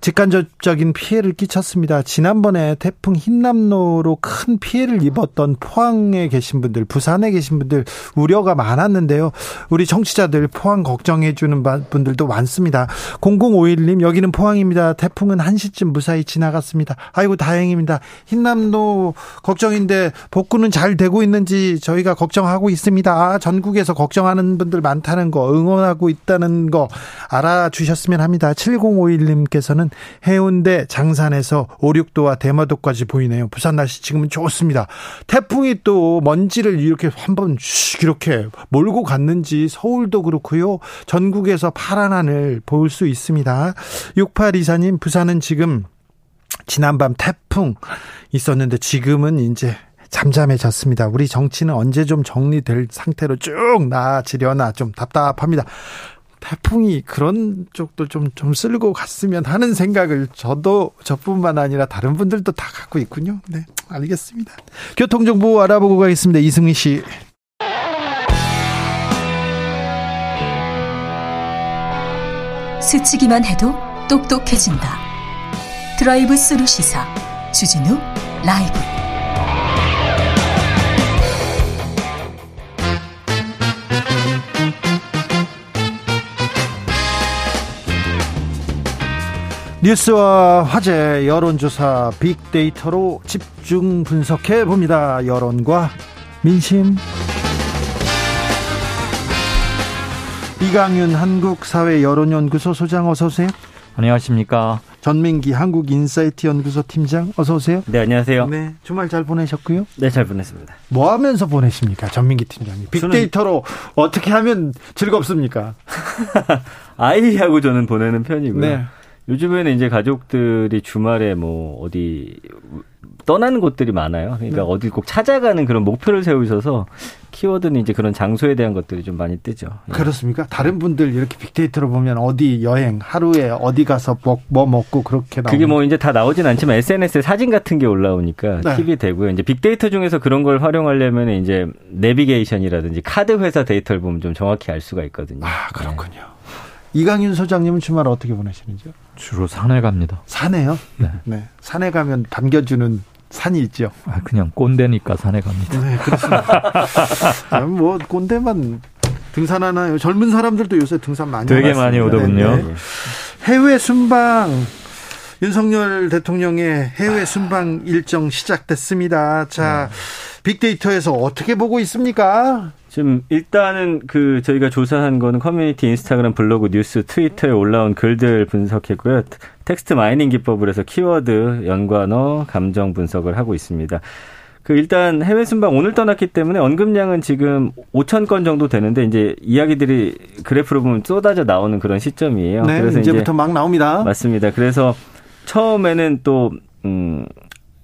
직간접적인 피해를 끼쳤습니다. 지난번에 태풍 흰남노로 큰 피해를 입었던 포항에 계신 분들, 부산에 계신 분들 우려가 많았는데요. 우리 정치자들 포항 걱정해 주는 분들도 많습니다. 0051님 여기는 포항입니다. 태풍은 1시쯤 무사히 지나갔습니다. 아이고 다행입니다. 흰남노 걱정인데 복구는 잘 되고 있는지 저희가 걱정하고 있습니다. 아, 전국에서 걱정하는 분들 많다는 거, 응원하고 있다는 거 알아주셨으면 합니다. 7051님께서는 해운대 장산에서 오륙도와 대마도까지 보이네요. 부산 날씨 지금은 좋습니다. 태풍이 또 먼지를 이렇게 한번 이렇게 몰고 갔는지 서울도 그렇고요. 전국에서 파란 하늘 볼 수 있습니다. 6824님 부산은 지금 지난밤 태풍 있었는데 지금은 이제 잠잠해졌습니다. 우리 정치는 언제 좀 정리될 상태로 쭉 나아지려나 좀 답답합니다. 태풍이 그런 쪽도 좀, 좀 쓸고 갔으면 하는 생각을 저도 저뿐만 아니라 다른 분들도 다 갖고 있군요. 네, 알겠습니다. 교통정보 알아보고 가겠습니다. 이승희 씨. 스치기만 해도 똑똑해진다. 드라이브 스루 시사 주진우 라이브. 뉴스와 화제 여론조사 빅데이터로 집중 분석해 봅니다. 여론과 민심. 이강윤 한국사회 여론연구소 소장 어서 오세요. 안녕하십니까. 전민기 한국인사이트 연구소 팀장 어서 오세요. 네, 안녕하세요. 네, 주말 잘 보내셨고요. 네, 잘 보냈습니다. 뭐 하면서 보내십니까? 전민기 팀장님. 빅데이터로 어떻게 하면 즐겁습니까? 아이하고 저는 보내는 편이고요. 네. 요즘에는 이제 가족들이 주말에 뭐 어디 떠나는 곳들이 많아요. 그러니까 네. 어디 꼭 찾아가는 그런 목표를 세우셔서 키워드는 이제 그런 장소에 대한 것들이 좀 많이 뜨죠. 예. 그렇습니까? 다른 분들 이렇게 빅데이터로 보면 어디 여행 하루에 어디 가서 뭐, 뭐 먹고 그렇게 나오는 그게 뭐 이제 다 나오진 않지만 SNS에 사진 같은 게 올라오니까 네. 팁이 되고요. 이제 빅데이터 중에서 그런 걸 활용하려면 이제 내비게이션이라든지 카드 회사 데이터를 보면 좀 정확히 알 수가 있거든요. 아 그렇군요. 네. 이강윤 소장님은 주말 어떻게 보내시는지요? 주로 산에 갑니다. 산에요? 네. 네. 산에 가면 반겨주는 산이 있죠. 아, 그냥 꼰대니까 산에 갑니다. 네, 그렇습니다. 아, 뭐 꼰대만 등산하나요? 젊은 사람들도 요새 등산 많이 되게 많이 오더군요. 네, 네. 해외 순방 윤석열 대통령의 해외 순방 일정 시작됐습니다. 자, 네. 빅데이터에서 어떻게 보고 있습니까? 지금 일단은 그 저희가 조사한 거는 커뮤니티 인스타그램 블로그 뉴스 트위터에 올라온 글들 분석했고요. text mining 기법을 해서 키워드 연관어 감정 분석을 하고 있습니다. 그 일단 해외 순방 오늘 떠났기 때문에 언급량은 지금 5천 건 정도 되는데 이제 이야기들이 그래프로 보면 쏟아져 나오는 그런 시점이에요. 네, 그래서 이제부터 이제 막 나옵니다. 맞습니다. 그래서 처음에는 또 음,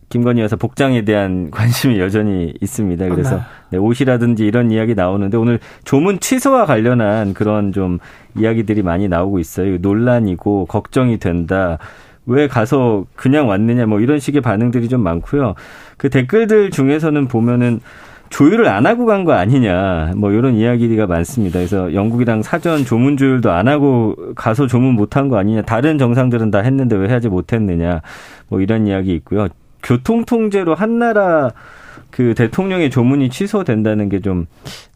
김건희 여사 복장에 대한 관심이 여전히 있습니다. 그래서 네, 옷이라든지 이런 이야기 나오는데 오늘 조문 취소와 관련한 그런 좀 이야기들이 많이 나오고 있어요. 논란이고 걱정이 된다. 왜 가서 그냥 왔느냐 뭐 이런 식의 반응들이 좀 많고요. 그 댓글들 중에서는 보면은 조율을 안 하고 간 거 아니냐 뭐 이런 이야기가 많습니다. 그래서 영국이랑 사전 조문 조율도 안 하고 가서 조문 못한 거 아니냐. 다른 정상들은 다 했는데 왜 하지 못했느냐. 뭐 이런 이야기 있고요. 교통 통제로 한 나라 그 대통령의 조문이 취소된다는 게 좀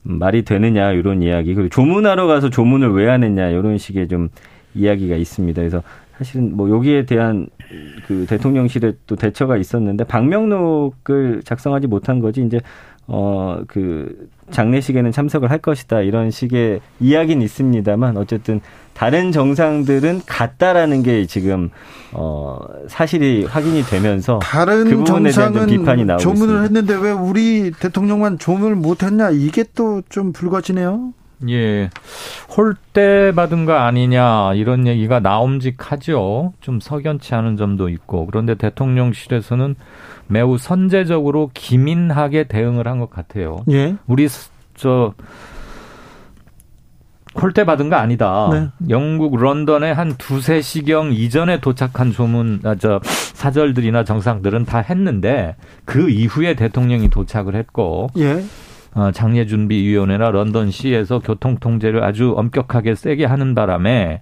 말이 되느냐 이런 이야기 그리고 조문하러 가서 조문을 왜 안 했냐 이런 식의 좀 이야기가 있습니다. 그래서 사실은 뭐 여기에 대한 그 대통령실에 또 대처가 있었는데 방명록을 작성하지 못한 거지 이제 어 그 장례식에는 참석을 할 것이다 이런 식의 이야기는 있습니다만 어쨌든 다른 정상들은 같다라는 게 지금 어 사실이 확인이 되면서 다른 그 정상은 비판이 나오고 조문을 있습니다. 했는데 왜 우리 대통령만 조문을 못했냐 이게 또 좀 불거지네요. 예. 홀대 받은 거 아니냐 이런 얘기가 나옴직하죠. 좀 석연치 않은 점도 있고 그런데 대통령실에서는 매우 선제적으로 기민하게 대응을 한 것 같아요. 예. 우리 저 홀대 받은 거 아니다. 네. 영국 런던에 한 두세 시경 이전에 도착한 조문, 아, 저, 사절들이나 정상들은 다 했는데 그 이후에 대통령이 도착을 했고. 예. 어, 장례준비위원회나 런던시에서 교통통제를 아주 엄격하게 세게 하는 바람에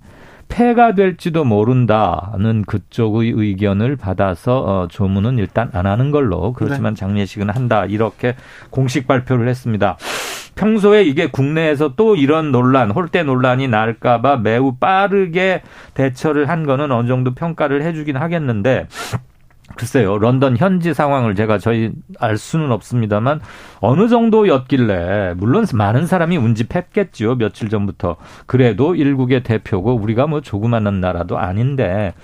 폐가 될지도 모른다는 그쪽의 의견을 받아서 어, 조문은 일단 안 하는 걸로 그렇지만 네. 장례식은 한다 이렇게 공식 발표를 했습니다. 평소에 이게 국내에서 또 이런 논란, 홀대 논란이 날까봐 매우 빠르게 대처를 한 거는 어느 정도 평가를 해주긴 하겠는데 글쎄요, 런던 현지 상황을 제가 저희 알 수는 없습니다만 어느 정도였길래 물론 많은 사람이 운집했겠죠 며칠 전부터 그래도 일국의 대표고 우리가 뭐 조그마한 나라도 아닌데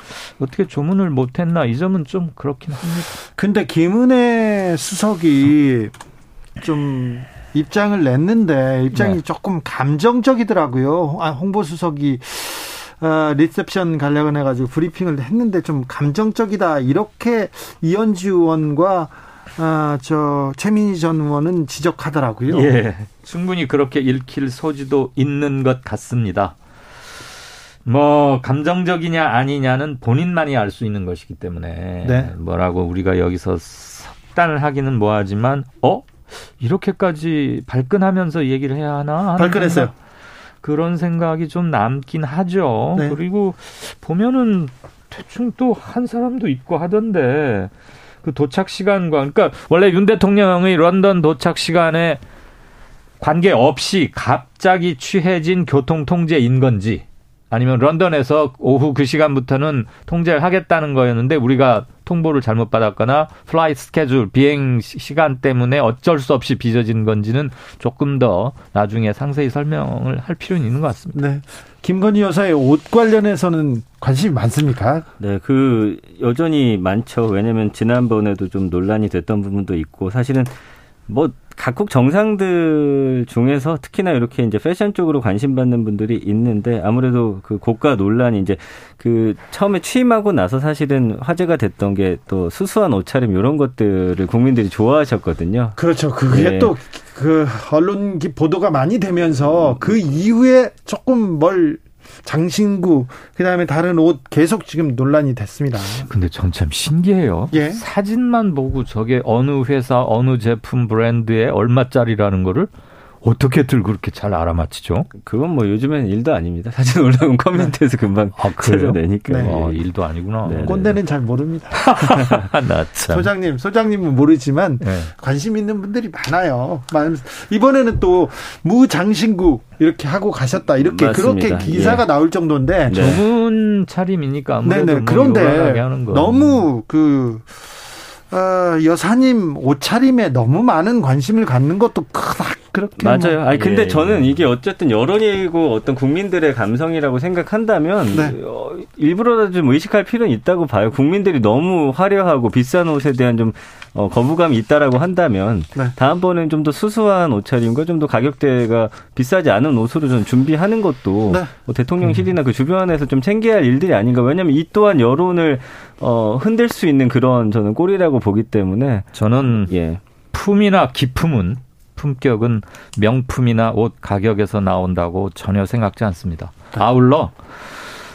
어떻게 조문을 못했나 이 점은 좀 그렇긴 합니다. 근데 김은혜 수석이 좀 입장을 냈는데 입장이 네. 조금 감정적이더라고요. 아, 홍보 수석이 어, 리셉션 가려고 해가지고 브리핑을 했는데 좀 감정적이다 이렇게 이현주 의원과 아, 저 최민희 전 의원은 지적하더라고요. 예, 충분히 그렇게 읽힐 소지도 있는 것 같습니다. 뭐 감정적이냐 아니냐는 본인만이 알 수 있는 것이기 때문에 네. 뭐라고 우리가 여기서 석단을 하기는 뭐하지만 어 이렇게까지 발끈하면서 얘기를 해야 하나? 발끈했어요. 그런 생각이 좀 남긴 하죠. 네. 그리고 보면은 대충 또 한 사람도 있고 하던데 그 도착 시간과 그러니까 원래 윤 대통령의 런던 도착 시간에 관계 없이 갑자기 취해진 교통 통제인 건지 아니면 런던에서 오후 그 시간부터는 통제를 하겠다는 거였는데 우리가 통보를 잘못 받았거나 flight 스케줄 비행 시간 때문에 어쩔 수 없이 빚어진 건지는 조금 더 나중에 상세히 설명을 할 필요는 있는 것 같습니다. 네. 김건희 여사의 옷 관련해서는 관심이 많습니까? 네, 그 여전히 많죠. 왜냐하면 지난번에도 좀 논란이 됐던 부분도 있고 사실은 뭐 각국 정상들 중에서 특히나 이렇게 이제 패션 쪽으로 관심 받는 분들이 있는데 아무래도 그 고가 논란이 이제 그 처음에 취임하고 나서 사실은 화제가 됐던 게 또 수수한 옷차림 이런 것들을 국민들이 좋아하셨거든요. 그렇죠. 그게 네. 또그 언론 보도가 많이 되면서 그 이후에 조금 뭘 장신구 그다음에 다른 옷 계속 지금 논란이 됐습니다. 근데 전 참 신기해요. 예? 사진만 보고 저게 어느 회사 어느 제품 브랜드에 얼마짜리라는 거를 어떻게들 그렇게 잘 알아맞히죠? 그건 뭐 요즘엔 일도 아닙니다. 사진 올라오면 커뮤니티에서 금방 아, 찾아내니까. 네. 아, 일도 아니구나. 네, 네. 꼰대는 잘 모릅니다. 나 참. 소장님, 소장님은 모르지만 네. 관심 있는 분들이 많아요. 이번에는 또 무장신구 이렇게 하고 가셨다. 이렇게 맞습니다. 그렇게 기사가 예. 나올 정도인데. 전문 차림이니까 아무래도 네네. 뭐 그런데 너무 그 어, 여사님 옷차림에 너무 많은 관심을 갖는 것도 크다 그렇게 맞아요. 뭐. 아니 근데 예, 저는 이게 어쨌든 여론이고 어떤 국민들의 감성이라고 생각한다면 네. 어, 일부러라도 좀 의식할 필요는 있다고 봐요. 국민들이 너무 화려하고 비싼 옷에 대한 좀 어, 거부감이 있다라고 한다면 네. 다음번엔 좀 더 수수한 옷차림과 좀 더 가격대가 비싸지 않은 옷으로 좀 준비하는 것도 네. 뭐 대통령실이나 그 주변에서 좀 챙겨야 할 일들이 아닌가. 왜냐하면 이 또한 여론을 어, 흔들 수 있는 그런 저는 꼴이라고 보기 때문에 저는 예. 품이나 기품은 품격은 명품이나 옷 가격에서 나온다고 전혀 생각지 않습니다. 아울러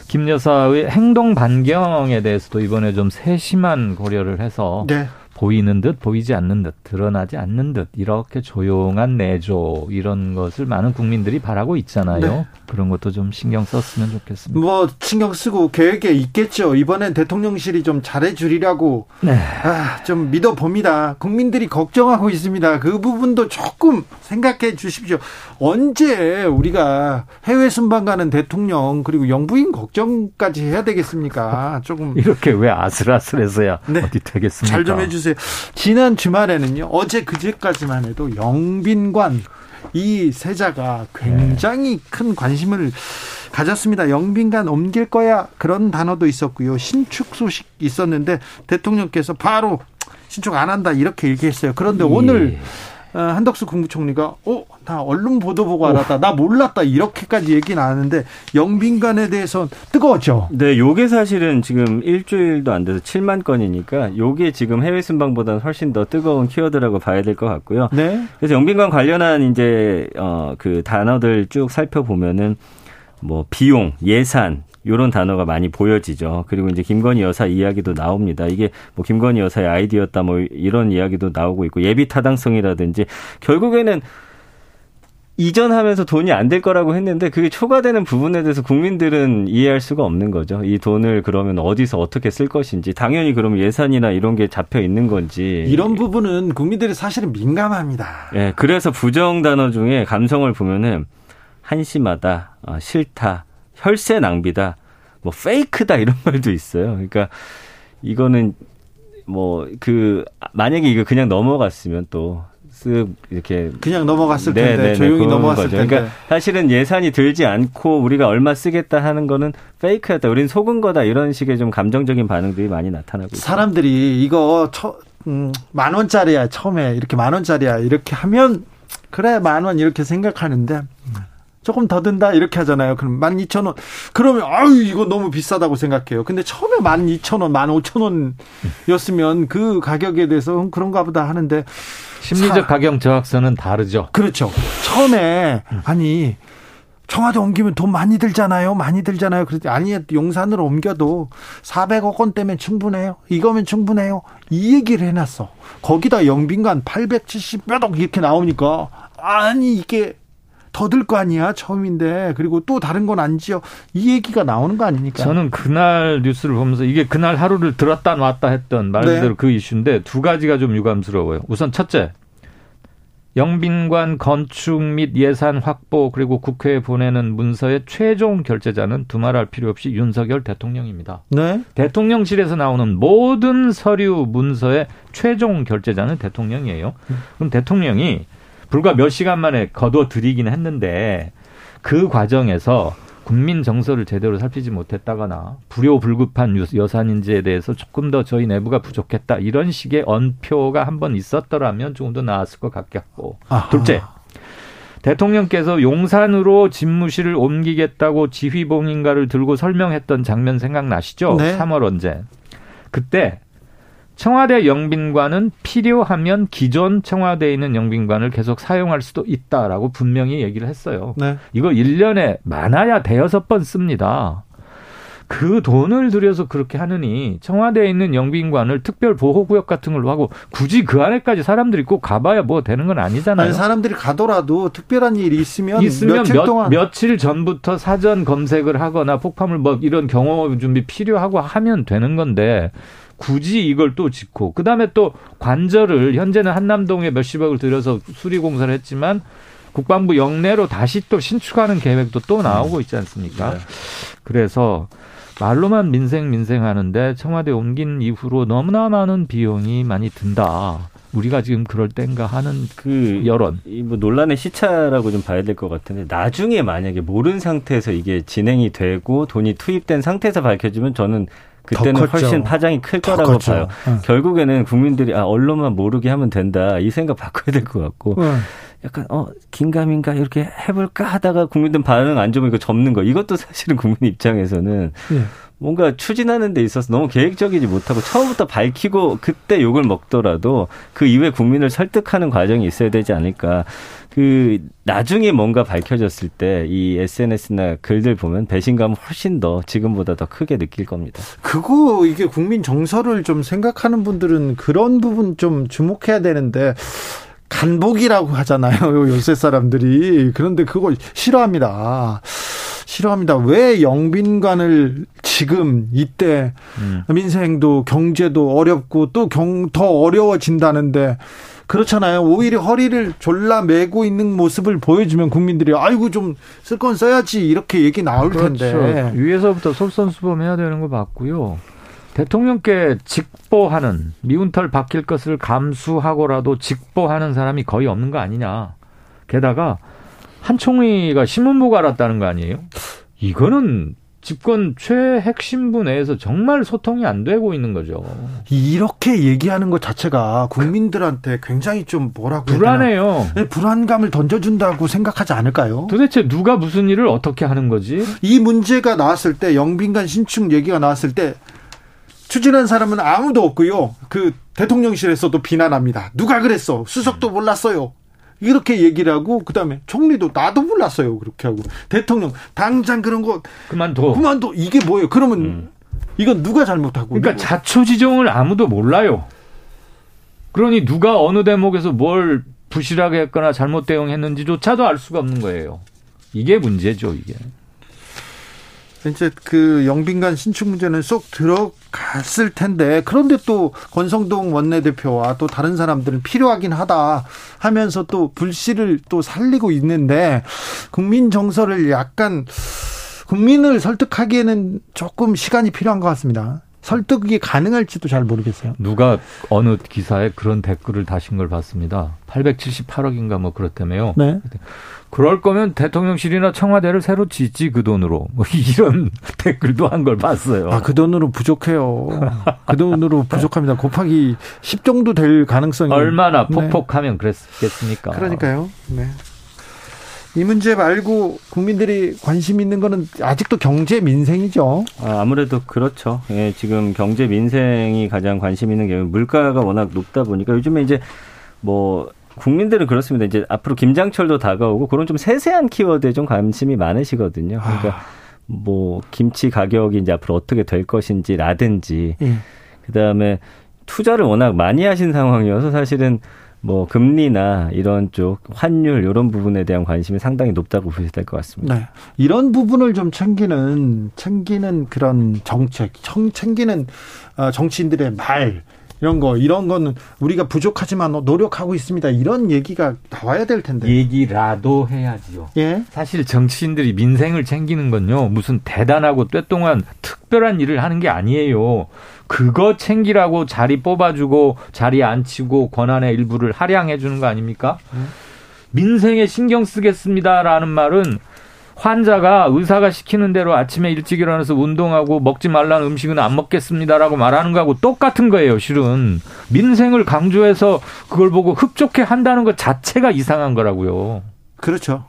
김 여사의 행동 반경에 대해서도 이번에 좀 세심한 고려를 해서 네. 보이는 듯 보이지 않는 듯 드러나지 않는 듯 이렇게 조용한 내조 이런 것을 많은 국민들이 바라고 있잖아요. 네. 그런 것도 좀 신경 썼으면 좋겠습니다. 뭐 신경 쓰고 계획에 있겠죠. 이번엔 대통령실이 좀 잘해주리라고 네. 아, 좀 믿어봅니다. 국민들이 걱정하고 있습니다. 그 부분도 조금 생각해 주십시오. 언제 우리가 해외 순방 가는 대통령 그리고 영부인 걱정까지 해야 되겠습니까? 조금 이렇게 왜 아슬아슬해서야 네. 어디 되겠습니까? 잘 좀 해주세요. 지난 주말에는요. 어제 그제까지만 해도 영빈관 이 세자가 굉장히 네. 큰 관심을 가졌습니다. 영빈관 옮길 거야 그런 단어도 있었고요. 신축 소식 있었는데 대통령께서 바로 신축 안 한다 이렇게 얘기했어요. 그런데 예. 오늘 어, 한덕수 국무총리가 어, 나 언론 보도 보고 알았다. 나 몰랐다. 이렇게까지 얘기 나왔는데 영빈관에 대해서 뜨거웠죠. 네, 요게 사실은 지금 일주일도 안 돼서 7만 건이니까 요게 지금 해외 순방보다는 훨씬 더 뜨거운 키워드라고 봐야 될 것 같고요. 네. 그래서 영빈관 관련한 이제 어그 단어들 쭉 살펴보면은 뭐 비용, 예산, 요런 단어가 많이 보여지죠. 그리고 이제 김건희 여사 이야기도 나옵니다. 이게 뭐 김건희 여사의 아이디어였다 뭐 이런 이야기도 나오고 있고 예비 타당성이라든지 결국에는 이전하면서 돈이 안 될 거라고 했는데 그게 초과되는 부분에 대해서 국민들은 이해할 수가 없는 거죠. 이 돈을 그러면 어디서 어떻게 쓸 것인지 당연히 그러면 예산이나 이런 게 잡혀 있는 건지 이런 부분은 국민들이 사실은 민감합니다. 예, 네, 그래서 부정 단어 중에 감성을 보면은 한심하다, 어, 싫다, 혈세 낭비다, 뭐 페이크다 이런 말도 있어요. 그러니까 이거는 뭐 그 만약에 이거 그냥 넘어갔으면 또 쓱 이렇게 그냥 넘어갔을 네, 텐데 네, 네, 조용히 넘어갔을 거죠. 텐데. 그러니까 사실은 예산이 들지 않고 우리가 얼마 쓰겠다 하는 거는 페이크였다. 우린 속은 거다 이런 식의 좀 감정적인 반응들이 많이 나타나고 있어요. 사람들이 이거 처, 음, 만 원짜리야 처음에 이렇게 만 원짜리야 이렇게 하면 그래 만 원 이렇게 생각하는데 조금 더 든다 이렇게 하잖아요. 그럼 만 이천 원 그러면 아유 이거 너무 비싸다고 생각해요. 근데 처음에 만 이천 원, 만 오천 원이었으면 그 가격에 대해서 그런가 보다 하는데 심리적 사, 가격 저하선은 다르죠. 그렇죠. 처음에 아니 청와대 옮기면 돈 많이 들잖아요. 많이 들잖아요. 그랬더니 아니 용산으로 옮겨도 400억 원 때문에 충분해요. 이거면 충분해요. 이 얘기를 해놨어. 거기다 영빈관 870몇 억 이렇게 나오니까 아니 이게 더 들 거 아니야 처음인데 그리고 또 다른 건 안 지어 이 얘기가 나오는 거 아닙니까? 저는 그날 뉴스를 보면서 이게 그날 하루를 들었다 놨다 했던 말대로 네. 그 이슈인데 두 가지가 좀 유감스러워요. 우선 첫째 영빈관 건축 및 예산 확보 그리고 국회에 보내는 문서의 최종 결재자는 두말할 필요 없이 윤석열 대통령입니다. 네. 대통령실에서 나오는 모든 서류 문서의 최종 결재자는 대통령이에요. 그럼 대통령이 불과 몇 시간 만에 거둬 들이긴 했는데 그 과정에서 국민 정서를 제대로 살피지 못했다거나 불효불급한 여산인지에 대해서 조금 더 저희 내부가 부족했다 이런 식의 언표가 한 번 있었더라면 조금 더 나았을 것 같겠고 아하. 둘째 대통령께서 용산으로 집무실을 옮기겠다고 지휘봉인가를 들고 설명했던 장면 생각나시죠? 네. 3월 언제 그때 청와대 영빈관은 필요하면 기존 청와대에 있는 영빈관을 계속 사용할 수도 있다라고 분명히 얘기를 했어요. 네. 이거 1년에 많아야 대여섯 번 씁니다. 그 돈을 들여서 그렇게 하느니 청와대에 있는 영빈관을 특별 보호구역 같은 걸로 하고 굳이 그 안에까지 사람들이 꼭 가봐야 뭐 되는 건 아니잖아요. 아니, 사람들이 가더라도 특별한 일이 있으면, 있으면 며칠 몇, 동안 며칠 전부터 사전 검색을 하거나 폭파물 뭐 이런 경호 준비 필요하고 하면 되는 건데 굳이 이걸 또 짓고 그다음에 또 관절을 현재는 한남동에 몇십억을 들여서 수리 공사를 했지만 국방부 영내로 다시 또 신축하는 계획도 또 나오고 있지 않습니까? 네. 그래서 말로만 민생 민생 하는데 청와대 옮긴 이후로 너무나 많은 비용이 많이 든다. 우리가 지금 그럴 땐가 하는 그 여론. 이뭐 논란의 시차라고 좀 봐야 될 것 같은데 나중에 만약에 모른 상태에서 이게 진행이 되고 돈이 투입된 상태에서 밝혀지면 저는 그때는 훨씬 파장이 클 거라고 봐요. 응. 결국에는 국민들이 아 언론만 모르게 하면 된다 이 생각 바꿔야 될 것 같고 응. 약간 어 긴가민가 이렇게 해볼까 하다가 국민들 반응 안 좋으면 이거 접는 거 이것도 사실은 국민 입장에서는 예. 뭔가 추진하는 데 있어서 너무 계획적이지 못하고 처음부터 밝히고 그때 욕을 먹더라도 그 이후에 국민을 설득하는 과정이 있어야 되지 않을까. 그 나중에 뭔가 밝혀졌을 때 이 SNS나 글들 보면 배신감은 훨씬 더 지금보다 더 크게 느낄 겁니다. 그거 이게 국민 정서를 좀 생각하는 분들은 그런 부분 좀 주목해야 되는데 간복이라고 하잖아요. 요새 사람들이. 그런데 그거 싫어합니다. 싫어합니다. 왜 영빈관을 지금 이때 음. 민생도 경제도 어렵고 또더 어려워진다는데 그렇잖아요. 오히려 허리를 졸라 매고 있는 모습을 보여주면 국민들이 아이고 좀 쓸 건 써야지 이렇게 얘기 나올 그렇죠. 텐데 위에서부터 솔선수범해야 되는 거 맞고요. 대통령께 직보하는 미운털 박힐 것을 감수하고라도 직보하는 사람이 거의 없는 거 아니냐. 게다가 한 총리가 신문 보고 알았다는 거 아니에요? 이거는 집권 최핵심부 내에서 정말 소통이 안 되고 있는 거죠. 이렇게 얘기하는 것 자체가 국민들한테 굉장히 좀 뭐라고 불안해요. 네, 불안감을 던져준다고 생각하지 않을까요? 도대체 누가 무슨 일을 어떻게 하는 거지? 이 문제가 나왔을 때 영빈관 신축 얘기가 나왔을 때 추진한 사람은 아무도 없고요. 그 대통령실에서도 비난합니다. 누가 그랬어? 수석도 몰랐어요. 이렇게 얘기를 하고 그다음에 총리도 나도 몰랐어요 그렇게 하고. 대통령 당장 그런 거 그만둬. 그만둬. 이게 뭐예요? 그러면 음. 이건 누가 잘못하고 그러니까 누구? 자초지종을 아무도 몰라요. 그러니 누가 어느 대목에서 뭘 부실하게 했거나 잘못 대응했는지조차도 알 수가 없는 거예요. 이게 문제죠 이게 이제 그 영빈관 신축 문제는 쏙 들어갔을 텐데 그런데 또 권성동 원내대표와 또 다른 사람들은 필요하긴 하다 하면서 또 불씨를 또 살리고 있는데 국민 정서를 약간 국민을 설득하기에는 조금 시간이 필요한 것 같습니다. 설득이 가능할지도 잘 모르겠어요. 누가 어느 기사에 그런 댓글을 다신 걸 봤습니다. 878억인가 뭐 그렇다며요. 네. 그럴 거면 대통령실이나 청와대를 새로 짓지 그 돈으로 뭐 이런 댓글도 한 걸 봤어요. 아 그 돈으로 부족해요. 그 돈으로 부족합니다. 곱하기 10 정도 될 가능성이 얼마나 네. 폭폭하면 네. 그랬겠습니까? 그러니까요. 네. 이 문제 말고 국민들이 관심 있는 거는 아직도 경제 민생이죠. 아, 무래도 그렇죠. 예, 지금 경제 민생이 가장 관심 있는 게 물가가 워낙 높다 보니까 요즘에 이제 뭐 국민들은 그렇습니다. 이제 앞으로 김장철도 다가오고 그런 좀 세세한 키워드에 좀 관심이 많으시거든요. 그러니까 아. 뭐 김치 가격이 이제 앞으로 어떻게 될 것인지라든지 예. 그다음에 투자를 워낙 많이 하신 상황이어서 사실은 뭐 금리나 이런 쪽 환율 이런 부분에 대한 관심이 상당히 높다고 보셔야 될 것 같습니다. 네. 이런 부분을 좀 챙기는 챙기는 그런 정책, 챙기는 어, 정치인들의 말 이런 거 이런 거는 우리가 부족하지만 노력하고 있습니다. 이런 얘기가 나와야 될 텐데. 얘기라도 해야지요. 예. 사실 정치인들이 민생을 챙기는 건요. 무슨 대단하고 떼동한 특별한 일을 하는 게 아니에요. 그거 챙기라고 자리 뽑아주고 자리 앉히고 권한의 일부를 할양해 주는 거 아닙니까? 음. 민생에 신경 쓰겠습니다라는 말은 환자가 의사가 시키는 대로 아침에 일찍 일어나서 운동하고 먹지 말라는 음식은 안 먹겠습니다라고 말하는 거하고 똑같은 거예요, 실은. 민생을 강조해서 그걸 보고 흡족해 한다는 것 자체가 이상한 거라고요. 그렇죠.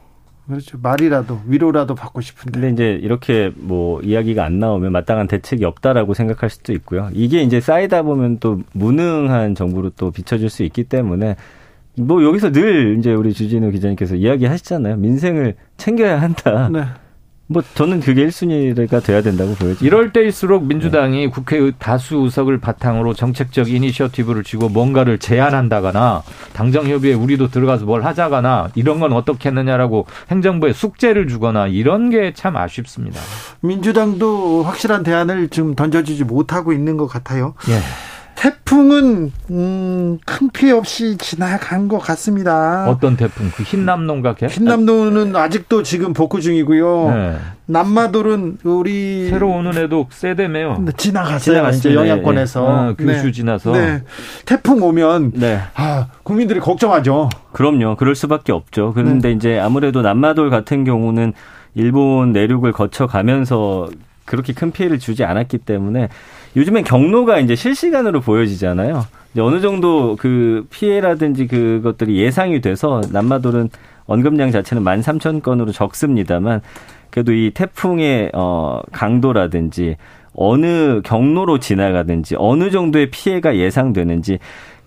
그렇죠. 말이라도 위로라도 받고 싶은데. 근데 이제 이렇게 뭐 이야기가 안 나오면 마땅한 대책이 없다라고 생각할 수도 있고요. 이게 이제 쌓이다 보면 또 무능한 정부로 또 비춰질 수 있기 때문에 뭐 여기서 늘 이제 우리 주진우 기자님께서 이야기하시잖아요. 민생을 챙겨야 한다. 네. 뭐 저는 그게 1순위가 돼야 된다고 보여요. 이럴 때일수록 민주당이 네. 국회 다수 의석을 바탕으로 정책적 이니셔티브를 쥐고 뭔가를 제안한다거나 당정 협의에 우리도 들어가서 뭘 하자거나 이런 건 어떻게 했느냐라고 행정부에 숙제를 주거나 이런 게 참 아쉽습니다. 민주당도 확실한 대안을 지금 던져주지 못하고 있는 것 같아요. 예. 태풍은 음, 큰 피해 없이 지나간 것 같습니다. 어떤 태풍? 그 흰남노인가 걔? 흰남노는 아직도 지금 복구 중이고요. 네. 남마돌은 우리 새로 오는 애도 세대매요. 지나갔어요. 이제 영향권에서 네. 어, 교수 네. 지나서. 네. 태풍 오면 네. 아, 국민들이 걱정하죠. 그럼요. 그럴 수밖에 없죠. 그런데 네. 이제 아무래도 남마돌 같은 경우는 일본 내륙을 거쳐 가면서 그렇게 큰 피해를 주지 않았기 때문에 요즘엔 경로가 이제 실시간으로 보여지잖아요. 이제 어느 정도 그 피해라든지 그것들이 예상이 돼서 남마돌은 언급량 자체는 만 삼천 건으로 적습니다만 그래도 이 태풍의 어 강도라든지 어느 경로로 지나가든지 어느 정도의 피해가 예상되는지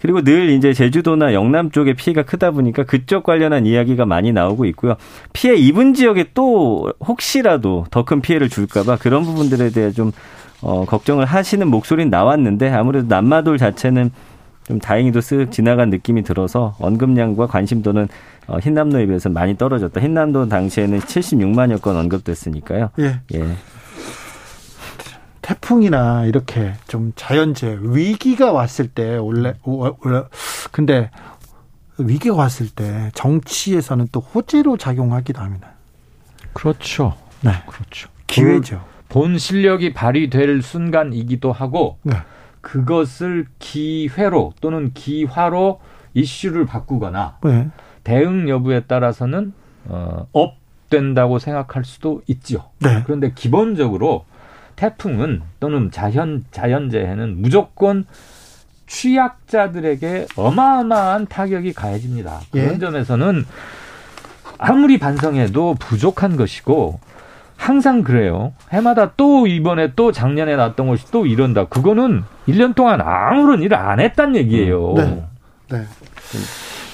그리고 늘 이제 제주도나 영남 쪽에 피해가 크다 보니까 그쪽 관련한 이야기가 많이 나오고 있고요. 피해 입은 지역에 또 혹시라도 더 큰 피해를 줄까봐 그런 부분들에 대해 좀 어, 걱정을 하시는 목소리는 나왔는데 아무래도 남마돌 자체는 좀 다행히도 쓱 지나간 느낌이 들어서 언급량과 관심도는 어, 흰남노에 비해서 많이 떨어졌다. 흰남도 당시에는 76만여 건 언급됐으니까요. 예. 예. 태풍이나 이렇게 좀 자연재해 위기가 왔을 때 원래 원래 근데 위기가 왔을 때 정치에서는 또 호재로 작용하기도 합니다. 그렇죠. 네. 그렇죠. 기회죠. 본 실력이 발휘될 순간이기도 하고 네. 그것을 기회로 또는 기화로 이슈를 바꾸거나 네. 대응 여부에 따라서는 어, 업된다고 생각할 수도 있죠. 네. 그런데 기본적으로 태풍은 또는 자연 자연재해는 무조건 취약자들에게 어마어마한 타격이 가해집니다. 그런 예. 점에서는 아무리 반성해도 부족한 것이고 항상 그래요. 해마다 또 이번에 또 작년에 났던 것이 또 이런다. 그거는 1년 동안 아무런 일을 안 했단 얘기예요. 네. 네.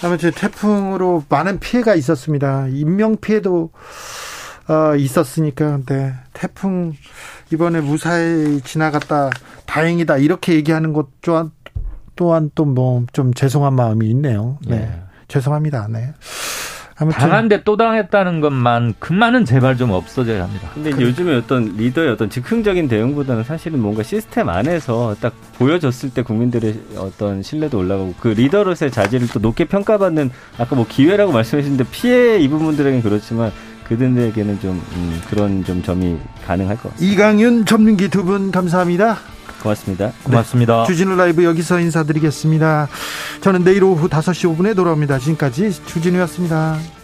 아무튼 태풍으로 많은 피해가 있었습니다. 인명 피해도 어, 있었으니까, 네. 태풍 이번에 무사히 지나갔다 다행이다 이렇게 얘기하는 것 또한 또한 또 뭐 좀 죄송한 마음이 있네요. 네. 네. 죄송합니다. 네. 아무튼 당한데 또 당했다는 것만큼만은 제발 좀 없어져야 합니다. 근데 이제 요즘에 어떤 리더의 어떤 즉흥적인 대응보다는 사실은 뭔가 시스템 안에서 딱 보여졌을 때 국민들의 어떤 신뢰도 올라가고 그 리더로서의 자질을 또 높게 평가받는 아까 뭐 기회라고 말씀하셨는데 피해 입은 분들에게는 그렇지만 그들에게는 좀 음, 그런 좀 점이 가능할 것 같습니다. 이강윤 전민기 두 분 감사합니다. 고맙습니다. 고맙습니다. 네. 주진우 라이브 여기서 인사드리겠습니다. 저는 내일 오후 5시 5분에 돌아옵니다. 지금까지 주진우였습니다.